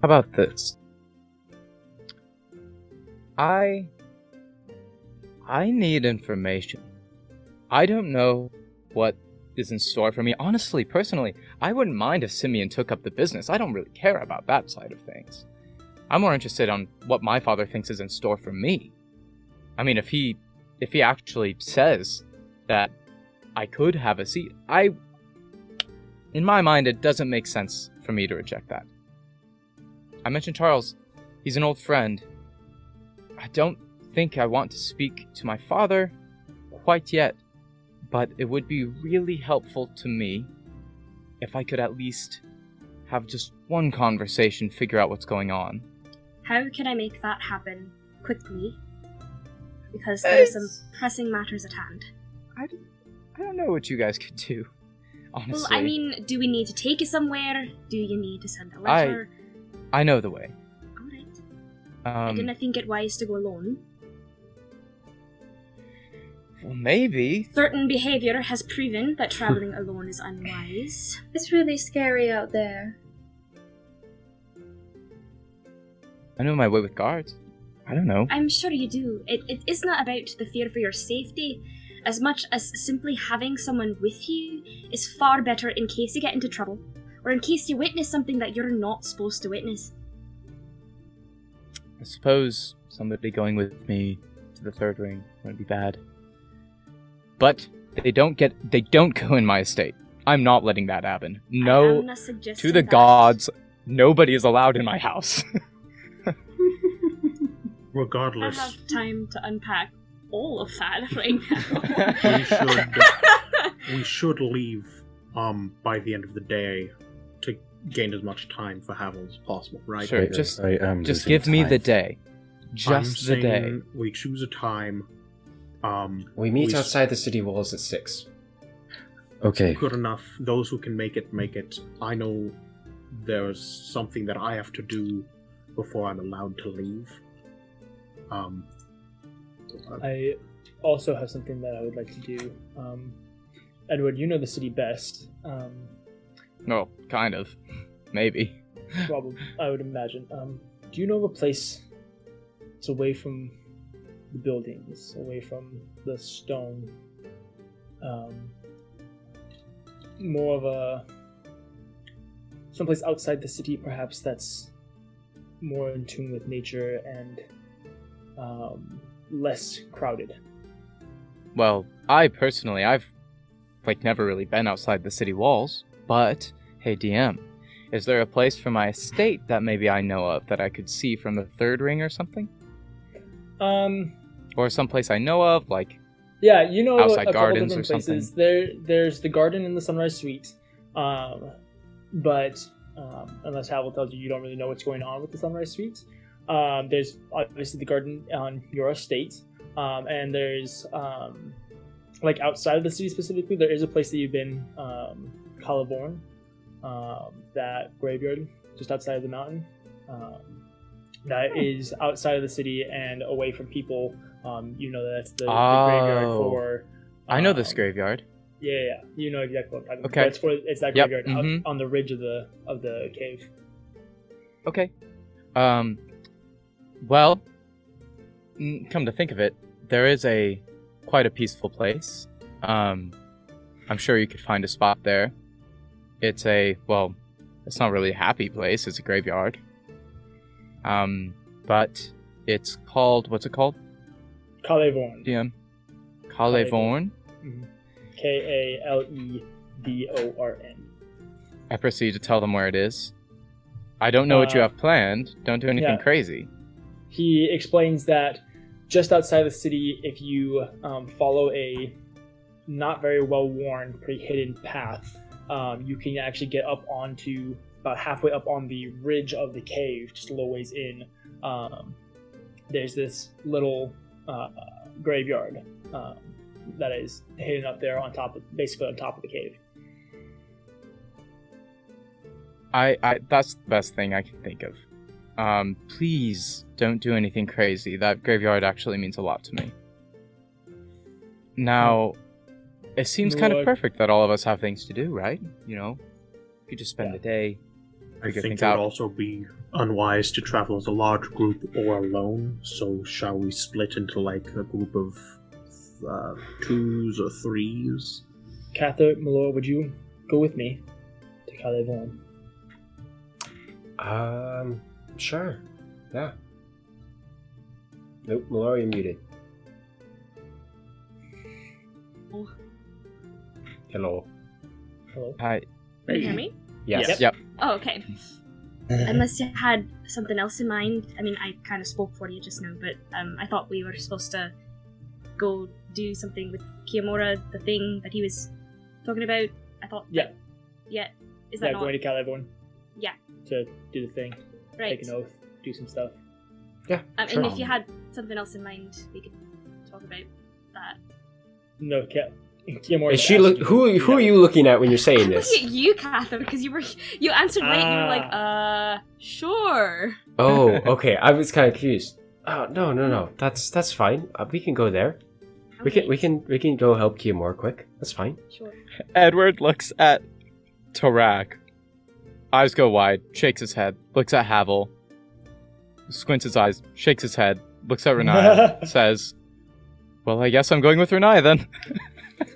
How about this? I I need information. I don't know what is in store for me. Honestly, personally, I wouldn't mind if Simeon took up the business. I don't really care about that side of things. I'm more interested on what my father thinks is in store for me. I mean, if he if he actually says that I could have a seat, I in my mind it doesn't make sense for me to reject that. I mentioned Charles. He's an old friend. I don't think I want to speak to my father quite yet, but it would be really helpful to me if I could at least have just one conversation, figure out what's going on. How can I make that happen quickly? Because there are some pressing matters at hand. I don't know what you guys could do, honestly. Well, I mean, do we need to take you somewhere? Do you need to send a letter? I know the way. Alright. I Um, didn't think it wise to go alone. well, maybe. Certain behavior has proven that traveling alone is unwise. It's really scary out there. I know my way with guards. I don't know. I'm sure you do. It, it is not about the fear for your safety, as much as simply having someone with you is far better in case you get into trouble, or in case you witness something that you're not supposed to witness. I suppose somebody going with me to the third ring wouldn't be bad. But they don't get they don't go in my estate. I'm not letting that happen. No am not suggesting to the that. gods, nobody is allowed in my house. I Regardless, have time to unpack all of that right now. we should we should leave um by the end of the day to gain as much time for Havel as possible, right? Sure, just I am just losing give me the time. day. I'm Just the day. We choose a time. Um, We meet s- outside the city walls at six. Okay. Good enough. Those who can make it, make it. I know there's something that I have to do before I'm allowed to leave. Um, I also have something that I would like to do. Um, Edward, you know the city best. Um, Well, kind of. Maybe. probably, I would imagine. Um, do you know of a place that's away from the buildings, away from the stone? Um, more of a someplace outside the city, perhaps that's more in tune with nature and um, less crowded. Well, I personally, I've like never really been outside the city walls. But hey, DM, is there a place for my estate that maybe I know of that I could see from the third ring or something, Um, or someplace I know of, like yeah, you know Outside a couple gardens different or places. something. There, there's the garden in the Sunrise Suite, um, but um, unless Havel tells you, you don't really know what's going on with the Sunrise Suite. Um, there's obviously the garden on your estate, um, and there's um, like outside of the city specifically, there is a place that you've been, um, um, that graveyard just outside of the mountain. Um, that is outside of the city and away from people. Um, you know that's the, the graveyard Oh. for. I know this graveyard. Yeah, yeah, yeah. you know exactly what I'm talking about. Okay. It's for it's that Yep, graveyard out mhm. on the ridge of the of the cave. Okay. Um. Well, come to think of it, there is a quite a peaceful place. Um, I'm sure you could find a spot there. It's a well, it's not really a happy place. It's a graveyard. Um, but it's called what's it called? Kalevorn. DM. Kalevorn. K A L E V O R N. I proceed to tell them where it is. I don't know what you Uh, have planned. Don't do anything yeah. crazy. He explains that just outside the city, if you um, follow a not very well worn, pretty hidden path, um, you can actually get up onto about halfway up on the ridge of the cave, just a little ways in. Um, there's this little uh, graveyard um, that is hidden up there on top of, basically on top of the cave. I, I that's the best thing I can think of. Um, please don't do anything crazy. That graveyard actually means a lot to me. Now, it seems kind of Lord. perfect that all of us have things to do, right? You know, you could just spend the day. I think things it would also be unwise to travel as a large group or alone. So, shall we split into like a group of uh, twos or threes? Cather, Malor, would you go with me to Kalevorn? Um, sure. Yeah. Nope, Malaria muted. Hello. Hello. Hi. Can you hear me? Yes. Yep. Oh, okay. Unless you had something else in mind. I mean, I kind of spoke for you just now, but um, I thought we were supposed to go do something with Kiyomura, the thing that he was talking about. I thought. Yeah. Yeah. Is that Yeah, not? going to Kalevorn Yeah. to do the thing, Right. take an oath, do some stuff. Yeah. Um, sure. And if you had something else in mind, we could talk about that. No, Ka- Kiyomura Is she look? you Who to who are you looking at when you're saying I'm this? looking at you, Catherine, because you were you answered right. and You were like, Ah. uh, sure. Oh, okay. I was kind of confused. Oh no, no, no. That's that's fine. Uh, we can go there. We can we can we can go help Kiyomura quick. That's fine. Sure. Edward looks at Tarak. Eyes go wide, shakes his head, looks at Havel, squints his eyes, shakes his head, looks at Renaya, says, Well, I guess I'm going with Renaya then.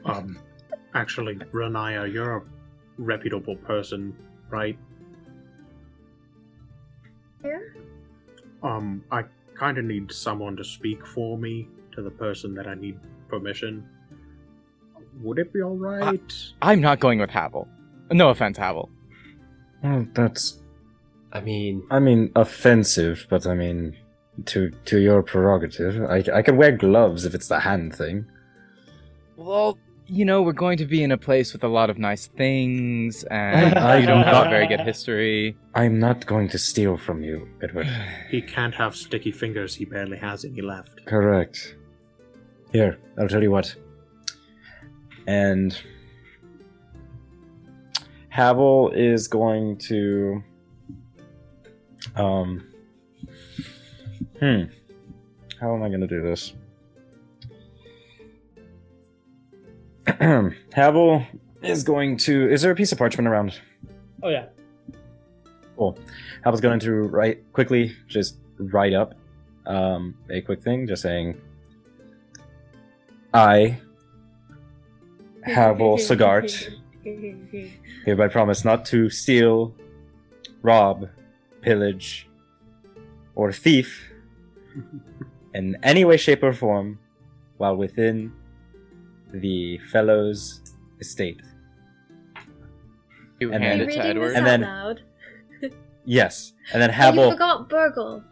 Um, actually, Renaya, you're a reputable person, right? Yeah. Um, I kind of need someone to speak for me to the person that I need permission. Would it be alright? I'm not going with Havel. No offense, Havel. Well, that's, I mean, I mean, offensive, but I mean, to to your prerogative. I, I could wear gloves if it's the hand thing. Well, you know, we're going to be in a place with a lot of nice things, and I- you don't have very good history. I'm not going to steal from you, Edward. he can't have sticky fingers, he barely has any left. Correct. Here, I'll tell you what. And Havel is going to um Hmm. How am I gonna do this? Havel is going to is there a piece of parchment around? Oh yeah. Cool. Havel's going to write quickly, just write up um, a quick thing, just saying, I, Havel Sagart, hereby promise not to steal, rob, pillage, or thief in any way, shape, or form while within the Fellows estate. You And hand Are it to Edward. And out then- loud? Yes, and then Oh, you Havel forgot Burgle.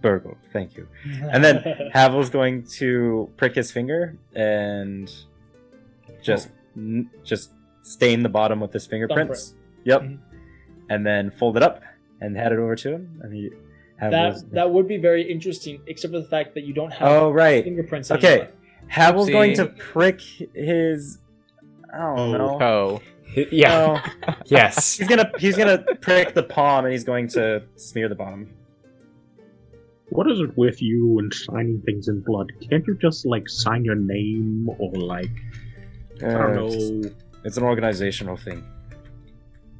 Burgle. Thank you. And then Havel's going to prick his finger and just oh. N- just stain the bottom with his fingerprints. Yep. Mhm. And then fold it up and hand it over to him. And he Havel's, that that would be very interesting, except for the fact that you don't have Oh right. fingerprints. Okay. anymore. Havel's going to prick his I don't Oh. know. Oh. yeah. No. yes. He's gonna he's gonna prick the palm and he's going to smear the bottom. What is it with you and signing things in blood? Can't you just like sign your name or like I don't Uh, know? it's an organizational thing.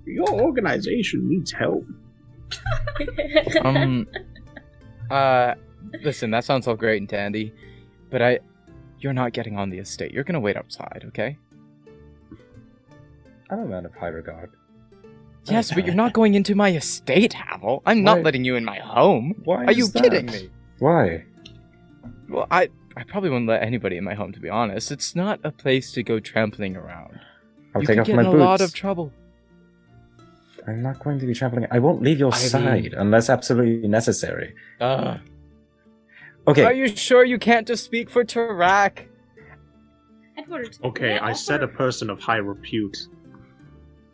Your organization needs help. Um. Uh. Listen, that sounds all great and dandy, but I. You're not getting on the estate. You're gonna wait outside, okay? I'm a man of high regard. Yes, but you're not going into my estate, Havel. I'm not letting you in my home. Why Are you that? kidding me? Why? Well, I I probably wouldn't let anybody in my home, to be honest. It's not a place to go trampling around. I'll you take could off get my in boots. a lot of trouble. I'm not going to be trampling. I won't leave your I mean- side unless absolutely necessary. Ugh. Okay. Are you sure you can't just speak for Tarak? Edward. Okay, may I said a person of high repute.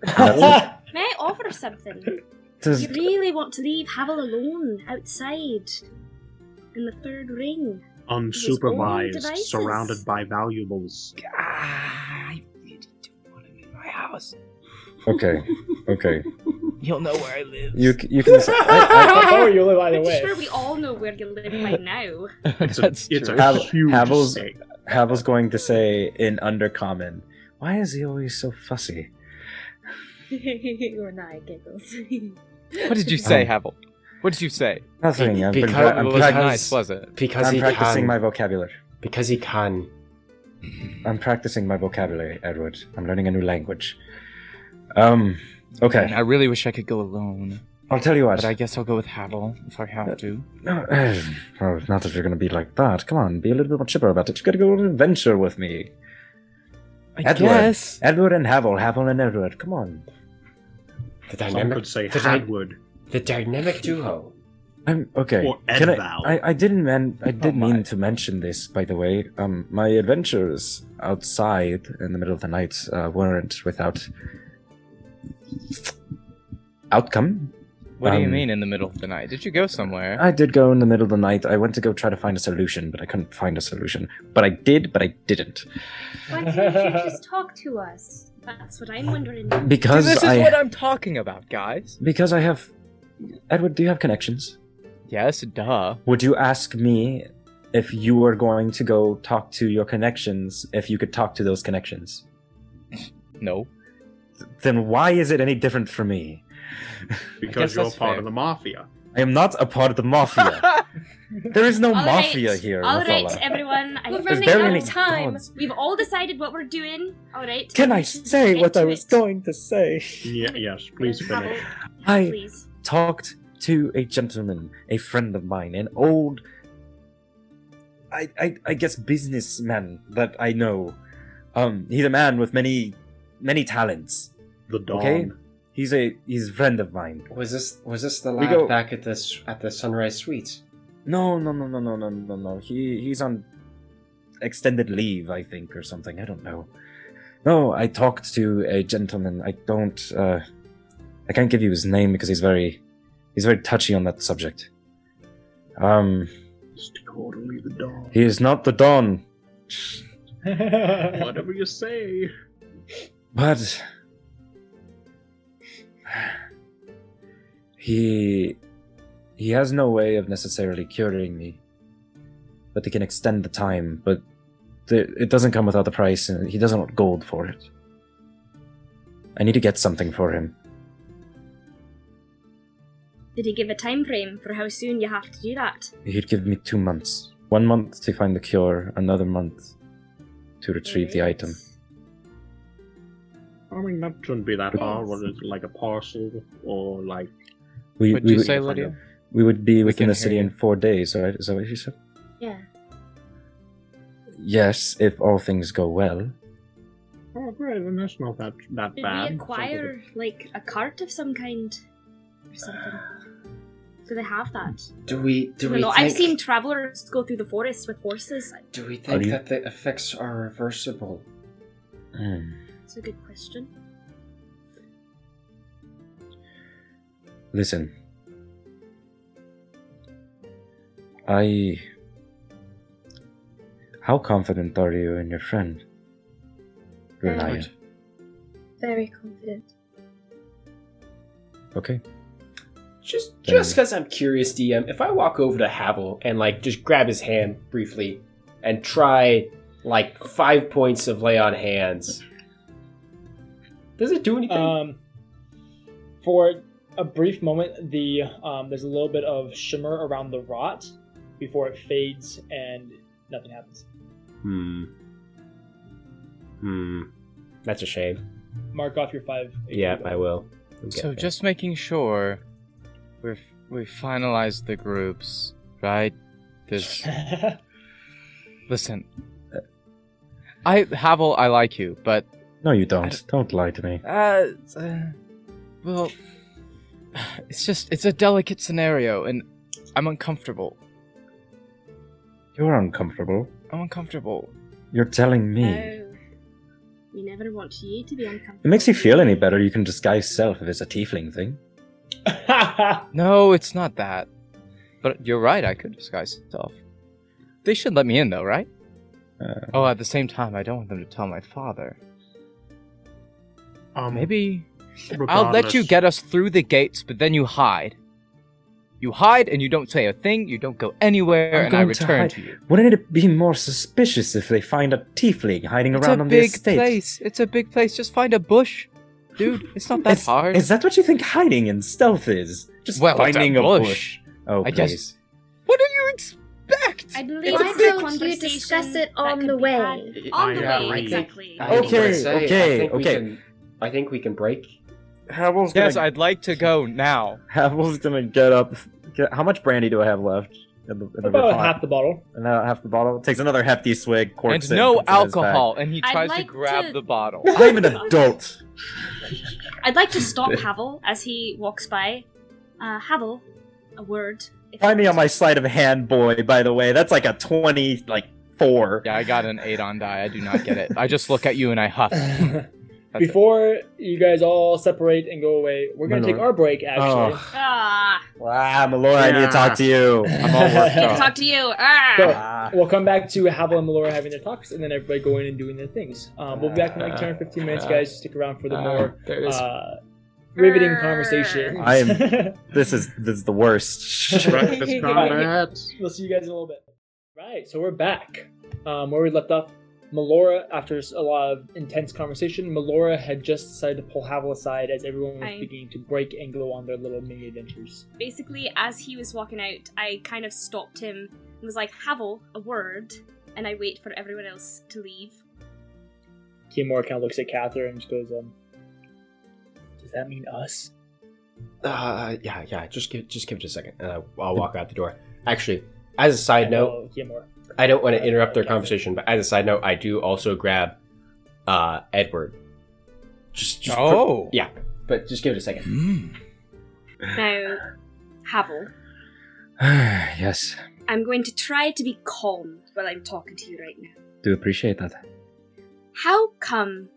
May I offer something? Does- You really want to leave Havel alone outside in the third ring? Own Unsupervised, surrounded by valuables. I really do want him in my house. okay. Okay. You'll know where I live. You c- you can. decide- I, I know where you live either Pretty way. sure we all know where you live by now. It's a, That's it's true. a Havel- huge Havel's- estate. Havel's going to say in undercommon. Why is he always so fussy? or Nia giggles. What did you say, Um, Havel? What did you say? Nothing. I'm, Because- pra- I'm, it wasn't nice, was it? Because I'm he practicing can. my vocabulary. Because he can. I'm practicing my vocabulary, Edward. I'm learning a new language. Um. And Okay. I really wish I could go alone, I'll tell you what. but I guess I'll go with Havel if I have to. No, well, not that you're going to be like that. Come on, be a little bit more chipper about it. You got to go on an adventure with me. I Edward. guess. Edward and Havel, Havel and Edward. Come on. The Some dynamic. could say the, dy- Hadwood. The dynamic duo. I'm okay. Or Can I, I, I didn't man, I did Oh mean to mention this, by the way. Um, my adventures outside in the middle of the night uh, weren't without outcome. What do you Um, mean in the middle of the night? Did you go somewhere? I did go in the middle of the night. I went to go try to find a solution, but I couldn't find a solution. But I did, but I didn't. Why didn't you just talk to us? That's what I'm wondering. Because this is I what I'm talking about, guys. because I have Edward, do you have connections? Yes, duh. Would you ask me if you were going to go talk to your connections if you could talk to those connections? No. Then why is it any different for me? Because you're that's part fair. of the mafia. I am not a part of the mafia. there is no All mafia right, here. All right, Mathila. everyone. I We're think running out of time. gods. we've all decided what we're doing. All right. Can I say what I was it. going to say? Yeah, yes, please finish. I Please. Talked to a gentleman, a friend of mine, an old, I, I, I guess, businessman that I know. Um, he's a man with many, many talents. The dawn. Okay, he's a he's a friend of mine. Was this was this the We lad go- back at this at the Sunrise Suites? No, no, no, no, no, no, no, no. He he's on extended leave, I think, or something. I don't know. No, I talked to a gentleman. I don't. uh I can't give you his name because he's very he's very touchy on that subject. Um, It's totally the dawn. he is not the Don, Whatever you say. but he he has no way of necessarily curing me. But he can extend the time, but it doesn't come without the price, and he doesn't want gold for it. I need to get something for him. Did he give a time frame for how soon you have to do that? He'd give me two months. One month to find the cure, another month to retrieve the item. I mean, that shouldn't be that hard. Was it like a parcel or like? We, What'd we, you would, say, Lydia? we would be within the city hear in four days, right? Is that what you said? Yeah. Yes, if all things go well. Oh, great! Then that's not that that Did bad. we acquire like a cart of some kind or something? Do they have that? Do we? Do I don't we? know. Think, I've seen travelers go through the forest with horses. Do we think you- that the effects are reversible? Hmm. It's a good question. Listen. I. How confident are you in your friend? Reliant. Very confident. Okay. Just just because I'm curious, DM, if I walk over to Havel and like just grab his hand briefly and try like five points of lay on hands, does it do anything? Um, for a brief moment, the um, there's a little bit of shimmer around the rot before it fades and nothing happens. hmm. Hmm. That's a shame. Mark off your five. Yeah, I will. So just making sure we've we finalized the groups, right? This. listen. I Havel, I like you, but No, you don't. Don't lie to me. uh, uh well it's just it's a delicate scenario and I'm uncomfortable. You're uncomfortable. I'm uncomfortable. You're telling me. Oh, we never want you to be uncomfortable. It makes you feel any better. You can disguise self if it's a tiefling thing. No, it's not that. But you're right, I could disguise myself. They should let me in though, right? Uh, Oh, at the same time, I don't want them to tell my father. Um, Maybe I'll let you get us through the gates, but then you hide. You hide and you don't say a thing, you don't go anywhere, I'm and I going to return to, you. Wouldn't it be more suspicious if they find a tiefling hiding It's around a on the big place. It's a big place. Just find a bush. Dude, it's not that Is- hard. Is that what you think hiding in stealth is? Just Well, it's a finding a bush. bush. Oh, I please. guess- What do you expect? I believe Why it's a don't you conversation discuss it on the way? On the I way, agree. exactly. I was gonna Okay, say, okay, okay. can- I think we can break. Havel's Yes, gonna, I'd like to go now. Havel's gonna get up. How much brandy do I have left? In the, in the About half the bottle. And now half the bottle. Takes another hefty swig. Corks and it, no puts it in his bag. alcohol. And he I'd tries to like grab to- the bottle. I'm an adult. I'd like to stop Havel as he walks by. Uh, Havel, a word. if Find me on my sleight of hand, boy. By the way, that's like a twenty, like four. Yeah, I got an eight on die. I do not get it. I just look at you and I huff. That's it. Before you guys all separate and go away, we're gonna take our break. Actually, Oh. Ah, Wow, Melora, I need to talk to you. I'm all worked need to up. talk to you. Ah. So, Ah. we'll come back to Havel and Melora having their talks, and then everybody going and doing their things. Um, we'll be back in like 10 or 15 minutes, guys. Stick around for the Uh, more uh, riveting conversation. I am- This is this is the worst. Breakfast combat. We'll see you guys in a little bit. Right, so we're back. Um, where we left off, Melora, after a lot of intense conversation, Melora had just decided to pull Havel aside as everyone was I- beginning to break and go on their little mini adventures. Basically, as he was walking out, I kind of stopped him and was like, Havel, a word. And I wait for everyone else to leave. Kiyomura kind of looks at Catherine and just goes, um, Does that mean us? Uh, yeah, yeah. Just give, just give it a second, and I, I'll walk out the door. Actually, as a side note, Kiyomura. I don't want to interrupt their conversation, but as a side note, I do also grab uh Edward. Just, just Oh. yeah, but just give it a second. Mm. Now, Havel, yes, I'm going to try to be calm while I'm talking to you right now. do appreciate that. How come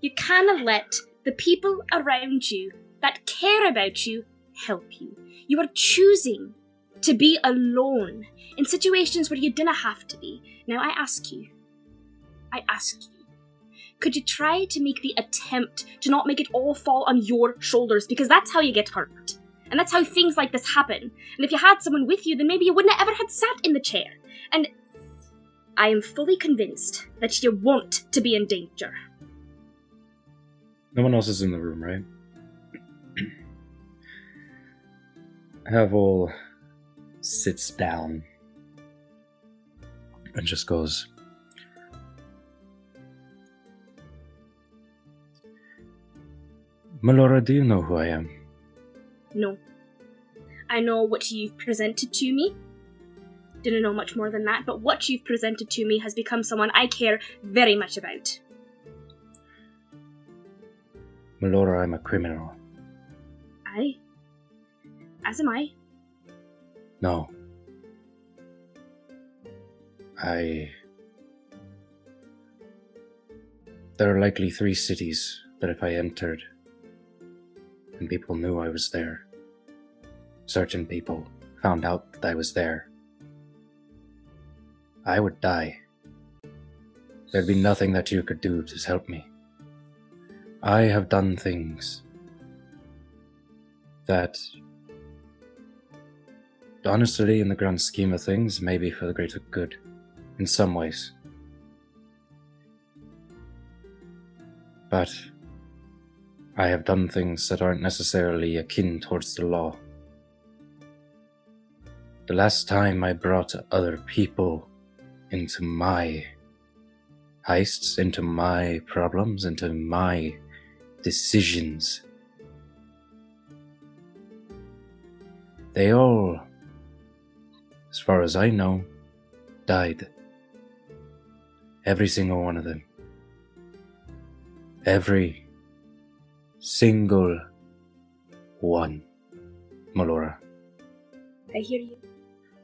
you cannot let the people around you that care about you help you? You are choosing to be alone in situations where you didn't have to be. Now I ask you, I ask you, could you try to make the attempt to not make it all fall on your shoulders? Because that's how you get hurt. And that's how things like this happen. And if you had someone with you, then maybe you wouldn't have ever had sat in the chair. And I am fully convinced that you want to be in danger. No one else is in the room, right? Havel sits down and just goes. Melora, do you know who I am? No. I know what you've presented to me. Didn't know much more than that, but what you've presented to me has become someone I care very much about. Melora, I'm a criminal. I? As am I. No. I. There are likely three cities that if I entered and people knew I was there, certain people found out that I was there, I would die. There'd be nothing that you could do to help me. I have done things that honestly, in the grand scheme of things, maybe for the greater good, in some ways. But I have done things that aren't necessarily akin towards the law. The last time I brought other people into my heists, into my problems, into my decisions, they all as far as I know, died. Every single one of them. Every single one, Melora. I hear you.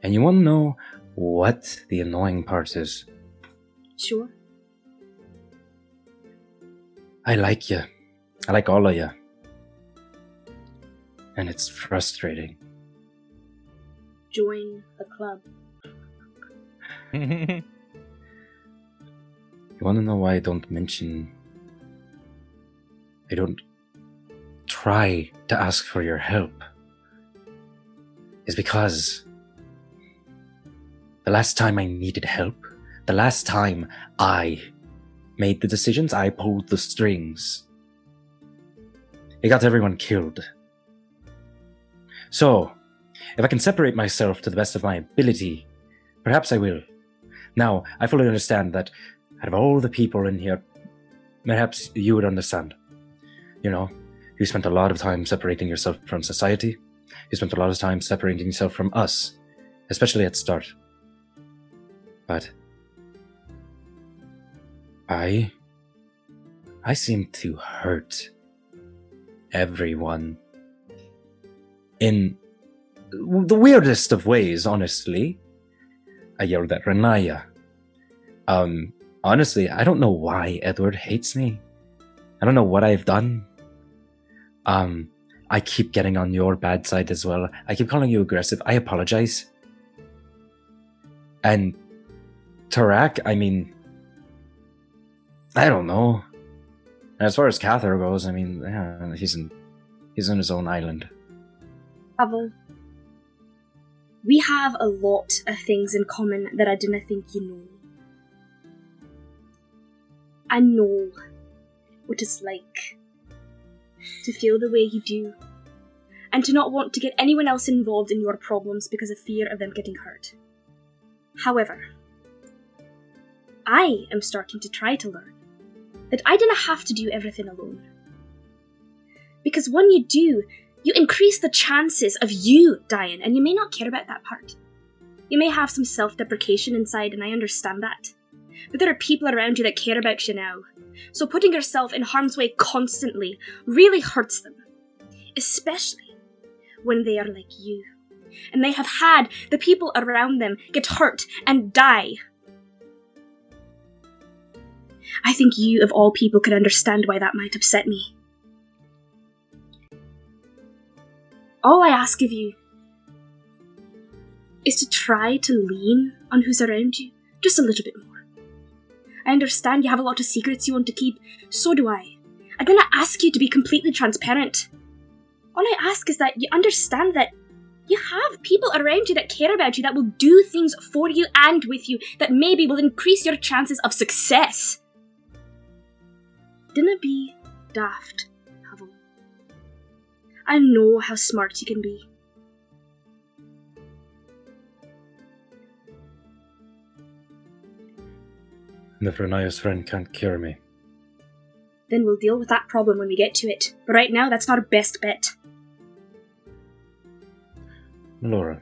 And you want to know what the annoying part is? Sure. I like you. I like all of you. And it's frustrating. Join the club. You want to know why I don't mention. I don't try to ask for your help? Is because the last time I needed help, the last time I made the decisions, I pulled the strings. It got everyone killed. So, if I can separate myself to the best of my ability, perhaps I will. Now, I fully understand that out of all the people in here, perhaps you would understand. You know, you spent a lot of time separating yourself from society. You spent a lot of time separating yourself from us, especially at start. But I I seem to hurt everyone in the weirdest of ways, honestly. I yelled at Renaya. Um, honestly, I don't know why Edward hates me. I don't know what I've done. Um, I keep getting on your bad side as well. I keep calling you aggressive. I apologize. And Tarak, I mean, I don't know. As far as Cather goes, I mean, yeah, he's in he's on his own island. Pavel, we have a lot of things in common that I didn't think you know. I know what it's like to feel the way you do, and to not want to get anyone else involved in your problems because of fear of them getting hurt. However, I am starting to try to learn that I didn't have to do everything alone. Because when you do, you increase the chances of you dying, and you may not care about that part. You may have some self deprecation inside, and I understand that. But there are people around you that care about you now. So putting yourself in harm's way constantly really hurts them. Especially when they are like you. And they have had the people around them get hurt and die. I think you, of all people, could understand why that might upset me. All I ask of you is to try to lean on who's around you just a little bit more. I understand you have a lot of secrets you want to keep, so do I. I do not ask you to be completely transparent. All I ask is that you understand that you have people around you that care about you, that will do things for you and with you, that maybe will increase your chances of success. Dinna be daft. I know how smart you can be. And friend can't cure me, Then we'll deal with that problem when we get to it. But right now, that's not a best bet. Melora,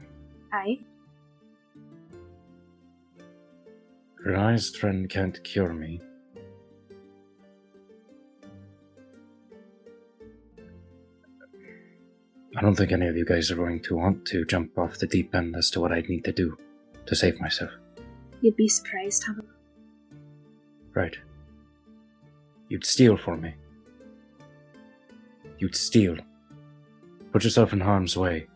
Aye. Renaya's friend can't cure me. Don't think any of you guys are going to want to jump off the deep end as to what I'd need to do to save myself. You'd be surprised, Havel. Right. You'd steal for me. You'd steal. Put yourself in harm's way.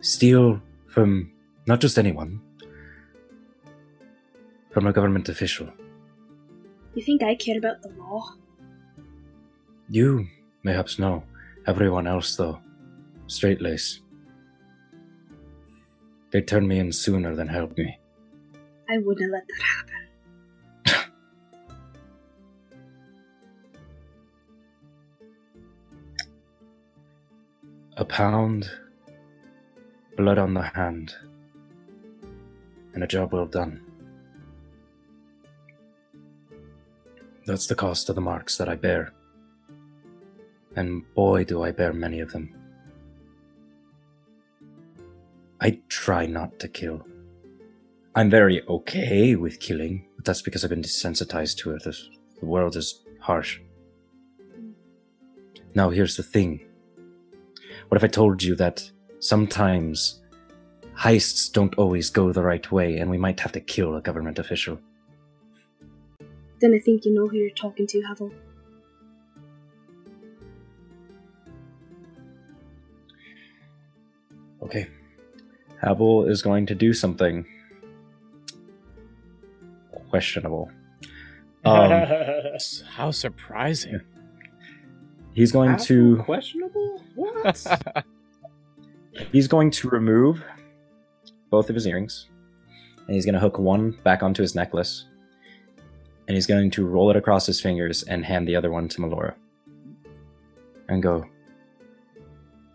Steal from not just anyone, from a government official. You think I care about the law? You, mayhaps, no. Everyone else, though, straight lace. They'd turn me in sooner than help me. I wouldn't let that happen. A pound, blood on the hand, and a job well done. That's the cost of the marks that I bear. And boy, do I bear many of them. Try not to kill. I'm very okay with killing, but that's because I've been desensitized to it. This- The world is harsh. Now, here's the thing. What if I told you that sometimes heists don't always go the right way and we might have to kill a government official? Then I think you know who you're talking to, Havel. Okay. Havel is going to do something questionable. Um, How surprising. he's going to questionable. What? he's going to remove both of his earrings, and he's going to hook one back onto his necklace, and he's going to roll it across his fingers and hand the other one to Melora, and go.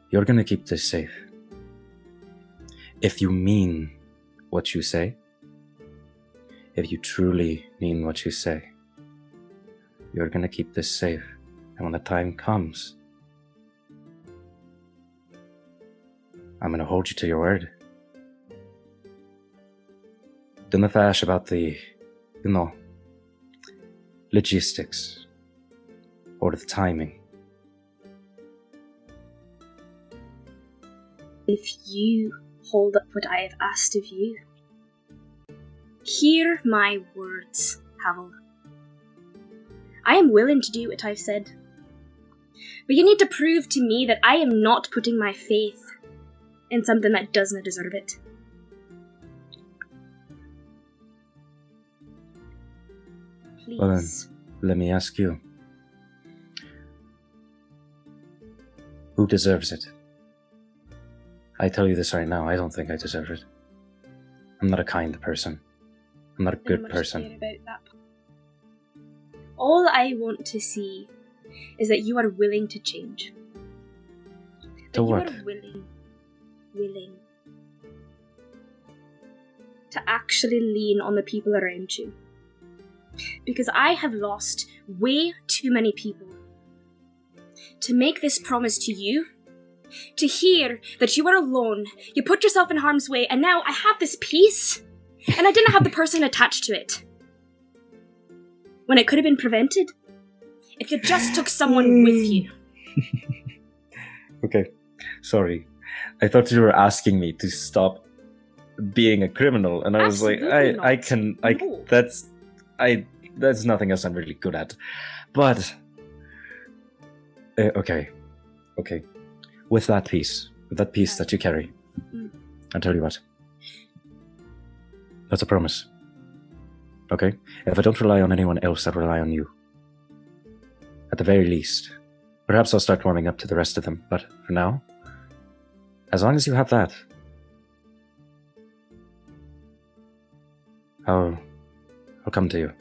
You're going to keep this safe. If you mean what you say, if you truly mean what you say, you're to keep this safe. And when the time comes, I'm to hold you to your word. Don't fash about the, you know, logistics or the timing. If you hold up what I have asked of you, hear my words, Havel. I am willing to do what I've said. But you need to prove to me that I am not putting my faith in something that does not deserve it. Please. Well then, let me ask you. Who deserves it? I tell you this right now, I don't think I deserve it. I'm not a kind person. I'm not a good person. that. All I want to see is that you are willing to change. That To you what? are willing, willing to actually lean on the people around you. Because I have lost way too many people. To make this promise to you, to hear that you are alone, you put yourself in harm's way, and now I have this peace, and I didn't have the person attached to it. When it could have been prevented. If you just took someone with you. Okay, sorry. I thought you were asking me to stop being a criminal, and I was like, Absolutely I, I can, I. No. That's, I. That's nothing else I'm really good at, but. Uh, okay, okay. With that piece, with that piece that you carry, Mm. I'll tell you what. That's a promise. Okay? If I don't rely on anyone else, I rely on you. At the very least. Perhaps I'll start warming up to the rest of them, but for now, as long as you have that, I'll, I'll come to you.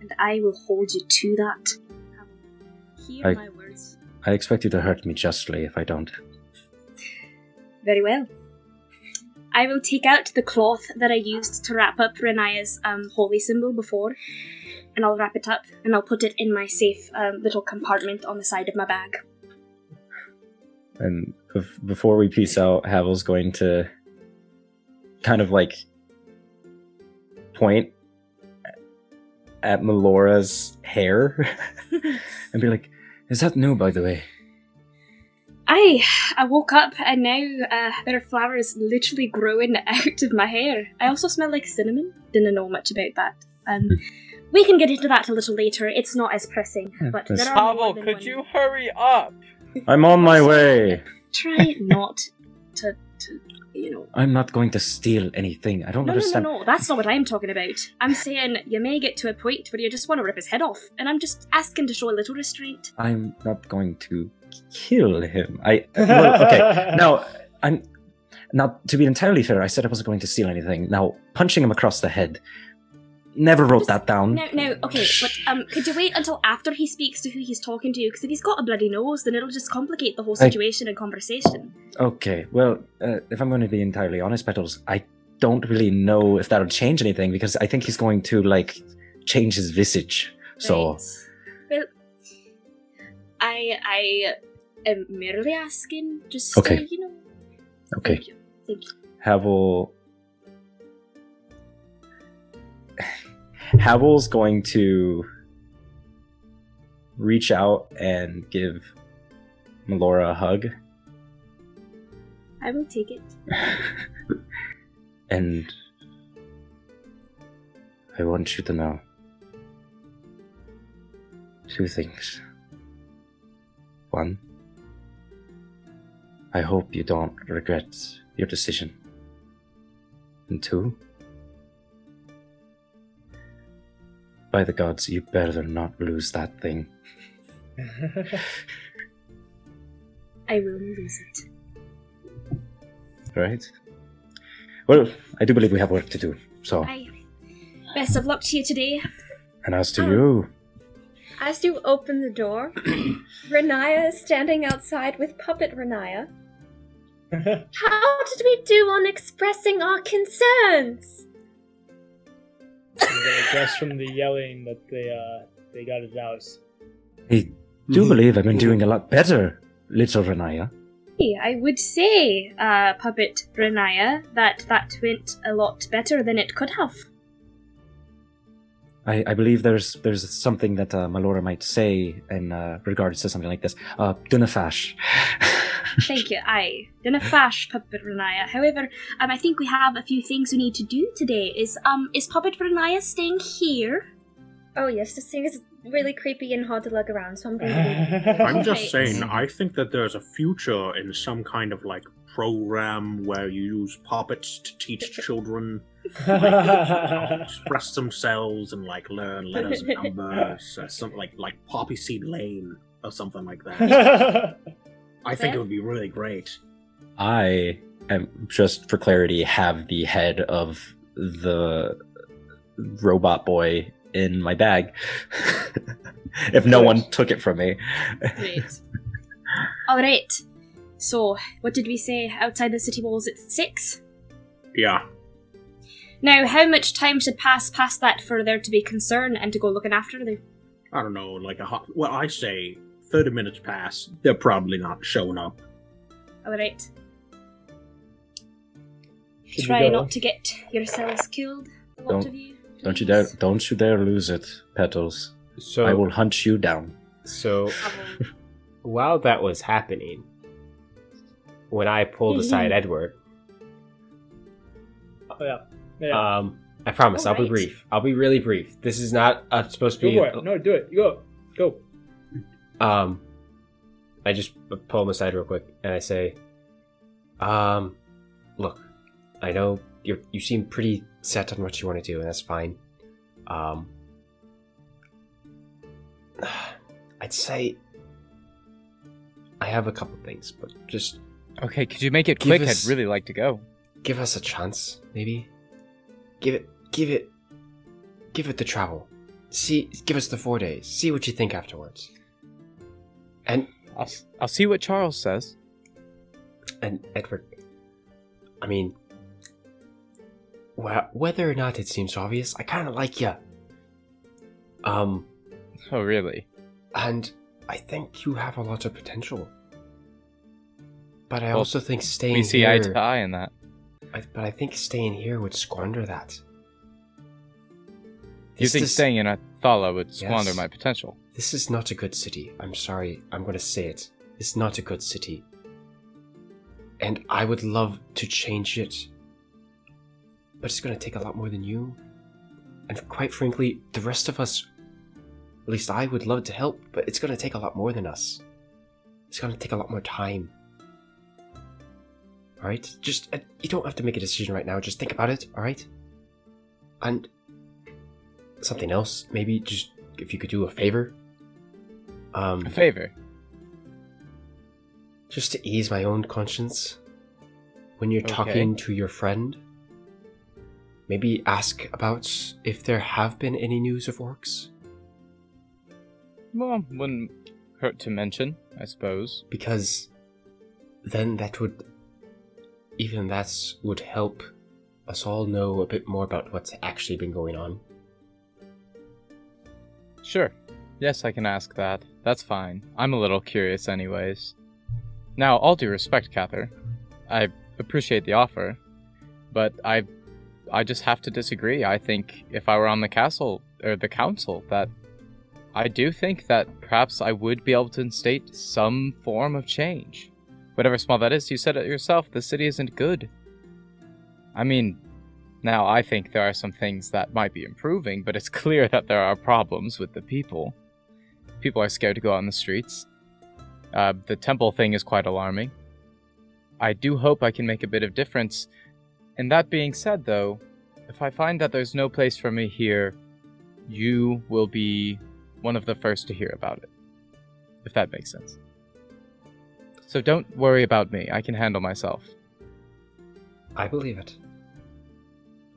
And I will hold you to that. Hear I- my words. I expect you to hurt me justly if I don't. Very well. I will take out the cloth that I used to wrap up Renaya's um, holy symbol before, and I'll wrap it up and I'll put it in my safe um, little compartment on the side of my bag. And bef- before we peace out, Havel's going to kind of like point at Melora's hair and be like, Is that new, by the way? I I woke up and now uh, there are flowers literally growing out of my hair. I also smell like cinnamon. Didn't know much about that. Um, we can get into that a little later. It's not as pressing, but yes. there are more Pavel, than could one. you hurry up? I'm on my way. try not to, to you know. I'm not going to steal anything. I don't No, no, no, no. That's not what I'm talking about. I'm saying you may get to a point where you just want to rip his head off, and I'm just asking to show a little restraint. I'm not going to kill him. I well, okay. Now I'm now to be entirely fair. I said I wasn't going to steal anything. Now punching him across the head. Never wrote that down. No, no, okay, but um, could you wait until after he speaks to who he's talking to? Because if he's got a bloody nose, then it'll just complicate the whole I- situation and conversation. Okay. Well, uh, if I'm going to be entirely honest, Petals, I don't really know if that'll change anything because I think he's going to like change his visage. So Well, I I am merely asking, just Okay. uh, you know. okay. Thank you. Thank you. Havel. Havel's going to reach out and give Melora a hug. I will take it. And I want you to know two things. One, I hope you don't regret your decision. And two, by the gods, you better not lose that thing. I will lose it. Right? Well, I do believe we have work to do. So, I. Best of luck to you today. and as to Oh. you, As you open the door, Renaya is standing outside with Puppet Renaya. How did we do on expressing our concerns? You get a guess from the yelling that they uh they got his house. I do believe I've been doing a lot better, little Renaya. Hey, I would say, uh, Puppet Renaya, that that went a lot better than it could have. I, I believe there's there's something that uh, Melora might say in uh, regards to something like this. Uh, Dunafash. Thank you. I didn't fash Puppet Renaya. However, um, I think we have a few things we need to do today. Is um, is Puppet Renaya staying here? Oh yes, this thing is really creepy and hard to lug around, so I'm going to I'm just saying, I think that there's a future in some kind of like program where you use puppets to teach children express themselves and like learn letters and numbers, uh, something like like Poppy Seed Lane or something like that. I think it would be really great. I am just for clarity have the head of the robot boy in my bag. if no one took it from me. Great. All right. So, what did we say? Outside the city walls, it's six. Yeah. Now, how much time should pass past that for there to be concern and to go looking after them? I don't know, like a hot. Well, I say thirty minutes pass. They're probably not showing up. All right. Should Try not to get yourselves killed. A lot Don't of you. don't you dare don't you dare lose it, Petals. So I will hunt you down. So while that was happening, when I pulled aside Edward, Oh yeah. Yeah. um, I promise I'll be brief. I'll be really brief. This is not uh, supposed to go be. for it. No, do it. You go. Go. Um, I just pull him aside real quick and I say, "Um, look, I know you you seem pretty set on what you want to do, and that's fine. Um, I'd say I have a couple things, but just Okay, could you make it quick? us- I'd really like to go. give us a chance, maybe. Give it, give it, give it the travel. See, give us the four days. See what you think afterwards. And I'll I'll see what Charles says. And Edward, I mean, well, whether or not it seems obvious, I kind of like you. Um, Oh, really? and I think you have a lot of potential. But I Well, also think staying We see here, eye to eye in that. I, but I think staying here would squander that. You This think is- staying in Athala would squander Yes. my potential? This is not a good city. I'm sorry. I'm going to say it. It's not a good city. and I would love to change it. But it's going to take a lot more than you. And quite frankly, the rest of us, at least I would love to help, but it's going to take a lot more than us. It's going to take a lot more time. Alright? Just, uh, you don't have to make a decision right now, just think about it, alright? And something else, maybe just if you could do a favor. Um, A favor. just to ease my own conscience when you're Okay. talking to your friend maybe ask about if there have been any news of orcs Well, wouldn't hurt to mention, I suppose. because then that would even that would help us all know a bit more about what's actually been going on Sure. Yes, I can ask that. That's fine. I'm a little curious, anyways. Now, all due respect, Cather, I appreciate the offer, but I, I just have to disagree. I think if I were on the castle or the council, that I do think that perhaps I would be able to instate some form of change, whatever small that is. You said it yourself. The city isn't good. I mean, now, I think there are some things that might be improving, but it's clear that there are problems with the people. People are scared to go out in the streets. Uh, the temple thing is quite alarming. I do hope I can make a bit of difference. And that being said, though, if I find that there's no place for me here, you will be one of the first to hear about it. If that makes sense. So don't worry about me. I can handle myself. i believe it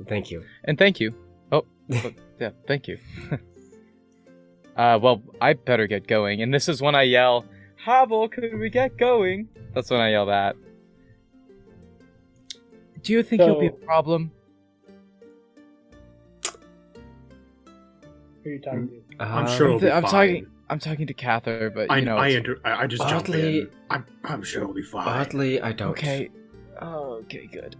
thank you And thank you. Oh, but- yeah, thank you. uh, well, I better get going. And this is when I yell, Havel, could we get going? That's when I yell that. Do you think he'll be a problem? Who are you talking to? I'm Uh, sure it'll be I'm fine. talking. I'm talking to Cather, but I, know. I, it's- enter, I, I just jumped in. I'm, I'm sure it'll be fine. oddly i don't okay. Oh, okay, good.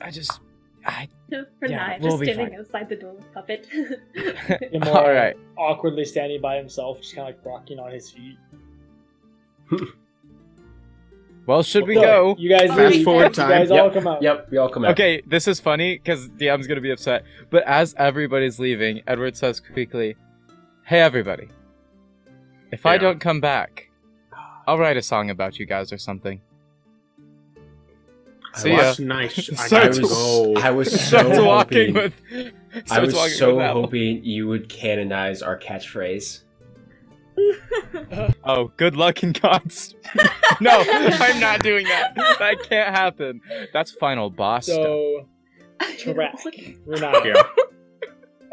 I just. I. For Yeah, now, we'll just standing fine. outside the door with Puppet. Limor All right. awkwardly standing by himself, just kind of like rocking on his feet. Well, should we So, go? You guys Fast leave. forward You time. guys all Yep. come out. yep we all come out Okay, this is funny because DM's gonna be upset. But as everybody's leaving, Edward says quickly, "Hey, everybody! If I don't come back, I'll write a song about you guys or something." See ya. That's nice. I Starts- gotta i was so walking hoping with. i was walking so with hoping you would canonize our catchphrase Oh, good luck in God's. no, I'm not doing that. That can't happen. That's final boss stuff. So, Tarak, Renata, Yeah.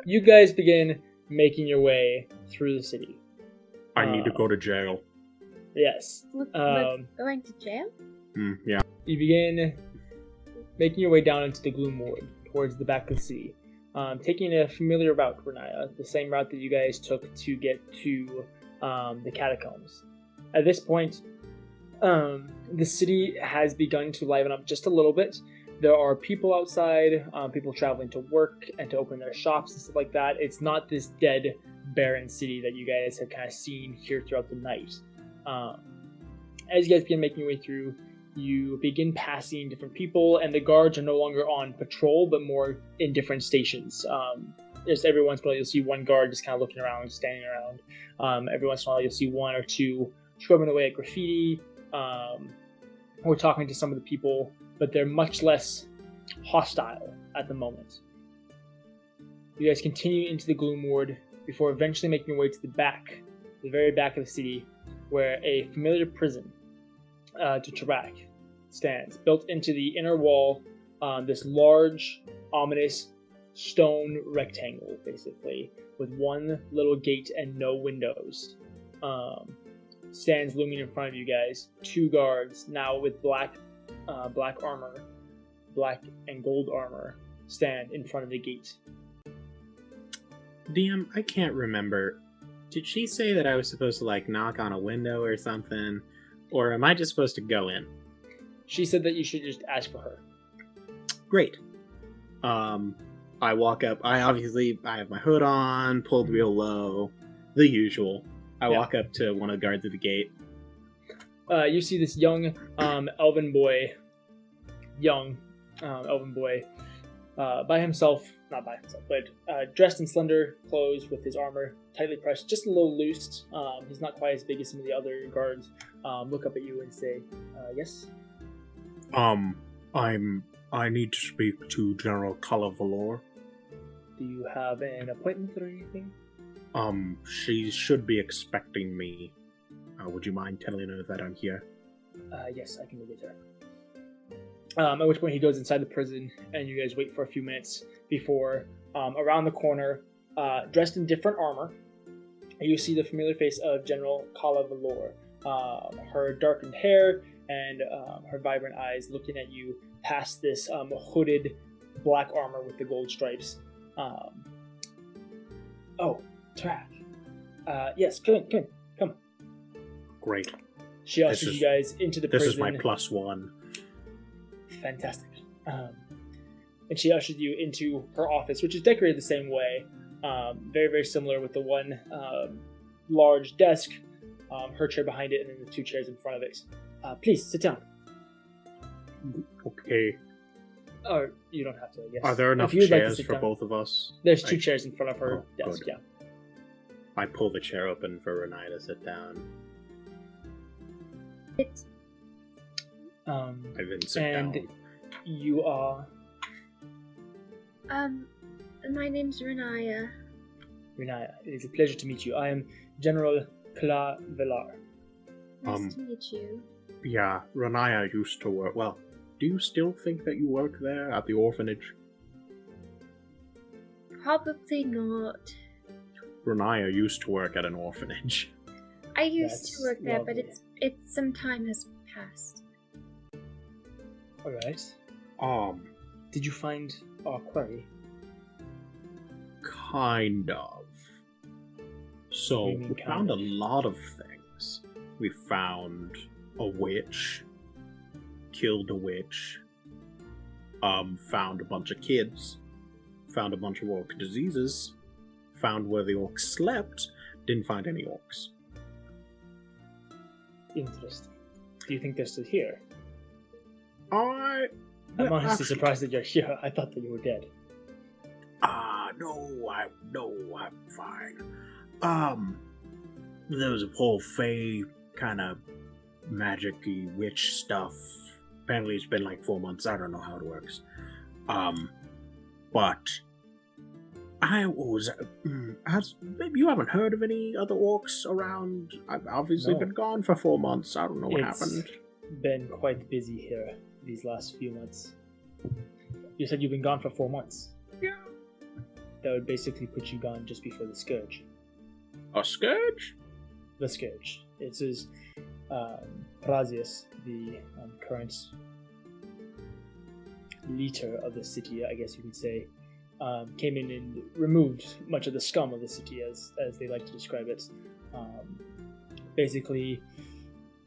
you guys begin making your way through the city. I need to go to jail. Yes. Look, Um, going to jail? Mm, yeah. you begin making your way down into the Gloom Ward towards the back of the city, um, taking a familiar route, Renaya, the same route that you guys took to get to um, the catacombs. At this point, um, the city has begun to liven up just a little bit. There are people outside, um, people traveling to work and to open their shops and stuff like that. It's not this dead, barren city that you guys have kind of seen here throughout the night. Um, as you guys begin making your way through, you begin passing different people, and the guards are no longer on patrol, but more in different stations. Um, just every once in a while, you'll see one guard just kind of looking around, standing around. Um, every once in a while, you'll see one or two scrubbing away at graffiti, um, or talking to some of the people, but they're much less hostile at the moment. You guys continue into the Gloom Ward before eventually making your way to the back, the very back of the city, where a familiar prison uh, to Tarak stands, built into the inner wall. Um, this large, ominous stone rectangle, basically, with one little gate and no windows, um, stands looming in front of you guys. Two guards, now with black, uh, black armor, black and gold armor, stand in front of the gate. DM, I can't remember. Did she say that I was supposed to like knock on a window or something, or am I just supposed to go in? She said that you should just ask for her. Great. Um, I walk up. I obviously I have my hood on, pulled real low, the usual. I Yeah. walk up to one of the guards at the gate. uh, you see this young um, elven boy, young um, elven boy, uh, by himself, not by himself, but uh, dressed in slender clothes with his armor tightly pressed, just a little loose. Um, he's not quite as big as some of the other guards. Um, look up at you and say, uh, "Yes." Um, I'm. I need to speak to General Kala Valor. Do you have an appointment or anything? Um, she should be expecting me. Uh, would you mind telling her that I'm here? Uh, yes, I can get her. Um, at which point he goes inside the prison, and you guys wait for a few minutes before, um, around the corner, uh, dressed in different armor, you see the familiar face of General Kala Valor. Um, her darkened hair and um, her vibrant eyes looking at you past this um, hooded black armor with the gold stripes. Um, oh, Track. Uh, yes, come in, come in, come. Great. She ushers is- you guys into the This prison. This is my plus one. Fantastic. Um, and she ushers you into her office, which is decorated the same way. Um, very, very similar with the one um, large desk, um, her chair behind it, and then the two chairs in front of it. Uh, please sit down. Okay. Or you don't have to, I guess. Are there enough If you'd like chairs for down. both of us? There's two I- chairs in front of her Oh, desk, good. yeah. I pull the chair open for Renai to sit down. Um, I then sit and down. you are Um, my name's Renaya. Renaya. It is a pleasure to meet you. I am General Kla Velar. Nice Um, to meet you. Yeah, Renaya used to work. Well, do you still think that you work there at the orphanage? Probably not. Renaya used to work at an orphanage. I used That's to work there, but lovely. it's it's some time has passed. All right. Um, Did you find our quarry? kind of. So You mean we kind found a of? lot of things. We found a witch, killed a witch, um, found a bunch of kids, found a bunch of orc diseases, found where the orcs slept, didn't find any orcs. Interesting. Do you think they're still here? I I'm honestly actually- surprised that you're here. I thought that you were dead. Ah, no, I no, I'm fine. Um, there was a whole Fey kind of magic-y witch stuff. Apparently, it's been like four months. I don't know how it works. Um, but I was. mm, Has maybe you haven't heard of any other orcs around? I've obviously No. been gone for four months. I don't know what It's happened. Been quite busy here these last few months. You said you've been gone for four months. Yeah. That would basically put you gone just before the scourge. A scourge? The scourge. It says um, Prazius, the um, current leader of the city, I guess you could say, um, came in and removed much of the scum of the city, as as they like to describe it. Um, basically,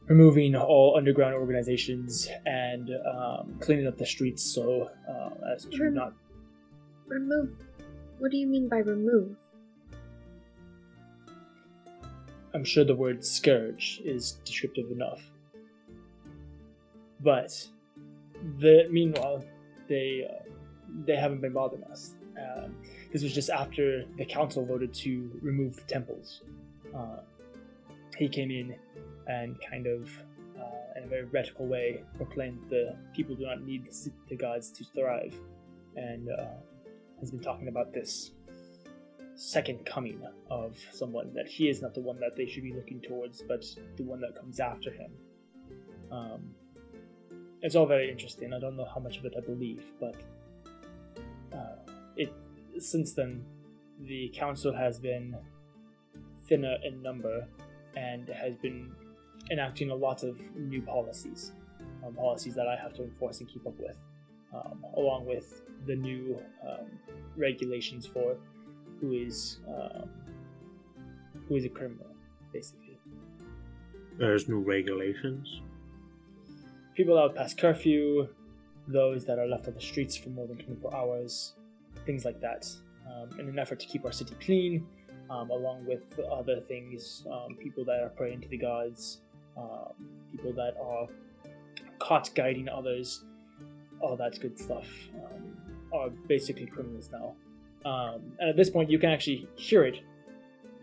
removing all underground organizations and um, cleaning up the streets so uh, as to Rem- not. Remove. What do you mean by remove? I'm sure the word scourge is descriptive enough. But the meanwhile, they uh, they haven't been bothering us. Um, this was just after the council voted to remove the temples. Uh, he came in and kind of, uh, in a very radical way, proclaimed the people do not need the, the gods to thrive, and uh, has been talking about this second coming of someone that he is not the one that they should be looking towards, but the one that comes after him. Um, it's all very interesting. I don't know how much of it I believe, but uh, it since then the council has been thinner in number and has been enacting a lot of new policies, um, policies that I have to enforce and keep up with, um, along with the new um, regulations for who is um, who is a criminal, basically. There's new regulations. People out past curfew, those that are left on the streets for more than 24 hours, things like that. Um, in an effort to keep our city clean, um, along with other things, um, people that are praying to the gods, um, people that are caught guiding others, all that good stuff, um, are basically criminals now. Um, and at this point, you can actually hear it.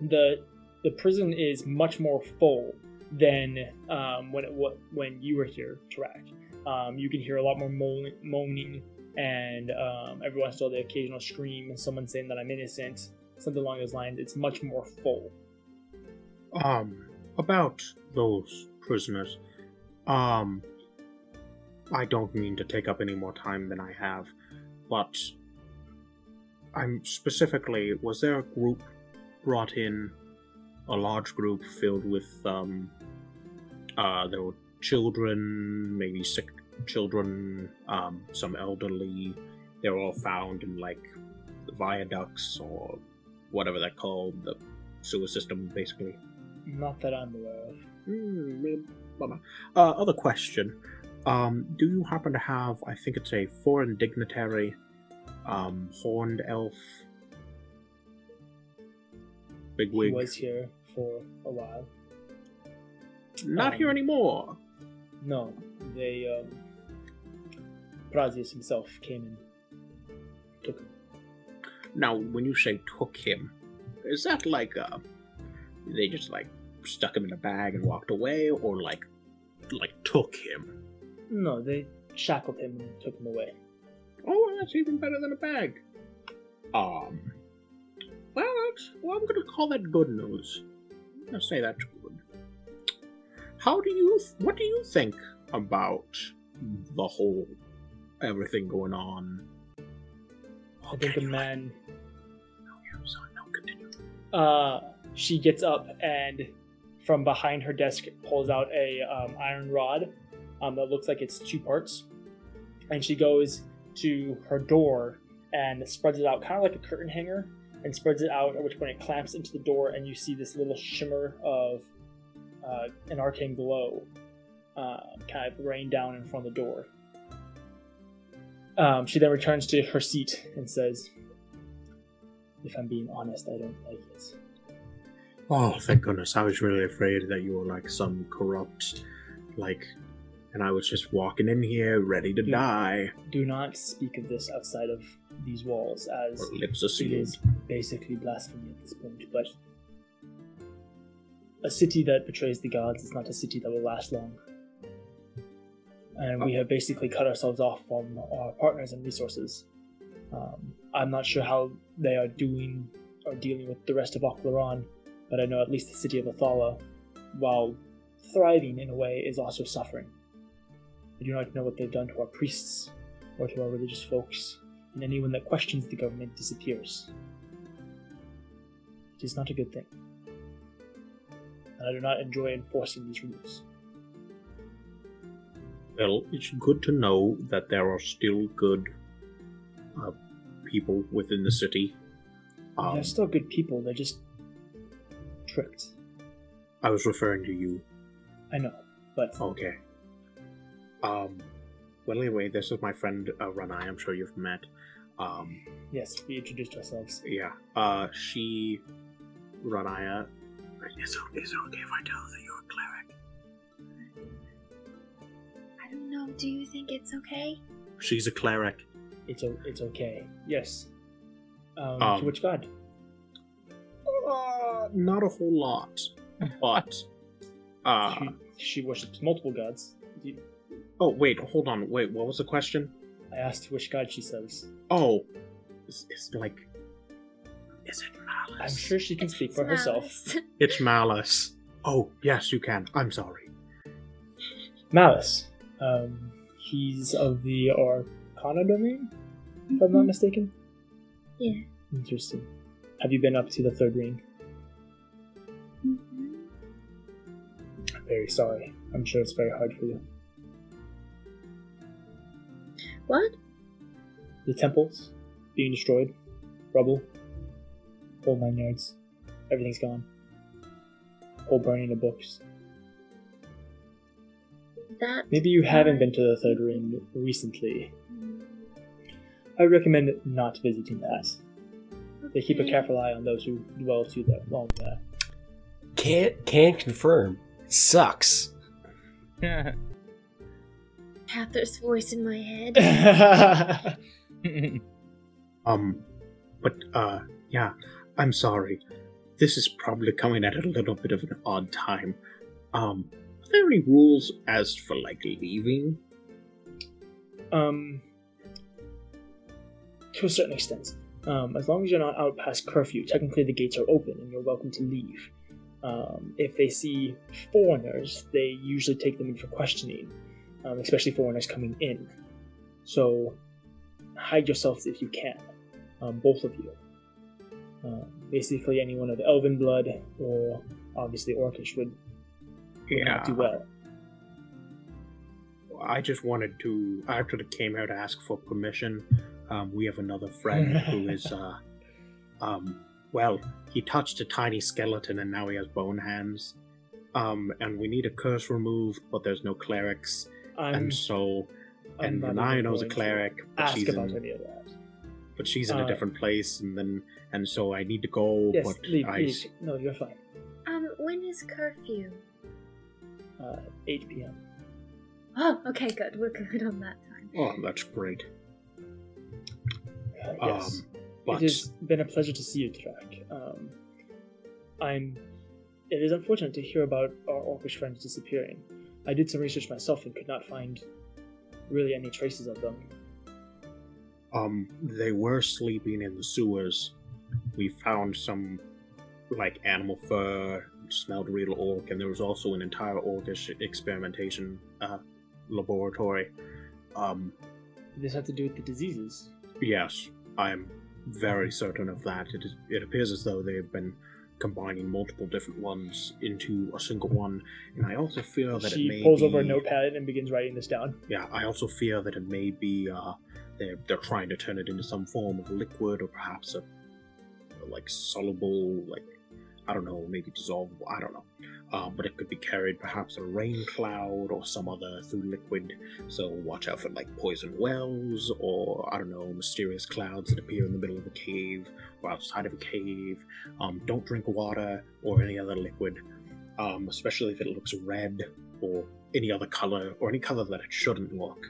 the The prison is much more full than um, when it, when you were here, Tarak. Um, you can hear a lot more moaning, and um, every once in a while the occasional scream, someone saying that I'm innocent, something along those lines. It's much more full. Um, about those prisoners, um, I don't mean to take up any more time than I have, but I'm specifically, was there a group brought in, a large group filled with, um, uh, there were children, maybe sick children, um, some elderly. They were all found in like the viaducts or whatever they're called, the sewer system, basically. Not that I'm aware of. Hmm, eh. Uh, other question. Um, do you happen to have, I think it's a foreign dignitary, um, horned elf? He Bigwig. was here for a while. Not um, here anymore. No, they, um, Brazius himself came and took him. Now, when you say took him, is that like, uh, they just like stuck him in a bag and walked away, or like, like took him? No, they shackled him and took him away. Oh, that's even better than a bag. Um, well, that's, well, I'm gonna call that good news. I'm gonna say that's good. How do you, what do you think about the whole, everything going on? I think the man. Noza, no continue. Uh, she gets up and from behind her desk pulls out a um, iron rod um, that looks like it's two parts, and she goes to her door and spreads it out kind of like a curtain hanger and spreads it out. At which point it clamps into the door, and you see this little shimmer of uh, an arcane glow uh, kind of rain down in front of the door. Um, she then returns to her seat and says, If I'm being honest, I don't like it. Oh, thank goodness. I was really afraid that you were like some corrupt, like, and I was just walking in here ready to Yeah. die. Do not speak of this outside of these walls, as Our lips are it is basically blasphemy at this point. But a city that betrays the gods is not a city that will last long. And we have basically cut ourselves off from our partners and resources. Um, I'm not sure how they are doing or dealing with the rest of Oclaron, but I know at least the city of Athala, while thriving in a way, is also suffering. I do not know what they've done to our priests or to our religious folks, and anyone that questions the government disappears. It is not a good thing. And I do not enjoy enforcing these rules. Well, it's good to know that there are still good uh, people within the city. Um, They're still good people, they're just tricked. I was referring to you. I know, but Okay. Um. Well, anyway, this is my friend uh, Ranai. I'm sure you've met. Um. yes, we introduced ourselves. Yeah. Uh. She. Ranaya. Is it, is it okay if I tell her that you're a cleric? I don't know. Do you think it's okay? She's a cleric. It's o- it's okay. Yes. Um, Um, to which god? Uh, not a whole lot, but. Uh. she, she worships multiple gods. You- Oh wait, hold on. Wait, what was the question? I asked which god she says. Oh, it's, it's like. Is it malice? I'm sure she can speak for herself. It's malice. Oh yes, you can. I'm sorry. Malice. Um, he's of the Arcana domain, if I'm not mistaken. Yeah. Interesting. Have you been up to the third ring? Mm-hmm. I'm very sorry. I'm sure it's very hard for you. What? The temples being destroyed, rubble, whole nine yards. Everything's gone. Whole burning of books. That. Maybe you haven't been to the third ring recently. I recommend not visiting that. They keep a careful eye on those who dwell too that long there. Can't can confirm. Sucks. Cather's voice in my head. Um, but uh, yeah, I'm sorry. This is probably coming at a little bit of an odd time. Um, are there any rules as for like leaving? um, to a certain extent. Um, as long as you're not out past curfew, technically the gates are open and you're welcome to leave. Um, if they see foreigners, they usually take them in for questioning, um, especially foreigners coming in. So hide yourselves if you can, um, both of you. Um, basically, anyone of elven blood or obviously orcish would, would not do well. I just wanted to. I actually came here to ask for permission. Um, we have another friend who is, uh, um, well, he touched a tiny skeleton and now he has bone hands. Um, and we need a curse removed, but there's no clerics, I'm, and so, I'm and not Renaya even knows a cleric, but ask she's about in, any of that. but she's in a Uh, different place, and then, and so I need to go. Yes, but leave, I, leave. No, you're fine. um, when is curfew? Uh, 8 p.m. Oh, okay, good. We're good on that time. oh, that's great. Uh, yes. Um, but It has been a pleasure to see you, Trak. Um, I'm. It is unfortunate to hear about our orcish friends disappearing. I did some research myself and could not find really any traces of them. Um, they were sleeping in the sewers. We found some, like, animal fur, smelled real orc, and there was also an entire orcish experimentation uh, laboratory. Um, this have to do with the diseases? Yes, I'm very certain of that. It, is, it appears as though they've been combining multiple different ones into a single one, and I also feel that it She may pulls be, over a notepad and begins writing this down. Yeah, I also fear that it may be uh, they're they're trying to turn it into some form of liquid or perhaps a, a, like soluble, like I don't know, maybe dissolvable. I don't know, um, but it could be carried perhaps in a rain cloud or some other through liquid. So watch out for like poison wells or I don't know, mysterious clouds that appear in the middle of a cave or outside of a cave. Um, don't drink water or any other liquid, um, especially if it looks red or any other color or any color that it shouldn't look.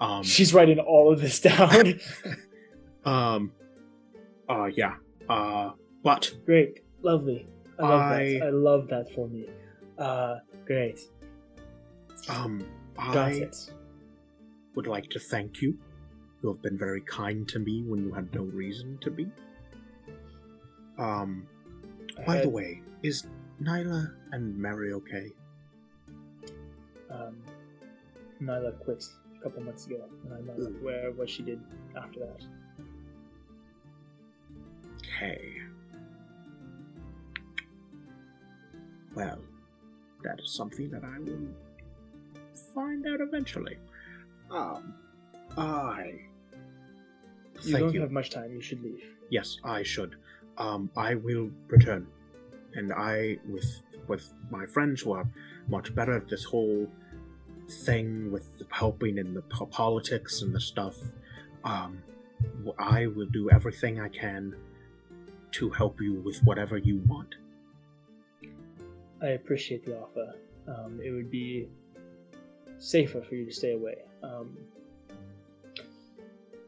Um, She's writing all of this down. um, uh, yeah. Uh, but great, lovely. I love I- that. I love that for me. Uh, great. um, Got I it. would like to thank you. You have been very kind to me when you had no reason to be. Um, by the way, is Nyla and Mary okay? Um, Nyla quit a couple months ago, and I'm not aware of what she did after that. Okay. Well, that is something that I will find out eventually. Um, I. You Thank don't you. have much time. You should leave. Yes, I should. Um, I will return, and I, with with my friends who are much better at this whole thing with the helping in the po- politics and the stuff, um, I will do everything I can to help you with whatever you want. I appreciate the offer. Um, it would be safer for you to stay away. Um,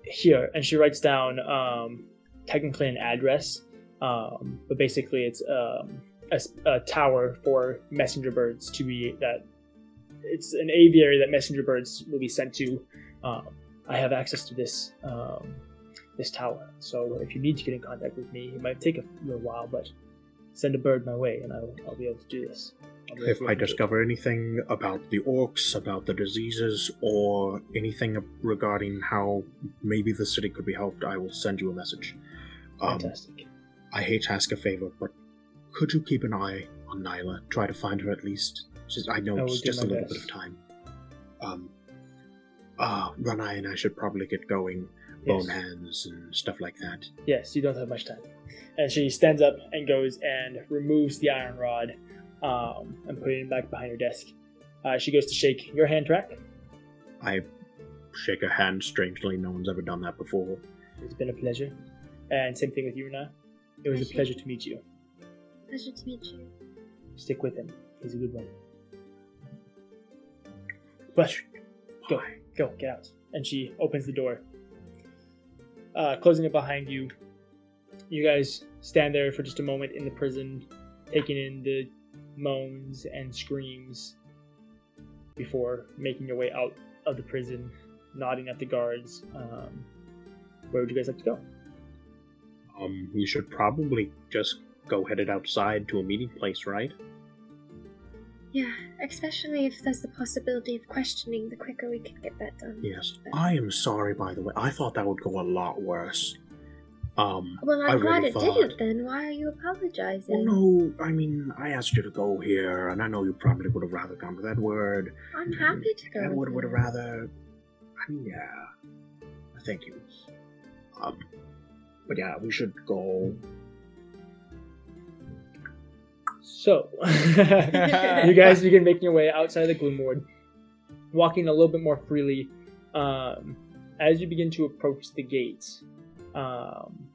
here, and she writes down um, technically an address, um, but basically it's um, a, a tower for messenger birds to be that. It's an aviary that messenger birds will be sent to. Um, I have access to this this tower, so if you need to get in contact with me, it might take a little while, but send a bird my way, and I'll, I'll be able to do this. If I to do it. discover anything about the orcs, about the diseases, or anything regarding how maybe the city could be helped, I will send you a message. Um, Fantastic. I hate to ask a favor, but could you keep an eye on Nyla? Try to find her at least. Just, I know I it's just a little best. bit of time. Um, uh, Ranai and I should probably get going. Yes. Bone hands and stuff like that. Yes, you don't have much time. And she stands up and goes and removes the iron rod um, and putting it back behind her desk. Uh, she goes to shake your hand, Track. I shake her hand strangely. No one's ever done that before. It's been a pleasure. And same thing with you, Rena. It was a Pleasure. pleasure to meet you. Pleasure to meet you. Stick with him. He's a good one. But go, go, get out. And she opens the door, uh, closing it behind you. You guys stand there for just a moment in the prison, taking in the moans and screams before making your way out of the prison, nodding at the guards. Um, where would you guys like to go? Um, we should probably just go headed outside to a meeting place, right? Yeah, especially if there's the possibility of questioning, the quicker we can get that done. Yes. I am sorry, by the way. I thought that would go a lot worse. Um, Well, I'm I glad really it thought- didn't then. Why are you apologizing? Well, no, I mean, I asked you to go here, and I know you probably would have rather gone with Edward. I'm happy to go. Edward would have rather. I mean, yeah. Thank you. Um, but yeah, we should go. So, you guys begin making your way outside the gloom ward, walking a little bit more freely. Um, as you begin to approach the gates, um,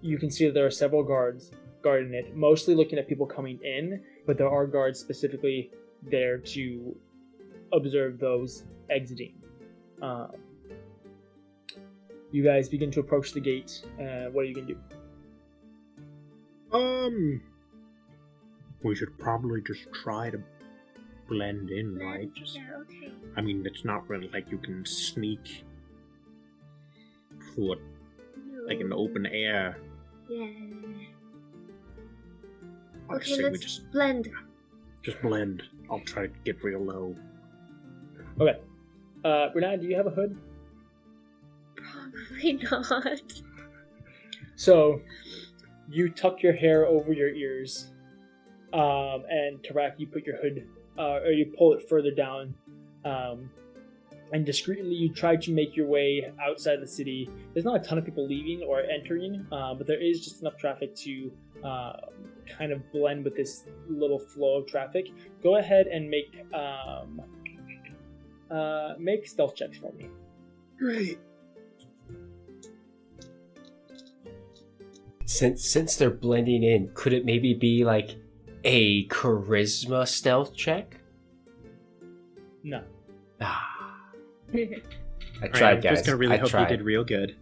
you can see that there are several guards guarding it, mostly looking at people coming in, but there are guards specifically there to observe those exiting. Um, you guys begin to approach the gate. Uh, what are you going to do? Um, we should probably just try to blend in, right? Just, Yeah, okay. I mean, it's not really like you can sneak through it, like in the open air. Yeah. Okay, we let's just blend. just blend. I'll try to get real low. Okay. Uh, Renata, do you have a hood? Probably not. So, you tuck your hair over your ears, um, and Tarak, you put your hood, uh, or you pull it further down, um, and discreetly you try to make your way outside the city. There's not a ton of people leaving or entering, uh, but there is just enough traffic to uh, kind of blend with this little flow of traffic. Go ahead and make um, uh, make stealth checks for me. Great. Since since they're blending in, could it maybe be like a charisma stealth check? No. Ah, I Alright, tried, I'm guys. just gonna really I hope tried. you did real good.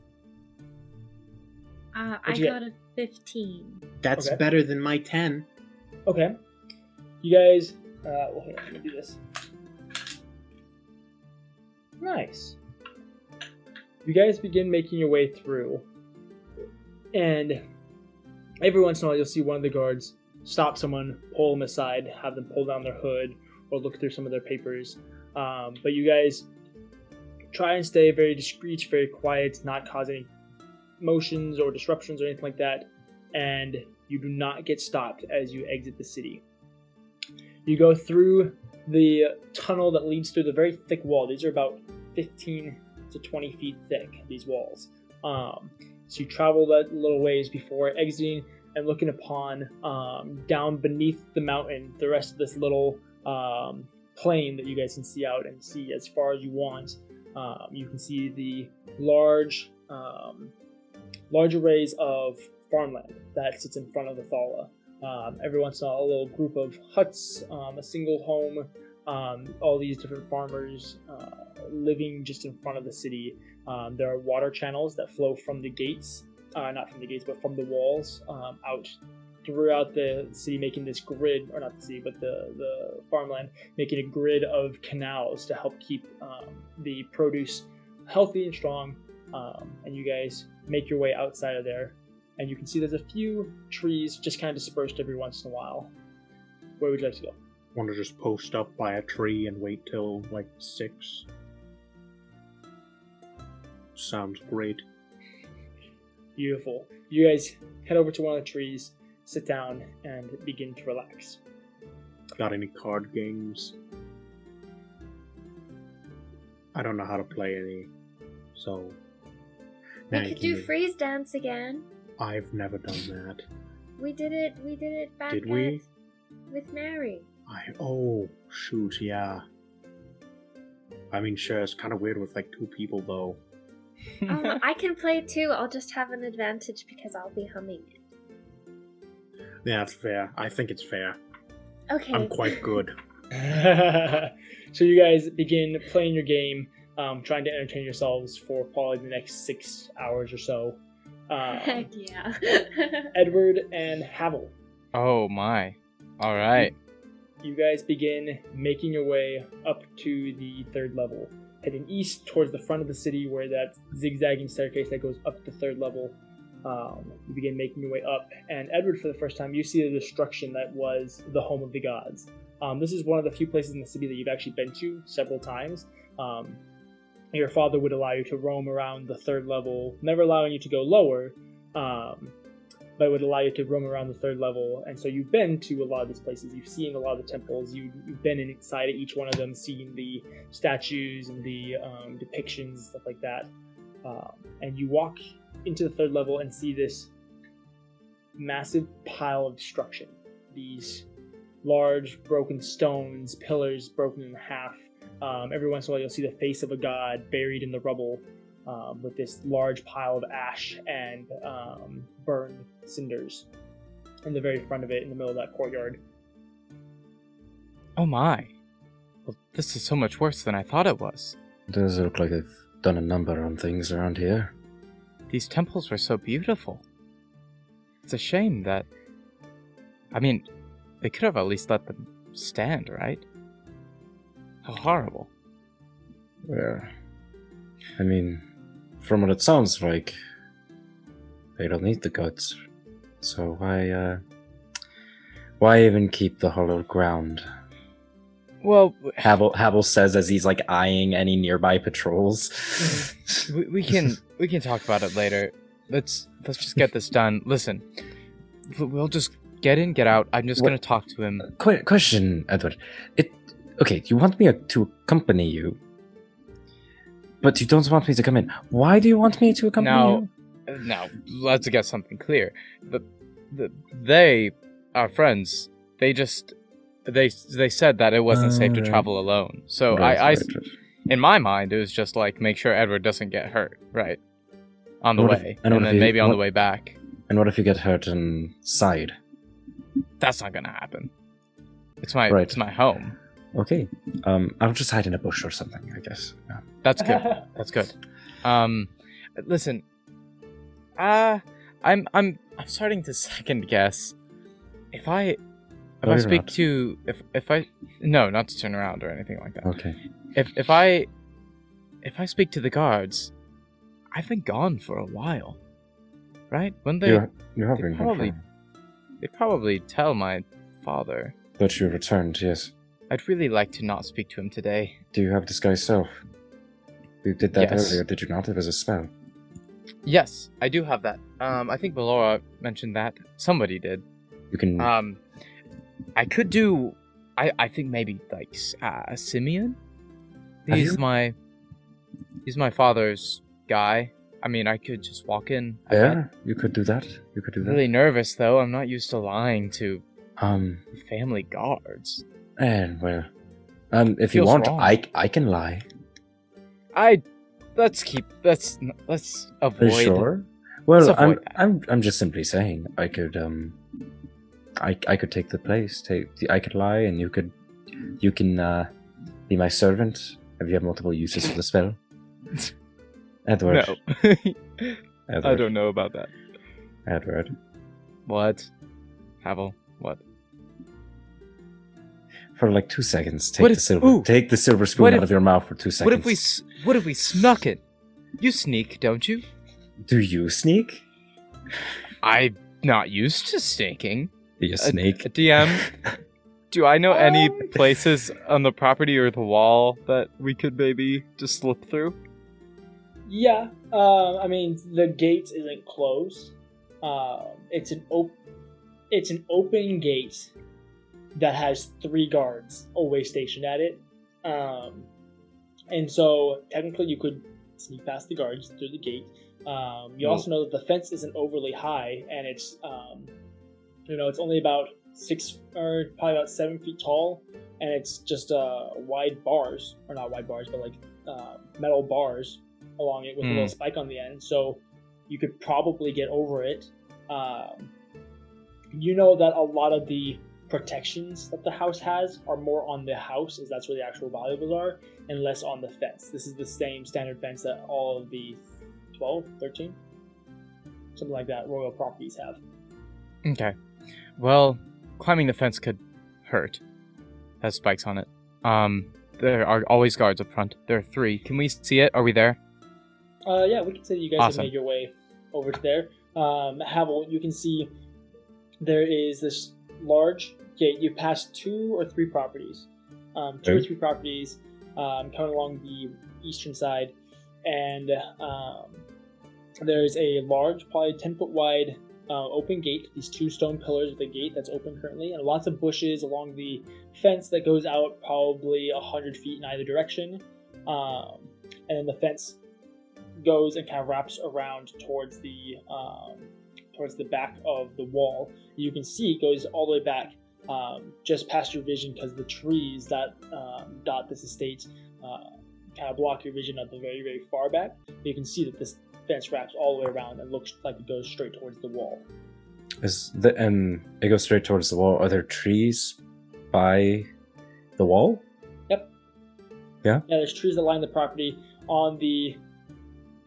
Uh, I What'd get? got a 15. That's Okay. better than my ten. Okay. You guys, uh, well, here, let me do this. Nice. You guys begin making your way through, and every once in a while you'll see one of the guards stop someone, pull them aside, have them pull down their hood, or look through some of their papers. Um, but you guys try and stay very discreet, very quiet, not cause any motions or disruptions or anything like that, and you do not get stopped as you exit the city. You go through the tunnel that leads through the very thick wall. These are about 15 to 20 feet thick, these walls. Um, so you travel that little ways before exiting and looking upon um, down beneath the mountain the rest of this little um, plain that you guys can see out and see as far as you want. Um, you can see the large, um, large arrays of farmland that sits in front of the Thala. Um, every once in a little group of huts, um, a single home, um, all these different farmers uh, living just in front of the city. Um, there are water channels that flow from the gates, uh, not from the gates, but from the walls out throughout the city, making this grid, or not the city, but the, the farmland, making a grid of canals to help keep um, the produce healthy and strong. Um, and you guys make your way outside of there, and you can see there's a few trees just kind of dispersed every once in a while. Where would you like to go? Want to just post up by a tree and wait till like six? Sounds great. Beautiful. You guys head over to one of the trees, sit down, and begin to relax. Got any card games? I don't know how to play any, so. We could do do- freeze dance again. I've never done that. We did it. We did it back Did we? at- with Mary. I oh shoot yeah. I mean sure it's kind of weird with like two people though. oh, I can play too. I'll just have an advantage because I'll be humming it. Yeah, that's fair. I think it's fair. Okay. I'm quite good. so you guys begin playing your game, um, trying to entertain yourselves for probably the next six hours or so. Um, Heck yeah. Edward and Havel, Oh my. All right. you guys begin making your way up to the third level, heading east towards the front of the city where that zigzagging staircase that goes up to third level. Um, you begin making your way up, and Edward, for the first time, you see the destruction that was the home of the gods. Um, this is one of the few places in the city that you've actually been to several times. Um, your father would allow you to roam around the third level, never allowing you to go lower, um, but would allow you to roam around the third level. And so you've been to a lot of these places. You've seen a lot of the temples. You, you've been inside of each one of them, seeing the statues and the um, depictions, stuff like that. Um, and you walk into the third level and see this massive pile of destruction. These large broken stones, pillars broken in half. Um, every once in a while, you'll see the face of a god buried in the rubble um, with this large pile of ash and um, burned cinders in the very front of it in the middle of that courtyard. Oh my. Well, this is so much worse than I thought it was. Does it does look like they've done a number on things around here. These temples were so beautiful. It's a shame that. I mean, they could have at least let them stand, right? How horrible. Yeah. I mean, from what it sounds like, they don't need the gods. So why, uh, why even keep the hollow ground? Well, Havel, Havel says as he's like eyeing any nearby patrols. we, we can we can talk about it later. Let's let's just get this done. Listen, we'll just get in, get out. I'm just What- gonna talk to him. Uh, Qu- question, Edward. It okay? You want me uh, to accompany you, but you don't want me to come in. Why do you want me to accompany Now, you? uh, now let's get something clear. The, the they, our friends, they just they they said that it wasn't safe to uh, travel alone. So Right, I, I right, right. in my mind, it was just like make sure Edward doesn't get hurt, right? On the What if- way, and and, then he- maybe on the way back. And what if you get hurt inside? That's not gonna happen. It's my Right. it's my home. Okay. Um, I'll just hide in a bush or something. I guess. Yeah. That's good. That's good. Um, listen, uh, I'm I'm I'm starting to second guess if I if No, I speak not. to if if I no not to turn around or anything like that. Okay. If if I if I speak to the guards, I've been gone for a while, right? When they you you have they been probably confirmed, they probably tell my father. that you returned. Yes. I'd really like to not speak to him today. Do you have disguise self? You did that Yes. earlier, did you not? It was a spell. Yes, I do have that. Um, I think Melora mentioned that. Somebody did. You can. Um, I could do. I I think maybe like uh, Simeon. He's my. He's my father's guy. I mean, I could just walk in. I yeah, bet. you could do that. You could do that. Really nervous though. I'm not used to lying to Um. family guards. And well, um, if you want, wrong. I I can lie. I. Let's keep. Let's let's Are avoid. you sure? Well, I'm that. I'm I'm just simply saying I could um. I I could take the place. Take I could lie, and you could you can uh, be my servant. If you have multiple uses for the spell. Edward. No. Edward. I don't know about that. Edward. What? Havel. What? For like two seconds, take What the silver. ooh. take the silver spoon What out of your mouth for two seconds. What if we? What if we snuck it? You sneak, don't you? Do you sneak? I'm not used to sneaking. You A- snake. a DM. Do I know any places on the property or the wall that we could maybe just slip through? Yeah, uh, I mean the gate isn't closed. Um, it's an op- it's an open gate that has three guards always stationed at it. Um, and so technically you could sneak past the guards through the gate. Um, you Oh. also know that the fence isn't overly high, and it's um, you know it's only about six or probably about seven feet tall, and it's just uh, wide bars or not wide bars, but like uh, metal bars along it with a Hmm. little spike on the end. So you could probably get over it. Um, you know that a lot of the protections that the house has are more on the house, as that's where the actual valuables are, and less on the fence. This is the same standard fence that all of the 12, 13, something like that, royal properties have. Okay. Well, climbing the fence could hurt. Has spikes on it. Um, there are always guards up front. There are three. Can we see it? Are we there? Uh, yeah, we can say that you guys Awesome. have made your way over to there. Um, Havel, you can see there is this large gate. You pass two or three properties, um, two or three properties um, coming along the eastern side, and um, there's a large, probably ten foot wide, uh, open gate. These two stone pillars with a gate that's open currently, and lots of bushes along the fence that goes out probably a hundred feet in either direction. Um, and then the fence goes and kind of wraps around towards the um, towards the back of the wall. You can see it goes all the way back um, just past your vision because the trees that um, dot this estate uh, kind of block your vision at the very very far back. But you can see that this fence wraps all the way around and looks like it goes straight towards the wall. Is the um it goes straight towards the wall. Are there trees by the wall? Yep. Yeah. Yeah, there's trees that line the property. On the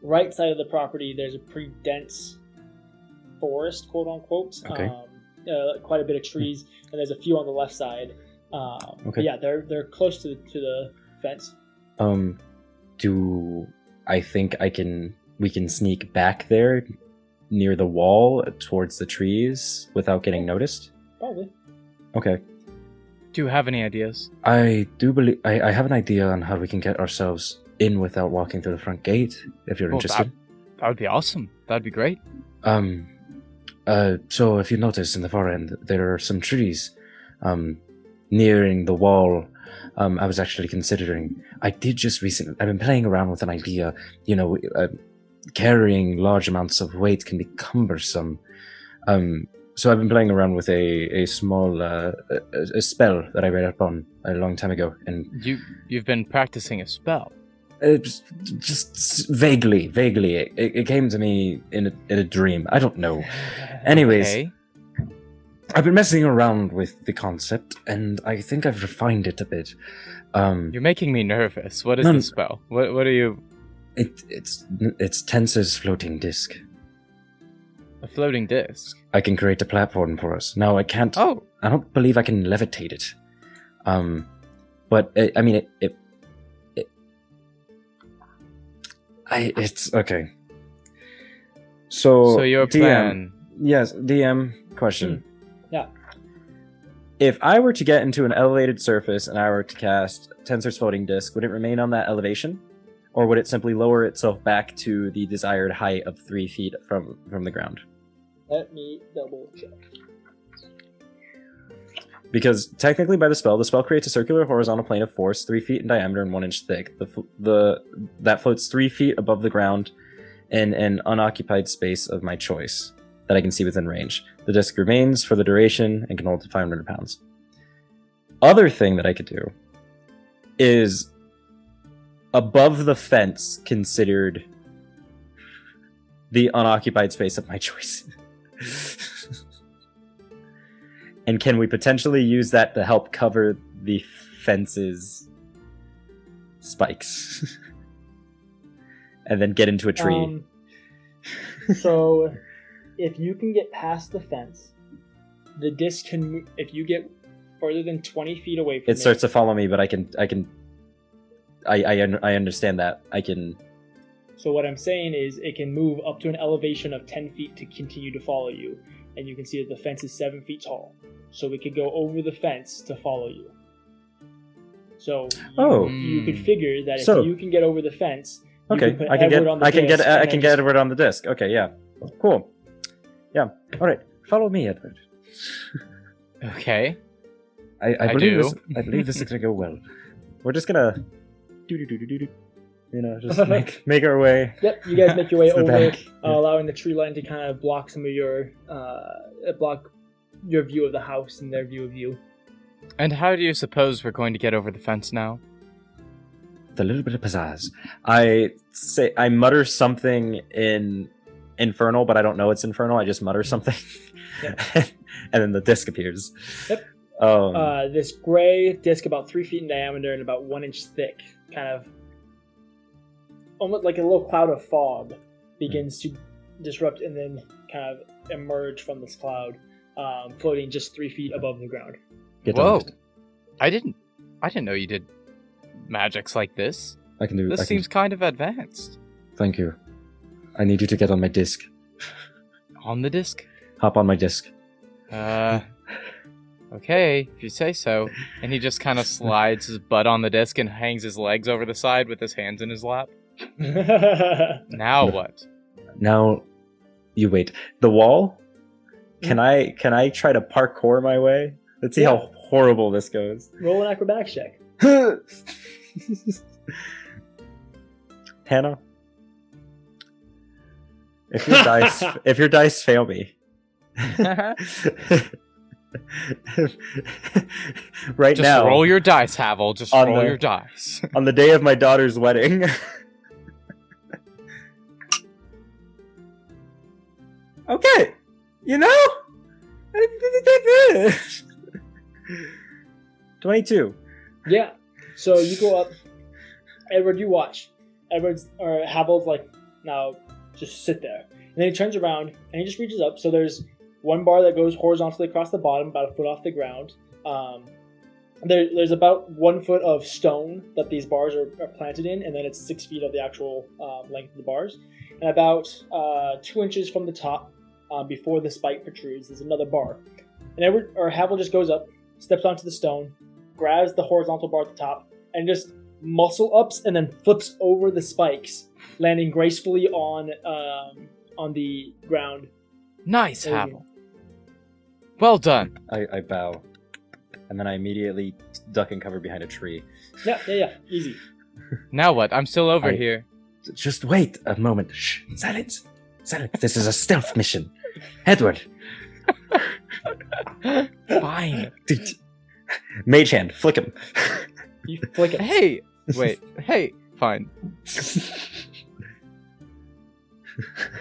right side of the property, there's a pretty dense forest, quote unquote. Okay. Um, uh, quite a bit of trees, and there's a few on the left side. Um, Okay. Yeah, they're they're close to the, to the fence. Um do I think I can we can sneak back there near the wall towards the trees without getting noticed? Probably. Okay. Do you have any ideas? I do believe I, I have an idea on how we can get ourselves in without walking through the front gate, if you're Well, interested. That, that would be awesome. That'd be great. Um, uh, so if you notice in the far end, there are some trees, um, nearing the wall. Um, I was actually considering. I did just recently. I've been playing around with an idea. You know, uh, carrying large amounts of weight can be cumbersome. Um, so I've been playing around with a a small uh, a, a spell that I read up on a long time ago, and You you've been practicing a spell. Uh, just, just vaguely, vaguely, it, it came to me in a, in a dream. I don't know. Anyways, Okay. I've been messing around with the concept, and I think I've refined it a bit. Um, You're making me nervous. What is No, the spell? What what are you? it, it's it's Tenser's floating disc. A floating disc. I can create a platform for us. No, I can't. Oh, I don't believe I can levitate it. Um, but I, I mean it, it. It. I. It's okay. So. so your DM, plan? Yes, DM question. Hmm. Yeah. If I were to get into an elevated surface and I were to cast Tenser's floating disc, would it remain on that elevation? Or would it simply lower itself back to the desired height of three feet from, from the ground? Let me double check. Because technically, by the spell, the spell creates a circular horizontal plane of force, three feet in diameter and one inch thick. The, the that floats three feet above the ground in an unoccupied space of my choice that I can see within range. The disc remains for the duration and can hold to 500 pounds. Other thing that I could do is above the fence considered the unoccupied space of my choice. And can we potentially use that to help cover the fence's spikes? and then get into a tree. Um, so, if you can get past the fence, the disc can. If you get further than twenty feet away from it it starts to follow me, but I can, I can, I, I, I understand that. I can. So what I'm saying is, it can move up to an elevation of ten feet to continue to follow you, and you can see that the fence is seven feet tall. So we could go over the fence to follow you. So you, Oh. you could figure that if So- you can get over the fence, you Okay, can put I can get, Edward on the I can get, disc I can then get Edward on the disc. Okay, yeah, cool. Yeah, all right. Follow me, Edward. Okay. I, I, I believe do. this. I believe this is gonna go well. We're just gonna do do do do do do. You know, just make make our way. Yep, you guys make your way over, bank. uh, allowing the tree line to kind of block some of your uh, block your view of the house and their view of you. And how do you suppose we're going to get over the fence now? With a little bit of pizzazz. I say I mutter something in infernal, but I don't know it's infernal. I just mutter something, Yep. and then the disc appears. Yep. Um, uh, this gray disc about three feet in diameter and about one inch thick, kind of almost like a little cloud of fog, begins to disrupt and then kind of emerge from this cloud, um, floating just three feet above the ground. get Whoa. on. I didn't. I didn't know you did magics like this. I can do. This I can, seems kind of advanced. Thank you. I need you to get on my disc. On the disc. Hop on my disc. Uh. Okay, if you say so. And he just kind of slides his butt on the disc and hangs his legs over the side with his hands in his lap. Now what? Now, you wait. The wall. Can I can I try to parkour my way? Let's see Yeah. how horrible this goes. Roll an acrobatics check. Hannah, if your dice if your dice fail me, right Just now, roll your dice, Havel. Just roll the- your dice. on the day of my daughter's wedding. Okay, you know, twenty-two. Yeah. So you go up. Edward, you watch. Edward's or Havel's like, now just sit there. And then he turns around and he just reaches up. So there's one bar that goes horizontally across the bottom, about a foot off the ground. Um, there, there's about one foot of stone that these bars are, are planted in, and then it's six feet of the actual um, length of the bars. And about uh, two inches from the top, uh, before the spike protrudes, there's another bar. And Edward or Havel just goes up, steps onto the stone, grabs the horizontal bar at the top, and just muscle ups and then flips over the spikes, landing gracefully on um, on the ground. Nice, There Havel. Well done. I, I bow, and then I immediately duck and cover behind a tree. Yeah, yeah, yeah, easy. Now what? I'm still over I- here. Just wait a moment. Shh. Silence. Silence. This is a stealth mission. Edward. Fine. Mage hand. Flick him. You flick it. Hey, wait. Hey, fine.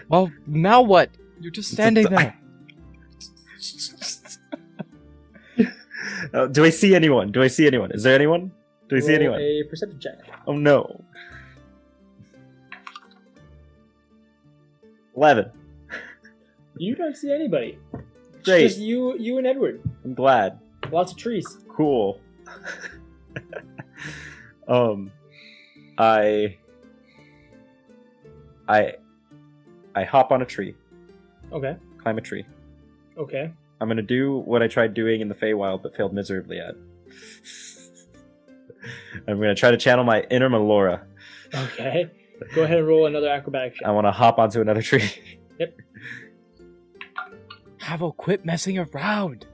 Well, now what? You're just standing there. Uh, do I see anyone? Do I see anyone? Is there anyone? Do I see anyone? A perception check. Oh no. Eleven. You don't see anybody. It's Great. just you, you and Edward. I'm glad. Lots of trees. Cool. um, I, I, I hop on a tree, Okay. climb a tree. Okay. I'm gonna do what I tried doing in the Feywild but failed miserably at. I'm gonna try to channel my inner Melora. Okay. Go ahead and roll another acrobatic check. I want to hop onto another tree. Yep. Havel, quit messing around.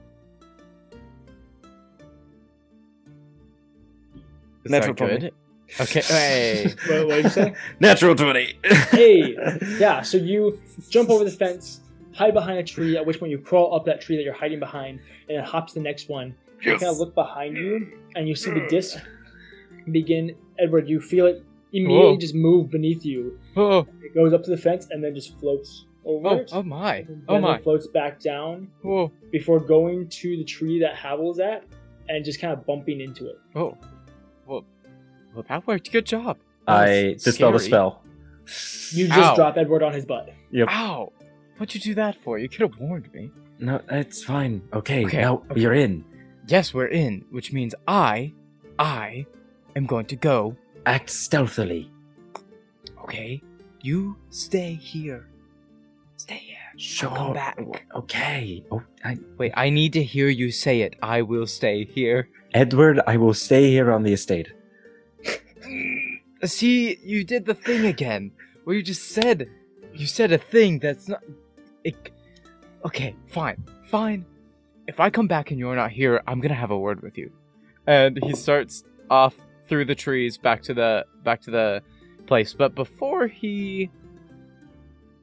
Is Natural that good? Okay. Hey. What, what did you say? Natural twenty. hey, yeah. So you jump over the fence, hide behind a tree. At which point you crawl up that tree that you're hiding behind, and then hop to the next one. You kind of look behind you, and you see the disc begin. Edward, you feel it immediately Whoa. just move beneath you. Oh, It goes up to the fence and then just floats over oh, it. oh my. and Oh my. it floats back down Whoa. before going to the tree that Havel's at and just kind of bumping into it. Oh. Well, well, that worked. Good job. I That's dispel the spell. You just Ow. drop Edward on his butt. Yep. Ow. What'd you do that for? You could have warned me. No, it's fine. Okay, Okay, now okay. you're in. Yes, we're in, which means I, I am going to go. Act stealthily. Okay, you stay here. Stay here. Sure. I'll come back. Okay. Oh, I, Wait, I need to hear you say it. I will stay here. Edward, I will stay here on the estate. See, you did the thing again. Where you just said, you said a thing that's not. It, okay, fine, fine. If I come back and you're not here, I'm gonna have a word with you. And he starts off through the trees back to the back to the place. But before he,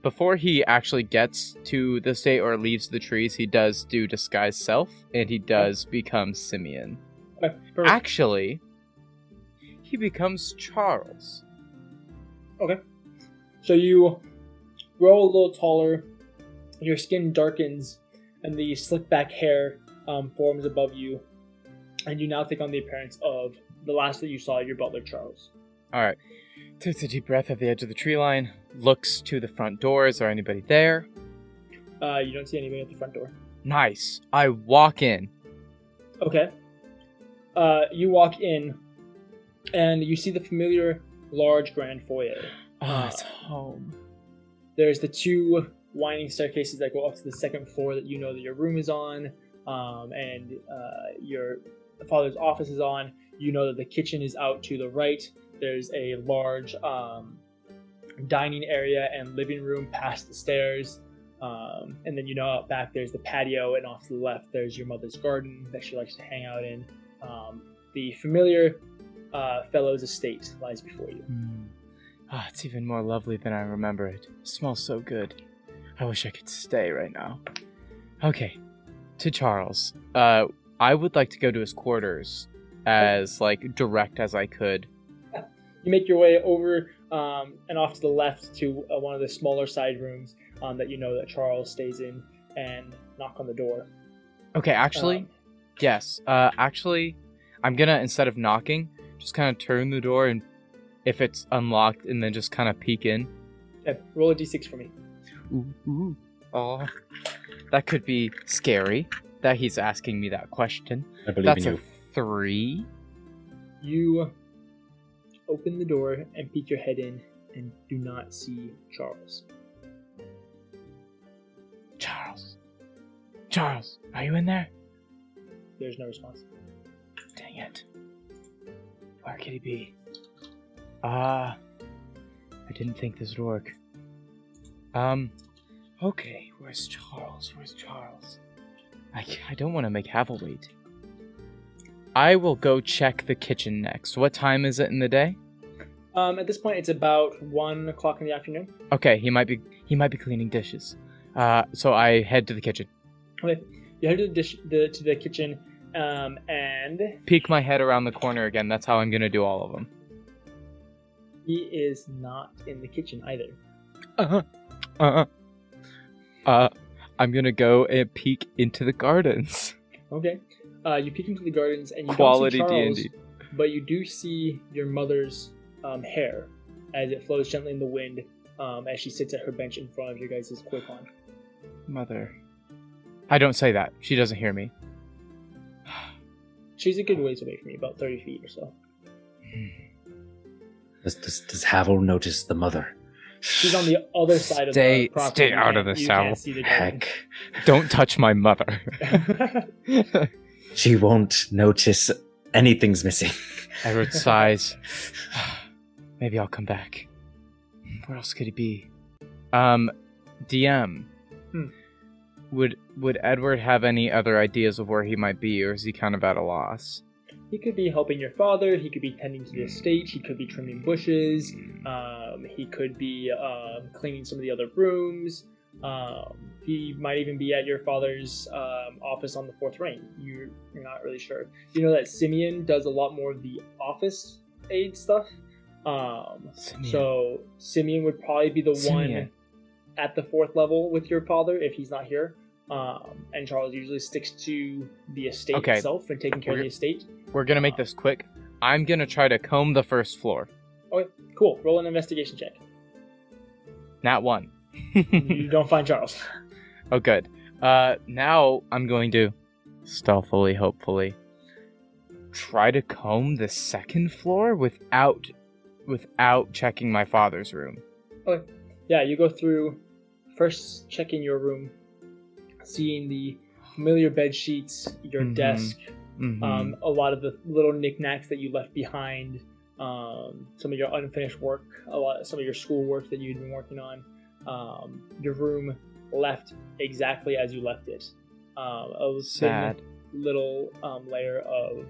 before he actually gets to the state or leaves the trees, he does do disguise self, and he does become Simeon. Perfect. Actually, he becomes Charles. Okay. So you grow a little taller, your skin darkens, and the slick back hair um, forms above you, and you now take on the appearance of the last that you saw, your butler Charles. All right. Takes a deep breath at the edge of the tree line. Looks to the front door. Is there anybody there? Uh, you don't see anybody at the front door. Nice. I walk in. Okay. Uh, you walk in, and you see the familiar large grand foyer. Oh, it's home. There's the two winding staircases that go up to the second floor that you know that your room is on, um, and uh, your father's office is on. You know that the kitchen is out to the right. There's a large um, dining area and living room past the stairs. Um, and then you know out back there's the patio, and off to the left there's your mother's garden that she likes to hang out in. Um, the familiar uh, fellow's estate lies before you. Ah, it's even more lovely than I remember it. smells so good. I wish I could stay right now. Okay, to Charles. Uh, I would like to go to his quarters as like direct as I could. You make your way over um, and off to the left to uh, one of the smaller side rooms um, that you know that Charles stays in, and knock on the door. Okay, actually, Um, yes. Uh, actually, I'm gonna instead of knocking, just kind of turn the door and if it's unlocked, and then just kind of peek in. Okay, roll a d6 for me. Ooh, ooh. Oh, that could be scary. That he's asking me that question. I believe That's in a you. Three. You open the door and peek your head in, and do not see Charles. Charles. Charles, are you in there? There's no response. Dang it. Where could he be? Ah, I didn't think this would work. Um, okay, where's Charles? Where's Charles? I, I don't want to make Havel wait. I will go check the kitchen next. What time is it in the day? Um, at this point, it's about one o'clock in the afternoon. Okay, he might be he might be cleaning dishes. Uh, so I head to the kitchen, Okay, you head to the, dish, the to the kitchen, um, and peek my head around the corner again. That's how I'm gonna do all of them. he is not in the kitchen either. Uh-huh. Uh-uh. Uh, I'm gonna go and peek into the gardens. Okay, uh, you peek into the gardens and you Quality don't see Charles, D&D. but you do see your mother's um, hair as it flows gently in the wind um, as she sits at her bench in front of your guys' koi pond. Mother. I don't say that. She doesn't hear me. She's a good ways away from you, about thirty feet or so. Does, does, does Havel notice the mother? She's on the other side of the property. stay out of can't- this, you can't Havel. see the garden. Heck. Don't touch my mother. She won't notice anything's missing. Edward sighs. Maybe I'll come back. Where else could he be? Um, DM. Hmm. Would would Edward have any other ideas of where he might be, or is he kind of at a loss? He could be helping your father. He could be tending to the estate. He could be trimming bushes. Um, he could be um, cleaning some of the other rooms. Um, he might even be at your father's um, office on the fourth ring. You're, you're not really sure. You know that Simeon does a lot more of the office aid stuff. Um, Simeon. so Simeon would probably be the Simeon. one at the fourth level with your father if he's not here. Um, and Charles usually sticks to the estate Okay. itself and taking care of We're- the estate. We're gonna make this quick. I'm gonna try to comb the first floor. Okay, cool. Roll an investigation check. Not one. You don't find Charles. Oh, good. Uh, now I'm going to stealthily, hopefully, try to comb the second floor without, without checking my father's room. Okay. Yeah, you go through first checking your room, seeing the familiar bed sheets, your Mhm. desk, Mhm. um, a lot of the little knickknacks that you left behind, um, some of your unfinished work, a lot, some of your schoolwork that you'd been working on. Um, your room left exactly as you left it. Um, a Sad. little um, layer of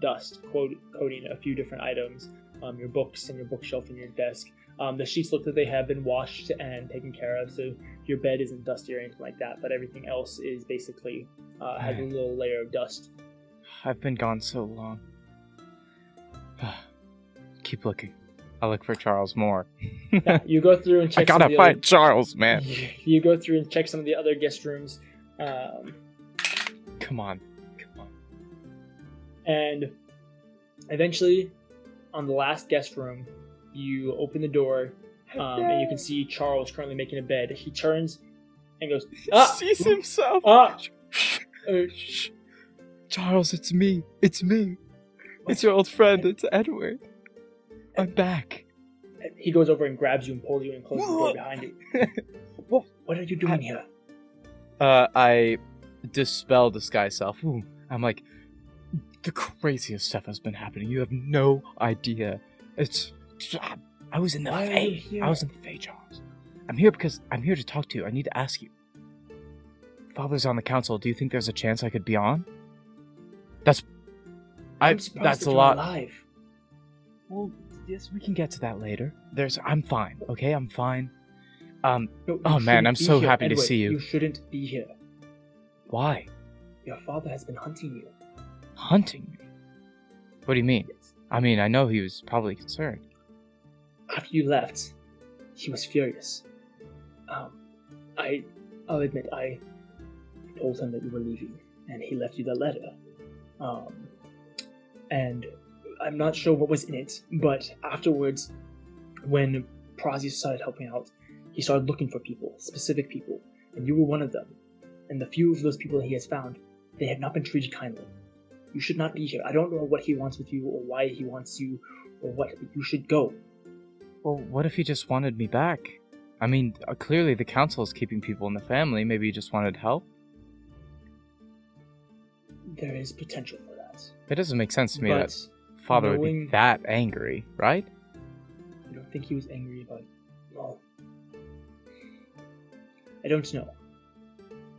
dust coating a few different items, um, your books and your bookshelf and your desk. Um, the sheets look like they have been washed and taken care of, so your bed isn't dusty or anything like that. But everything else is basically uh, has a little layer of dust. I've been gone so long. Keep looking. I'll look for Charles more. Yeah, you go through and check. I gotta find other- Charles, man. You go through and check some of the other guest rooms. Um, Come on. Come on. And eventually, on the last guest room, you open the door, um, and you can see Charles currently making a bed. He turns and goes, "Ah, sees himself. ah." Uh, Charles, it's me. It's me. It's your old friend. It's Edward. I'm back. he goes over and grabs you and pulls you and closes the door behind you. what? What are you doing here? Uh, I dispel disguise self. Ooh, I'm like, the craziest stuff has been happening. You have no idea. It's. I was in the Why are you Fae. here? I was in the Fae, Charles. I'm here because I'm here to talk to you. I need to ask you. Father's on the council. Do you think there's a chance I could be on? That's. I. I'm surprised That's that a you're lot. Alive. Well, yes, we can get to that later. There's. I'm fine. Okay, I'm fine. Um. No, oh man, I'm so here, happy to see you. You shouldn't be here. Why? Your father has been hunting you. Hunting me? What do you mean? I mean, I know he was probably concerned. After you left, he was furious. Um, I, I'll admit, I told him that you were leaving, and he left you that letter. Um, and I'm not sure what was in it, but afterwards, when Prazi started helping out, he started looking for people, specific people, and you were one of them. And the few of those people that he has found, they have not been treated kindly. You should not be here. I don't know what he wants with you, or why he wants you, or what, you should go. Well, what if he just wanted me back? I mean, uh, clearly the council is keeping people in the family. Maybe he just wanted help. There is potential for that. It doesn't make sense to me But that father would be that angry, right? I don't think he was angry about it. Well, I don't know.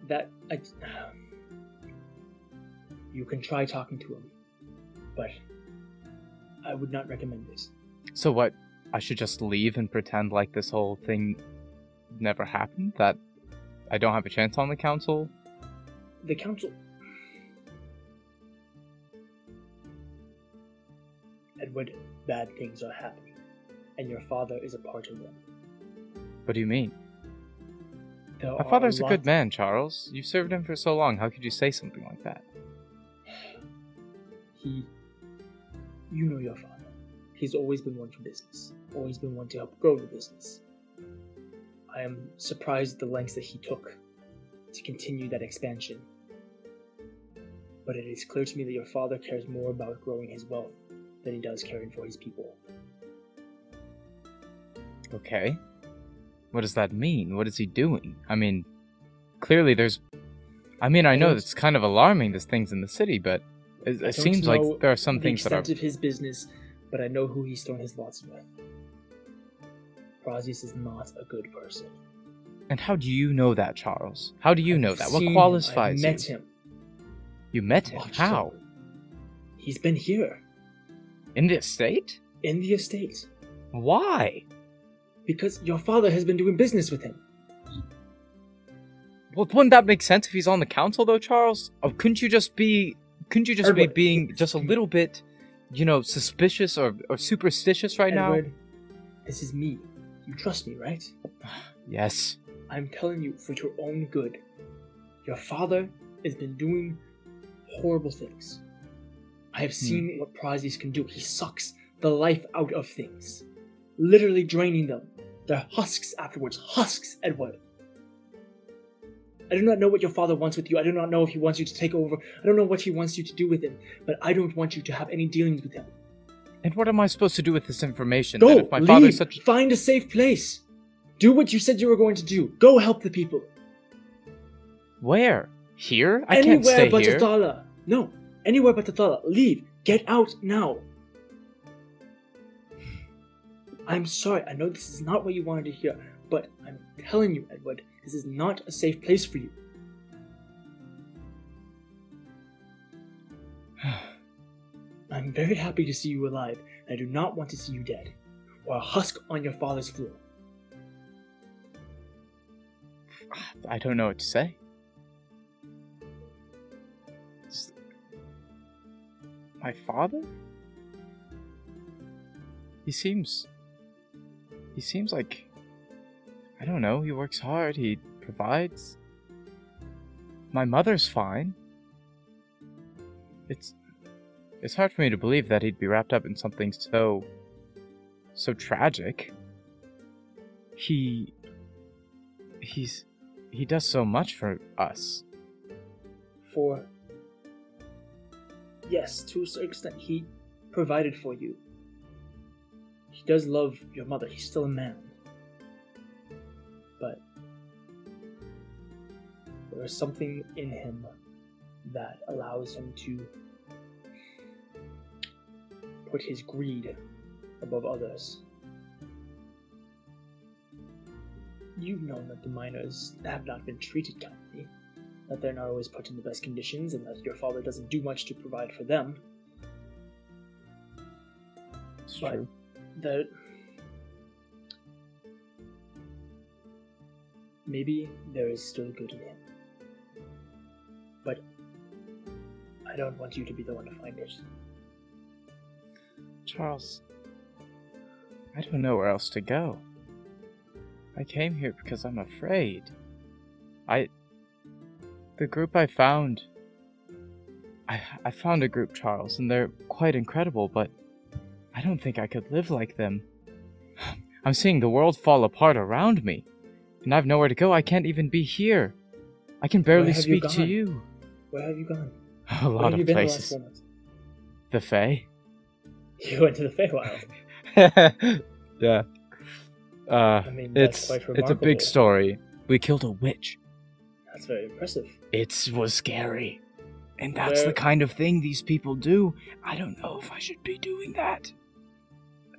That I. You can try talking to him, but I would not recommend this. So what? I should just leave and pretend like this whole thing never happened? That I don't have a chance on the council? The council. Edward, bad things are happening, and your father is a part of them. What do you mean? There My father's a lot- good man, Charles. You've served him for so long. How could you say something like that? He. You know your father. He's always been one for business, always been one to help grow the business. I am surprised at the lengths that he took to continue that expansion. But it is clear to me that your father cares more about growing his wealth than he does caring for his people. Okay. What does that mean? What is he doing? I mean, clearly there's. I mean, I know it's kind of alarming, there's things in the city, but it, it seems like there are some the things that are. of his business, but I know who he's thrown his lots with. Prazius is not a good person. And how do you know that, Charles? How do you know I've that? What seen him. qualifies I've you? met him. You met him? Watched How? him. He's been here In the estate? in the estate Why? because your father has been doing business with him. Well, wouldn't that make sense if he's on the council, though, Charles? Oh, couldn't you just be? Couldn't you just be being just a little bit, you know, suspicious or, or superstitious right Edward, this is me. You trust me, right? Yes. I'm telling you for your own good. Your father has been doing horrible things. I have hmm. seen what Prazius can do. He sucks the life out of things, literally draining them. They're husks afterwards. Husks, Edward. I do not know what your father wants with you. I do not know if he wants you to take over. I don't know what he wants you to do with him. But I don't want you to have any dealings with him. And what am I supposed to do with this information? Go, if my leave, father's such find a safe place. Do what you said you were going to do. Go help the people. where? Here? I anywhere can't stay but here. Athala. No, anywhere but the Athala. Leave. Get out now. I'm sorry. I know this is not what you wanted to hear, but I'm telling you, Edward, this is not a safe place for you. I'm very happy to see you alive, and I do not want to see you dead, or a husk on your father's floor. I don't know what to say. My father? He seems. He seems like. I don't know, he works hard, he provides. My mother's fine. It's. It's hard for me to believe that he'd be wrapped up in something so. so tragic. He. he's. he does so much for us. For. Yes, to a certain extent, he provided for you. He does love your mother, he's still a man. But. There is something in him that allows him to put his greed above others. You've known that the miners have not been treated kindly, that they're not always put in the best conditions, and that your father doesn't do much to provide for them. It's But true. that maybe there is still good in him. But I don't want you to be the one to find it. Charles, I don't know where else to go. I came here because I'm afraid. I. The group I found. I, I found a group, Charles, and they're quite incredible, but I don't think I could live like them. I'm seeing the world fall apart around me, and I've nowhere to go. I can't even be here. I can barely have you speak to you. Where have you gone? A Where lot have of you been places. the last four months? The Fae? You went to the Feywild. yeah. Uh, I mean, it's quite it's a big story. We killed a witch. That's very impressive. It was scary. And that's Where- the kind of thing these people do. I don't know if I should be doing that.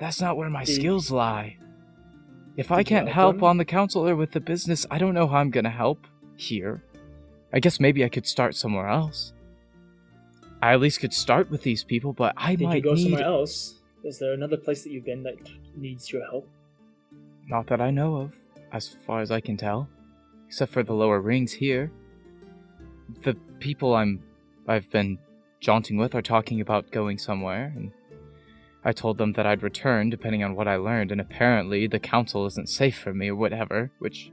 That's not where my Did- skills lie. If I Did you can't help help on the council or with the business, I don't know how I'm gonna help here. I guess maybe I could start somewhere else. I at least could start with these people, but I Did might you go need somewhere else? Is there another place that you've been that needs your help? Not that I know of, as far as I can tell. Except for the lower rings here. The people I'm I've been jaunting with are talking about going somewhere, and I told them that I'd return depending on what I learned, and apparently the council isn't safe for me or whatever, which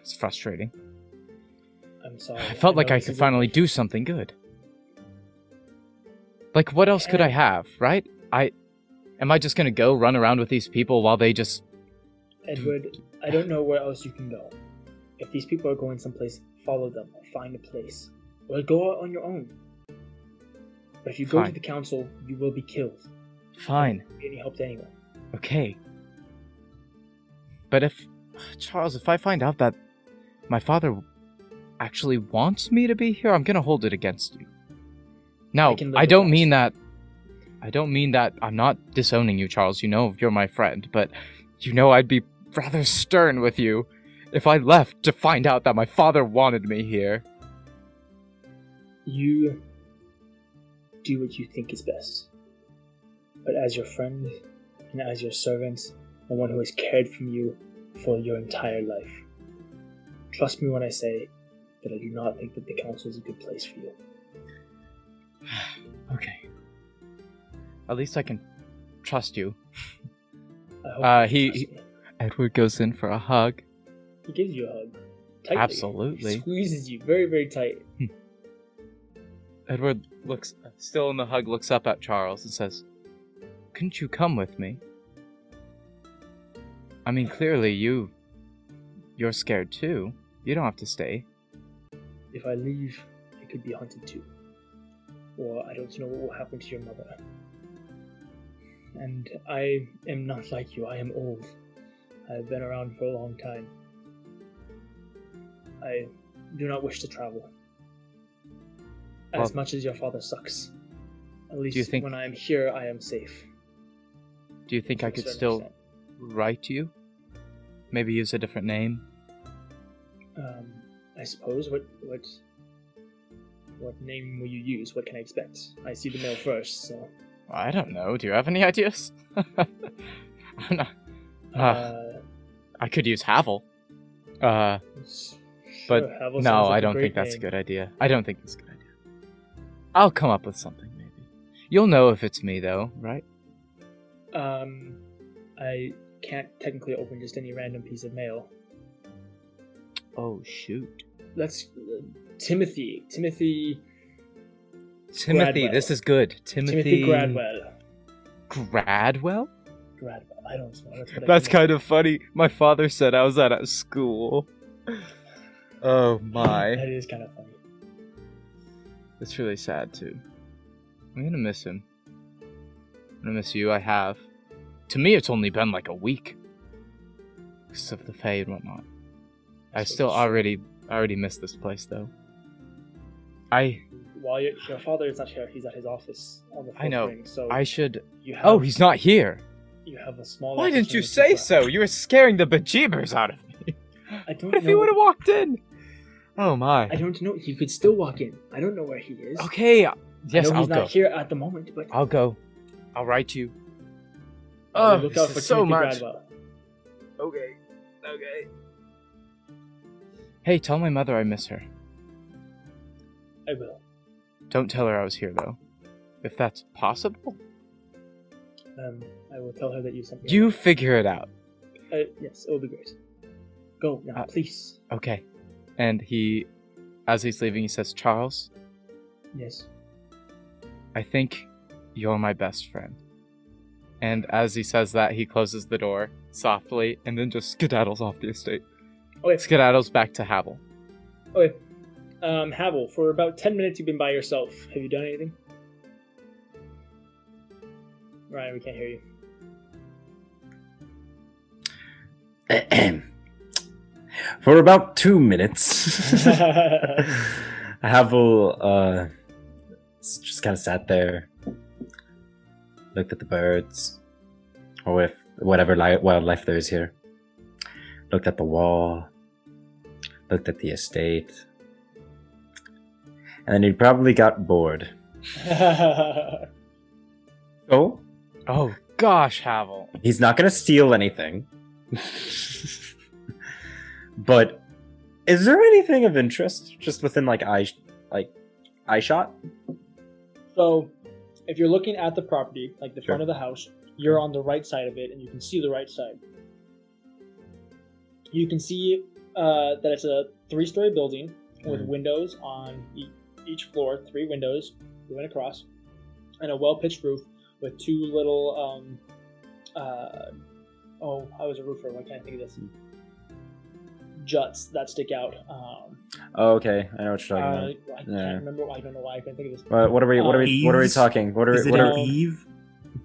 it's frustrating. I'm sorry. I felt like I could finally do something good. Like what else could I have, right? I am I just gonna go run around with these people while they just Edward, I don't know where else you can go. If these people are going someplace, follow them or find a place. Or go out on your own. But if you go to the council, you will be killed. fine. Be any help to anyone. Okay. But if Charles, if I find out that my father actually wants me to be here, I'm gonna hold it against you. Now, I I don't mean that. I don't mean that. I'm not disowning you, Charles. You know you're my friend, but you know I'd be rather stern with you if I left to find out that my father wanted me here. You do what you think is best. But as your friend and as your servant, and one who has cared for you for your entire life, trust me when I say that I do not think that the council is a good place for you. Okay. At least I can trust you. I hope Uh, you he- he-. Edward goes in for a hug. He gives you a hug. Tightly. Absolutely. He squeezes you very, very tight. Hmm. Edward looks still in the hug, looks up at Charles and says, Couldn't you come with me? I mean clearly you you're scared too. You don't have to stay. If I leave, I could be hunted too. Or I don't know what will happen to your mother. And I am not like you, I am old. I've been around for a long time. I do not wish to travel. As Well- much as your father sucks. At least you think- when I am here, I am safe. Do you think I could still extent. write you? Maybe use a different name? Um, I suppose. What what what name will you use? What can I expect? I see the mail first, so. I don't know. Do you have any ideas? I'm not- Uh, I could use Havel. Uh, s- but Havel no, like I don't think that's a good idea. I don't think that's a good idea. I'll come up with something, maybe. You'll know if it's me, though, right? Um, I can't technically open just any random piece of mail. Oh, shoot. Let's uh, Timothy. Timothy. Timothy, Gradwell. this is good. Timothy, Timothy Gradwell. Gradwell? I don't know. That's, That's kind of funny. My father said I was at school. Oh my. That is kind of funny. It's really sad too. I'm gonna miss him. I'm gonna miss you. I have. To me, it's only been like a week. Because of the Fae and whatnot. I still already already miss this place though. I While your, your father is not here, he's at his office on the I know. ring. So I should. you oh, have, Oh, he's not here. You have a small. Why didn't you say to- so? You were scaring the bejeebers out of me. I don't What if know. he would have walked in? Oh my. I don't know. He could still walk in. I don't know where he is. Okay. Yes, I know I'll he's go. not here at the moment, but I'll go. I'll write you. uh, Oh, look out for so Timothy much. Okay. Okay. Hey, tell my mother I miss her. I will. Don't tell her I was here though. If that's possible. Um, I will tell her that you sent me. You figure it out. Uh, yes, it will be great. Go now, Uh, please. Okay. And he as he's leaving he says, "Charles, Yes. I think you're my best friend." And as he says that, he closes the door softly and then just skedaddles off the estate. Okay. Skedaddles back to Havel. Okay. Um, Havel, for about ten minutes you've been by yourself. Have you done anything? Ryan, we can't hear you. For about two minutes, Havel uh, s- just kind of sat there, looked at the birds, or with whatever li- wildlife there is here, looked at the wall, looked at the estate, and then he probably got bored. Oh, Oh gosh, Havel. he's not going to steal anything. but is there anything of interest just within like eye like eye shot? So, if you're looking at the property, like the front of the house, you're on the right side of it, and you can see the right side. You can see uh, that it's a three-story building with Mhm. windows on e- each floor, three windows going across, and a well-pitched roof with two little. Um, uh, oh, I was a roofer. Why can't I think of this? Juts that stick out. Um, Oh, okay, I know what you're uh, talking I can't Yeah. remember. I don't know why I can't think of this. about. What, what are we? What are we? What are we talking? What are Is we? it What are, No. Eve?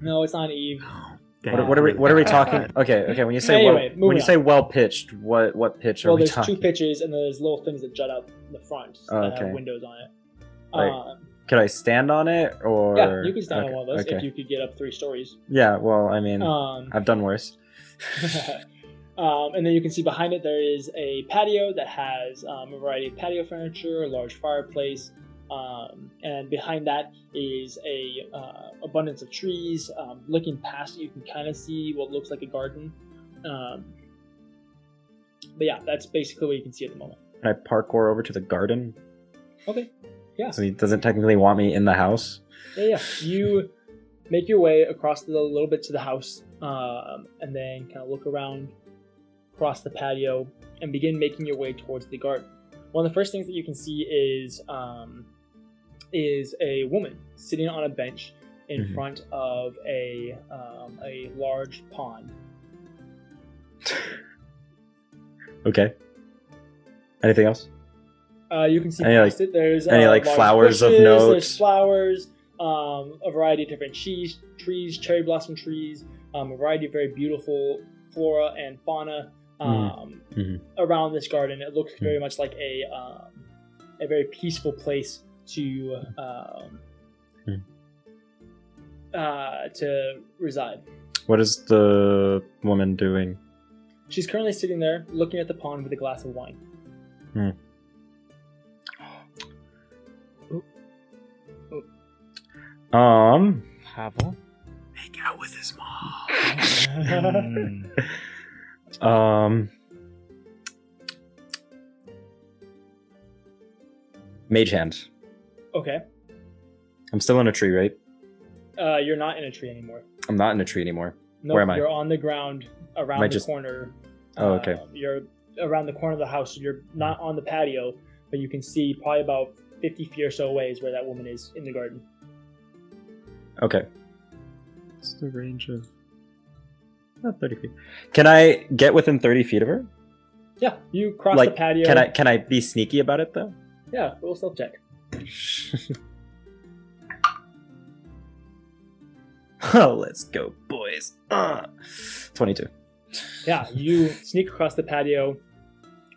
No, it's not an Eve. what, are, what are we? What are we talking? Okay, okay. When you say Anyway, well, when you on. say well pitched, what what pitch are you? well, we there's two pitches, and there's little things that jut out the front Oh, that okay. have windows on it. Right. Um, Could I stand on it or? yeah, you can stand okay, on one of those Okay. if you could get up three stories. Yeah. Well, I mean, Um, I've done worse. um, and then you can see behind it there is a patio that has um, a variety of patio furniture, a large fireplace, um, and behind that is a uh, abundance of trees. Um, looking past it, you can kind of see what looks like a garden. Um, but yeah, that's basically what you can see at the moment. Can I parkour over to the garden? Okay. Yeah. So he doesn't technically want me in the house. Yeah, yeah. You make your way across the little bit to the house, um, and then kind of look around across the patio and begin making your way towards the garden. One of the first things that you can see is um, is a woman sitting on a bench in Mhm. front of a um, a large pond. Okay. Anything else? Uh, you can see Any, past like- it. There's any, uh, like, flowers of note? There's flowers, um, a variety of different cheese trees, cherry blossom trees, um, a variety of very beautiful flora and fauna um, Mhm. around this garden. It looks very much like a um, a very peaceful place to um, Hmm. uh, to reside. What is the woman doing? She's currently sitting there looking at the pond with a glass of wine. Um. Havel? Make out with his mom. Um. Mage hand. Okay, I'm still in a tree, right? uh, you're not in a tree anymore. I'm not in a tree anymore. No, Where am I? You're on the ground around the just- corner. Oh, okay. Uh, you're around the corner of the house. You're not on the patio, but you can see probably about 50 feet or so away is where that woman is in the garden. Okay. What's the range of? Not thirty feet. Can I get within thirty feet of her? Yeah, you cross like, the patio. can I can I be sneaky about it though? Yeah, we'll self check. oh, let's go, boys. Uh, Twenty-two. Yeah, you sneak across the patio,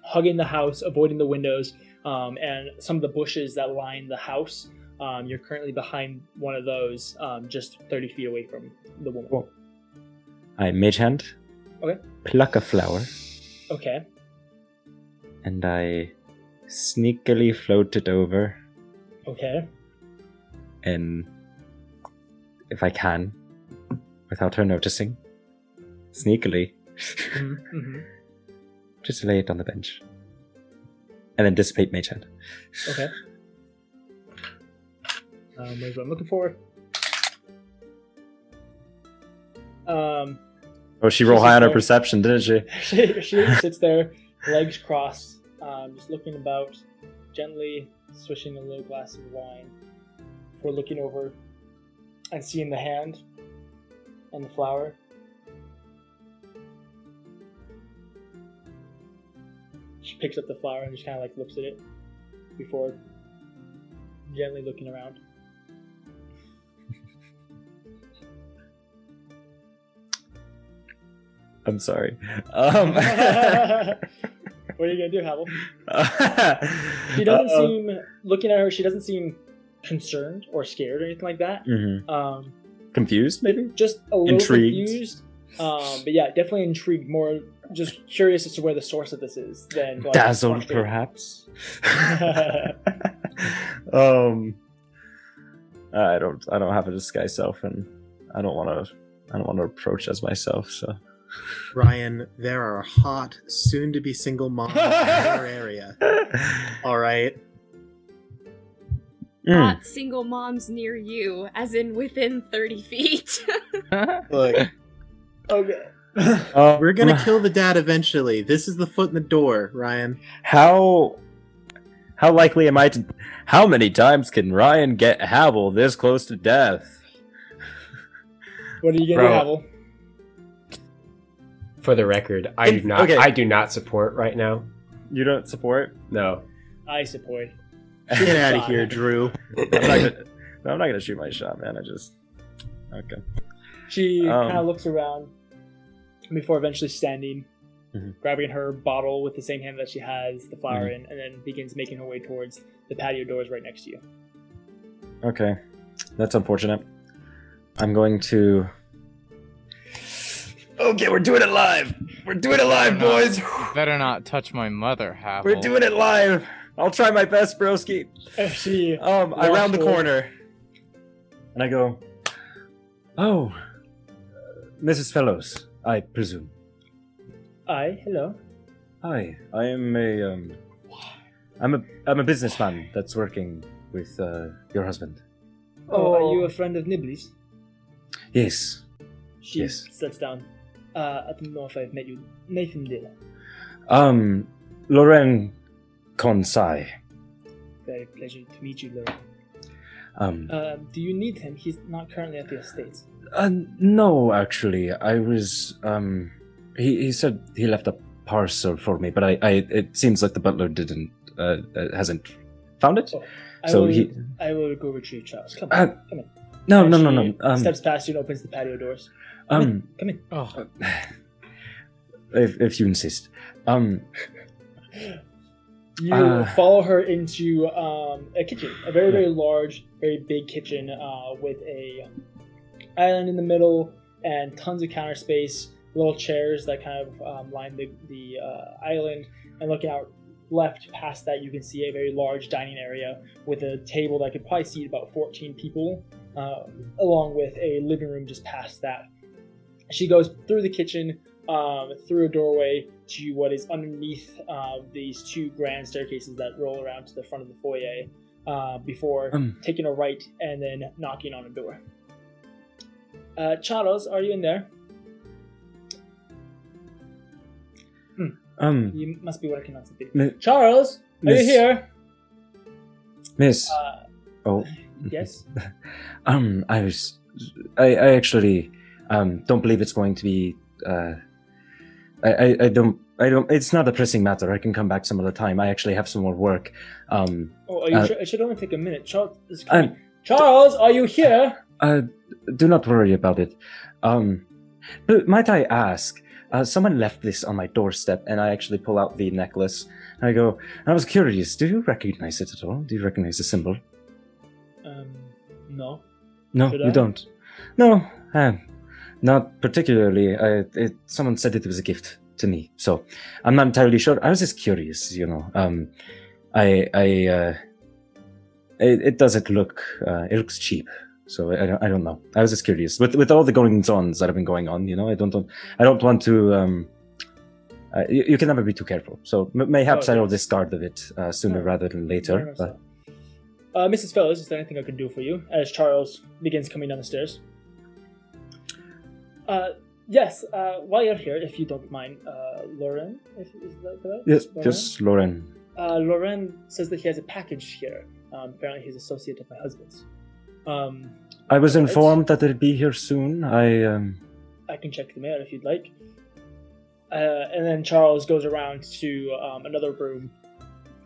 hugging the house, avoiding the windows, um, and some of the bushes that line the house. Um, you're currently behind one of those, um, just 30 feet away from the woman. Cool. I mage hand. Okay. Pluck a flower, Okay. and I sneakily float it over, Okay. and if I can, without her noticing, sneakily, hmm just lay it on the bench, and then dissipate mage hand. Okay. Um, where's what I'm looking for? Um, Oh, she rolled high on her perception, didn't she? she, she sits there, legs crossed, um, just looking about, gently swishing a little glass of wine before looking over and seeing the hand and the flower. She picks up the flower and just kind of like looks at it before gently looking around. I'm sorry. Um, what are you gonna do, Havel? She doesn't Uh-oh. seem looking at her. She doesn't seem concerned or scared or anything like that. Mhm. Um, Confused, maybe? just a little Intrigued. confused. Um, but yeah, definitely intrigued. More just curious as to where the source of this is. Than like, Dazzled, perhaps. um, I don't. I don't have a disguise self, and I don't want to. I don't want to approach as myself. So Ryan, there are hot, soon to be single moms in our area. All right. Hmm. Not single moms near you, as in within 30 feet. Look, okay. Uh, we're gonna kill the dad eventually. This is the foot in the door, Ryan. How how likely am I to? How many times can Ryan get Havel this close to death? What are you gonna. Havel? For the record, I In- do not. okay. I do not support right now. You don't support? No. I support. Get out of here, Drew. I'm not gonna. No, I'm not gonna shoot my shot, man. I just. Okay. She Um, kind of looks around before eventually standing, Mhm. grabbing her bottle with the same hand that she has the flower Mhm. in, and then begins making her way towards the patio doors right next to you. Okay. That's unfortunate. I'm going to. Okay, we're doing it live. We're doing it live, boys. Better not touch my mother, Havel. We're doing it live. I'll try my best, broski. she Um, I walks round the corner, and I go, "Oh, uh, Mrs. Fellows, I presume. Hi, hello. Hi, I am a um, I'm a I'm a businessman that's working with uh, your husband. Oh, are you a friend of Nibley's? Yes. She Yes. sits down. Uh, I don't know if I've met you. Nathan Dilla. Um, Loren Konsai. Very pleasure to meet you, Laura. Um, Uh, do you need him? He's not currently at the estate. uh, no, actually, I was um, he he said he left a parcel for me, but I, I it seems like the butler didn't uh, uh hasn't found it. Oh, I So will, he- I will go retrieve Charles. Come Uh, on, come in. No, no, no, no. Um, steps past you and opens the patio doors. Come in. um, Come in. Oh, if if you insist. Um, You Uh, follow her into um, a kitchen, a very very large, very big kitchen uh, with a island in the middle and tons of counter space, little chairs that kind of um, line the the uh, island. And looking out left past that, you can see a very large dining area with a table that could probably seat about 14 people, uh, along with a living room just past that. She goes through the kitchen, um, through a doorway to what is underneath uh, these two grand staircases that roll around to the front of the foyer uh, before Um. taking a right and then knocking on a door. Uh, Charles, are you in there? um, You must be working on something. Mi- Charles, are you here? Miss. Uh, oh. yes. Um, I was, I, I actually, um, don't believe it's going to be. Uh, I, I, I don't, I don't. It's not a pressing matter. I can come back some other time. I actually have some more work. Um, Oh, are you uh, sure? It should only take a minute. Charles, I'm- Charles, are you here? Uh, do not worry about it. Um, but might I ask? Uh, someone left this on my doorstep, and I actually pull out the necklace. And I go. I was curious. Do you recognize it at all? Do you recognize the symbol? Um, no. No, Should you I? don't. No, uh, not particularly. I, it, someone said it was a gift to me, so I'm not entirely sure. I was just curious, you know. Um, I, I, uh, it, it doesn't look. Uh, it looks cheap, so I don't. I don't know. I was just curious with with all the goings ons that have been going on. You know, I don't. don't I don't want to. Um, uh, you, you can never be too careful. So m- mayhaps I will discard of it uh, sooner Oh, rather than later. But. Uh, Mrs. Fellows, is there anything I can do for you? As Charles begins coming down the stairs. Uh, yes. Uh, while you're here, if you don't mind, uh, Lauren, if, is that yes, Lauren? just Lauren. Uh, Loren says that he has a package here. Um, apparently, he's associate of my husband's. Um, I was informed that it'd be here soon. I um I can check the mail if you'd like. Uh, and then Charles goes around to um, another room,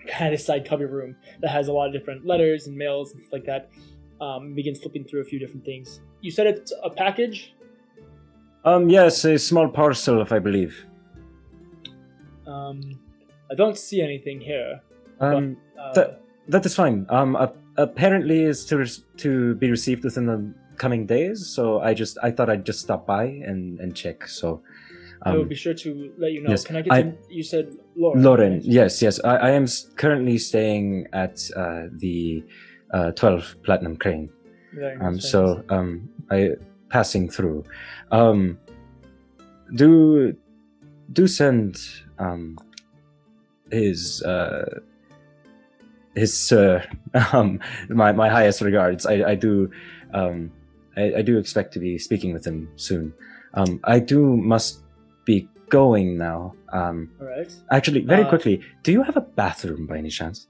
kind of side cubby room that has a lot of different letters and mails and stuff like that. Um, begins flipping through a few different things. You said it's a package. Um yes, a small parcel, if I believe. Um, I don't see anything here. Um, Uh, that that is fine. Um, apparently is to to be received within the coming days. So I just I thought I'd just stop by and and check. So, I will um, be sure to let you know. yes, Can I get I- you said Lauren? Lauren, right? yes, yes, I, I am currently staying at uh, the uh, twelve Platinum Crane. Um, so um, I passing through. Um, do do send um his uh his sir um my my highest regards. I I do um I, I do expect to be speaking with him soon. Um, I do must be going now. Um, All right. actually, very Uh, quickly, do you have a bathroom by any chance?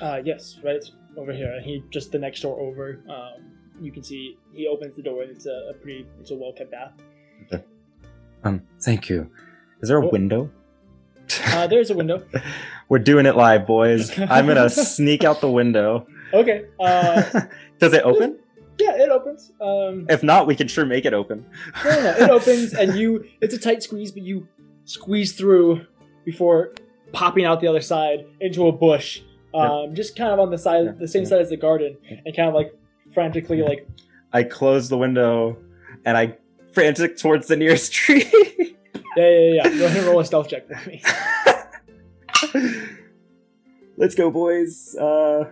Uh, yes, right over here. He just the next door over. Um, you can see he opens the door and it's a, a pretty, it's a well kept bath. Okay. Um, thank you. Is there a Oh. window? Uh, there's a window. We're doing it live, boys. I'm gonna sneak out the window. Okay. Uh, Does it open? yeah, it opens. Um, If not, we can sure make it open. no, no, it opens and you. It's a tight squeeze, but you squeeze through before popping out the other side into a bush. Um, just kind of on the side, Yeah, the same yeah. side as the garden, and kind of like frantically like I close the window and I frantic towards the nearest tree. yeah, yeah, yeah. Go ahead and roll a stealth check for me. Let's go, boys. Uh,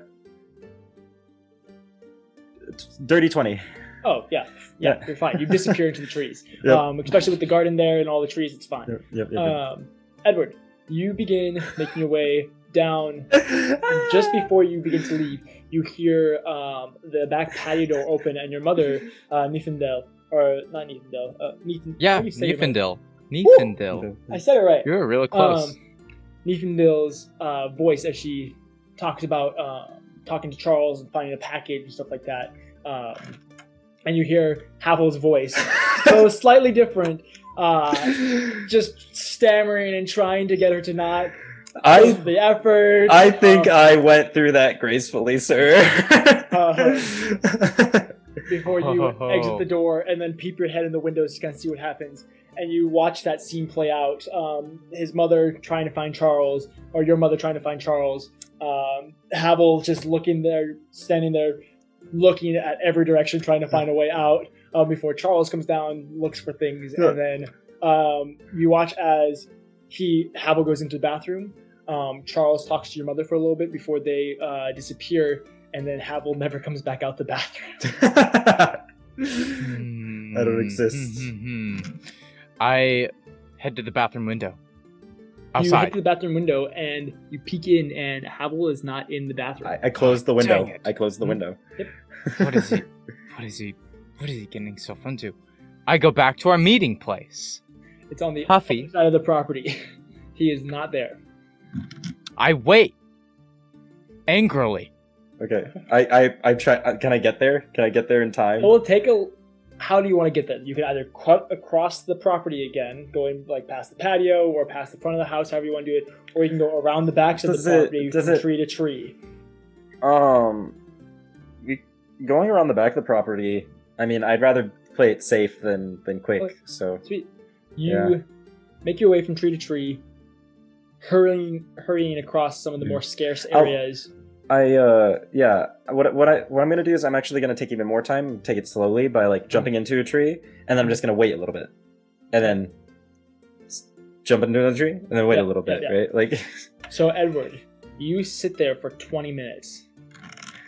dirty twenty. Oh yeah, yeah, Yeah. you're fine. You disappear into the trees. Yep. Um, especially with the garden there and all the trees, it's fine. Yep, yep. Um, Edward, you begin making your way down. just before you begin to leave, you hear um, the back patio door open, and your mother, uh, Nifendel, or not Nifendel, uh, Yeah, how do you say your mother? Niefendil. Niefendil. I said it right. You were really close. Um, uh, voice as she talks about uh, talking to Charles and finding a package and stuff like that. Um, and you hear Havel's voice, so slightly different, uh, just stammering and trying to get her to not I the effort. I think uh, I went through that gracefully, sir. before you ho, ho. exit the door and then peep your head in the windows to kind of see what happens. And you watch that scene play out. Um, his mother trying to find Charles, or your mother trying to find Charles. Um, Havel just looking there, standing there, looking at every direction, trying to find a way out. Um, before Charles comes down, looks for things, Yeah. and then um, you watch as he Havel goes into the bathroom. Um, Charles talks to your mother for a little bit before they uh, disappear, and then Havel never comes back out the bathroom. I don't exist. Hmm, I head to the bathroom window. Outside. You head to the bathroom window and you peek in, and Havel is not in the bathroom. I, I closed the window. I closed the Mhm. window. What is he? What is he? What is he getting himself into? I go back to our meeting place. It's on the Huffy. other side of the property. he is not there. I wait. Angrily. Okay. I I I try. uh, Can I get there? Can I get there in time? It will take a. How do you want to get there? You can either cut across the property again, going like past the patio or past the front of the house, however you want to do it, or you can go around the backs of Does the it- property does from it- tree to tree. Um, we- going around the back of the property. I mean, I'd rather play it safe than than quick. Okay. So Sweet. You Yeah. make your way from tree to tree, hurrying hurrying across some of the more scarce Oh. areas. I uh yeah. What what I what I'm gonna do is I'm actually gonna take even more time, take it slowly by like jumping into a tree, and then I'm just gonna wait a little bit, and then jump into another tree, and then wait Yeah, a little bit, yeah. right? Like So Edward, you sit there for 20 minutes,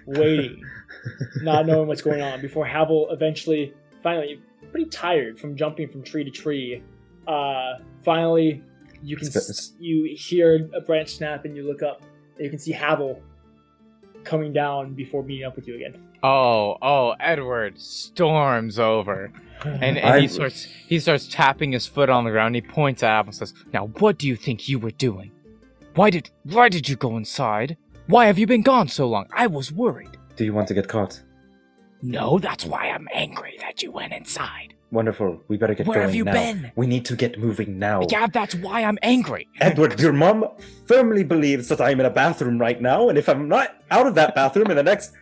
waiting, not knowing what's going on, before Havel eventually, finally, pretty tired from jumping from tree to tree. Uh, finally, you can s- you hear a branch snap and you look up and you can see Havel coming down before meeting up with you again. Oh, oh, Edward storms over. And, and he starts he starts tapping his foot on the ground. He points at Havel and says, "Now, what do you think you were doing? Why did why did you go inside? Why have you been gone so long? I was worried." Do you want to get caught? No, that's why I'm angry that you went inside. Wonderful. We better get Where going have you now. been? We need to get moving now. Yeah, that's why I'm angry. Edward, your mom firmly believes that I'm in a bathroom right now, and if I'm not out of that bathroom in the next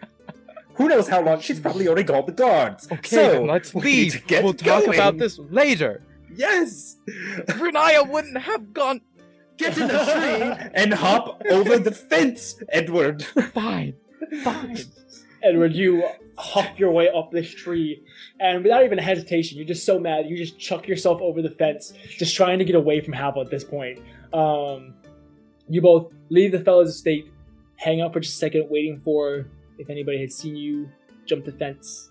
who knows how long, she's probably already called the guards. Okay, so let's we leave. get We'll talk going. about this later. Yes. Renaya wouldn't have gone. Get in the tree and hop over the fence, Edward. Fine, fine. Edward, you hop your way up this tree, and without even hesitation, you're just so mad, you just chuck yourself over the fence, just trying to get away from Havel at this point. Um, you both leave the Fellows' estate, hang out for just a second, waiting for if anybody had seen you jump the fence,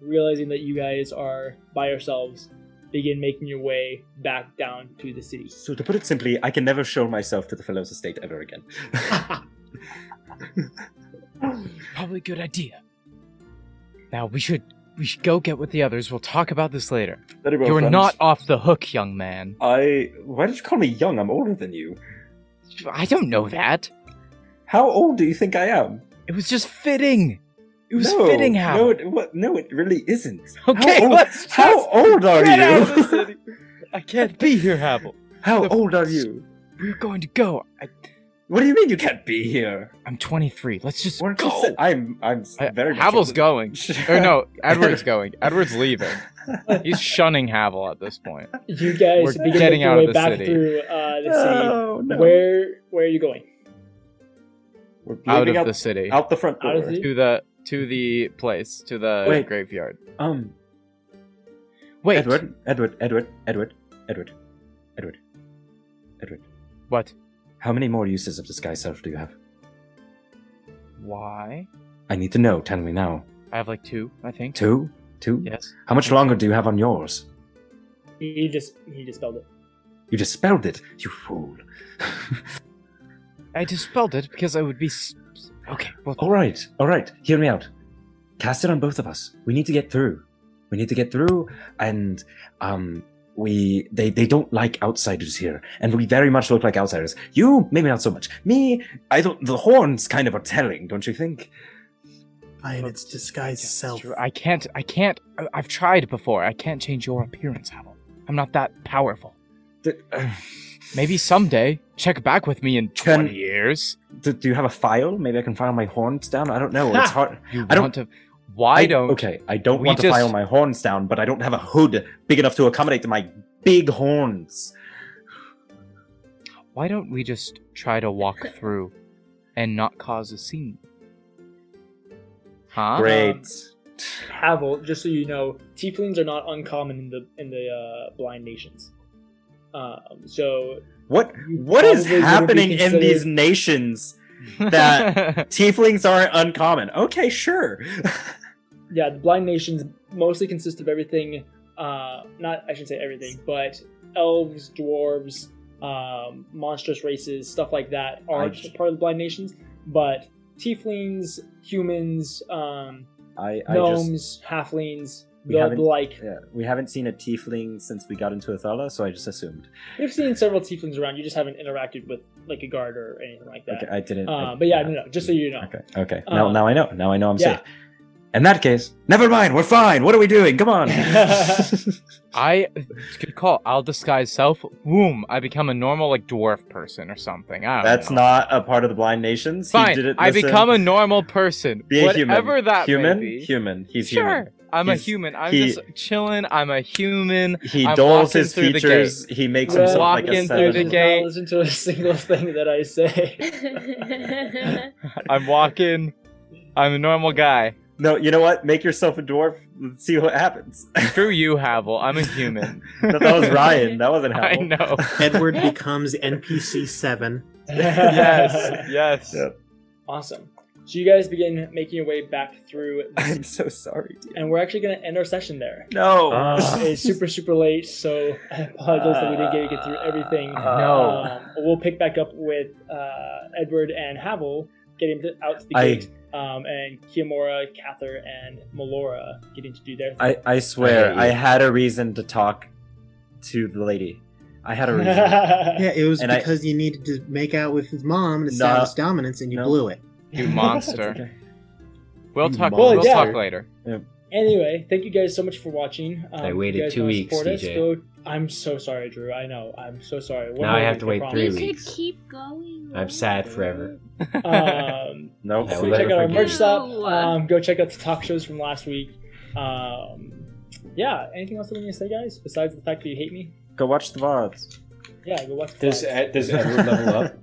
realizing that you guys are by yourselves, begin making your way back down to the city. So to put it simply, I can never show myself to the Fellows' estate ever again. Probably a good idea. Now we should we should go get with the others. We'll talk about this later. You're friends. not off the hook, young man. I. Why did you call me young? I'm older than you. I don't know that. How old do you think I am? It was just fitting. It was no, fitting, Hal. No, it, what, no, it really isn't. Okay, how old, let's how old are you? out of the city. I can't be here, Havel. How The- old are you? We're going to go. I, What do you mean you can't be here? I'm 23. Let's just Weren't you go. sa- I'm I'm I- very much Havel's older- going. or no, Edward's going. Edward's leaving. He's shunning Havel at this point. You guys We're begin getting out of the back city. through uh, the city. Oh, no. Where where are you going? We're Out leaving of the city. out the front door. the- to the to the place, to the Wait. graveyard. Um, Wait. Edward, Edward, Edward, Edward, Edward, Edward, Edward. What? How many more uses of disguise self do you have? Why? I need to know. Tell me now. I have like two, I think. Two, two. Yes. How much longer do you have on yours? He just he dispelled it. You just spelled it, you fool. I dispelled it because I would be. s- Okay. Well, all right, all right. Hear me out. Cast it on both of us. We need to get through. We need to get through, and um, we they they don't like outsiders here, and we very much look like outsiders. You maybe not so much. Me, I don't. The horns kind of are telling, don't you think? I Fine, it's disguised self. I can't. I can't. I- I've tried before. I can't change your appearance, Havel. I'm not that powerful. D- uh, Maybe someday. Check back with me in Can- 20 years. do, do you have a file? Maybe I can file my horns down. I don't know. It's hard. You I don't- want to. Why I- don't. Okay, I don't we want to just- file my horns down, but I don't have a hood big enough to accommodate my big horns. Why don't we just try to walk through and not cause a scene? Huh? Great. Havel, just so you know, tieflings are not uncommon in the in the uh, blind nations. Um, so What what is probably wouldn't happening in these nations that tieflings aren't uncommon? Okay, sure. Yeah, the blind nations mostly consist of everything. Uh, not I should say everything, but elves, dwarves, um, monstrous races, stuff like that aren't I- part of the blind nations. But tieflings, humans, um, I, I just gnomes, halflings, We the, haven't- like. yeah, we haven't seen a tiefling since we got into Athala, so I just assumed. We've seen several tieflings around. You just haven't interacted with like a guard or anything like that. Okay, I didn't. Uh, but yeah, no, no, just so you know. Okay. Okay. Now, Um, now I know. Now I know I'm yeah. safe. In that case, never mind. We're fine. What are we doing? Come on. I good call. I'll disguise self. Boom! I become a normal like dwarf person or something. I don't That's know. not a part of the blind nations. He fine. didn't I uh, become a normal person. Be a human. Whatever that human. may be. Human. He's sure. human. I'm a human. I'm he- just chilling. I'm a human. He I'm doles his features. He makes Well, himself like a walking through the seven. gate. Not listen to a single thing that I say. I'm walking. I'm a normal guy. No, you know what? Make yourself a dwarf. Let's see what happens. Screw you, Havel. I'm a human. No, that was Ryan. That wasn't I know. Edward becomes NPC seven. yes. Yes. Yep. Awesome. So you guys begin making your way back through, I'm so sorry, dear. and we're actually going to end our session there. No. Ah. it's super super late, so I apologize that we didn't get to get through everything. No. Um, we'll pick back up with uh, Edward and Havel getting to, out to the I- gate, um, and Kiyomura, Cather, and Melora getting to do their thing. I, I swear, I I, had a reason to talk to the lady. I had a reason. Yeah, it was And I- because you needed to make out with his mom and No. establish dominance, and you No. blew it. You monster. okay. We'll You talk. monster. We'll talk later. Anyway, thank you guys so much for watching. Um, I waited you guys two weeks, support us, DJ. go- I'm so sorry, Drew. I know. I'm so sorry. One Now I have week, to wait promise. three we weeks. could keep going. I'm sad forever. Um, Nope. Yeah, so we'll check never out our merch shop. Um, go check out the talk shows from last week. Um, yeah. Anything else that we need to say, guys? Besides the fact that you hate me? Go watch the VODs. Yeah. Go watch. the Does vlogs. Ed- does Edward level up?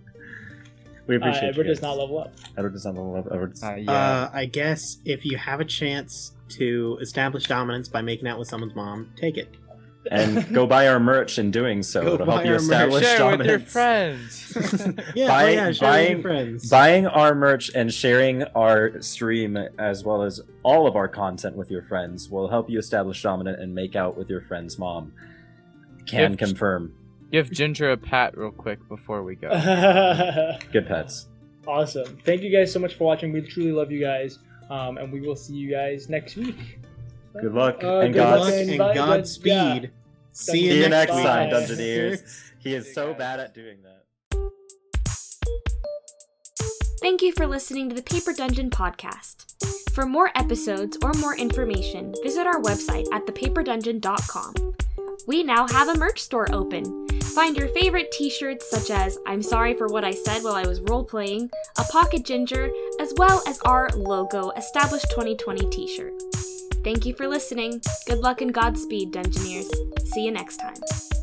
We Uh, appreciate Edward you. does not level up. Edward does not level up. Edward's. Uh, yeah. Uh, I guess if you have a chance to establish dominance by making out with someone's mom, take it. and go buy our merch in doing so Go to help you our merch. establish Share with your dominance. friends. Yeah, Buy- oh yeah, share with buying- your friends. Buying our merch and sharing our stream as well as all of our content with your friends will help you establish dominant and make out with your friend's mom. Can If- confirm. Give Ginger a pat real quick before we go. Good pets. awesome. Thank you guys so much for watching. We truly love you guys. Um, and we will see you guys next week. Good luck Uh, and good luck God's- and and bye- Godspeed. yeah. See See you, you next next week. time, Bye. Dungeoneers. He is so bad at doing that. Thank you for listening to the Paper Dungeon podcast. For more episodes or more information, visit our website at thepaperdungeon.com. We now have a merch store open. Find your favorite t shirts, such as I'm sorry for what I said while I was role playing, a pocket ginger, as well as our logo Established 2020 t shirt. Thank you for listening. Good luck and Godspeed, Dungeoneers. See you next time.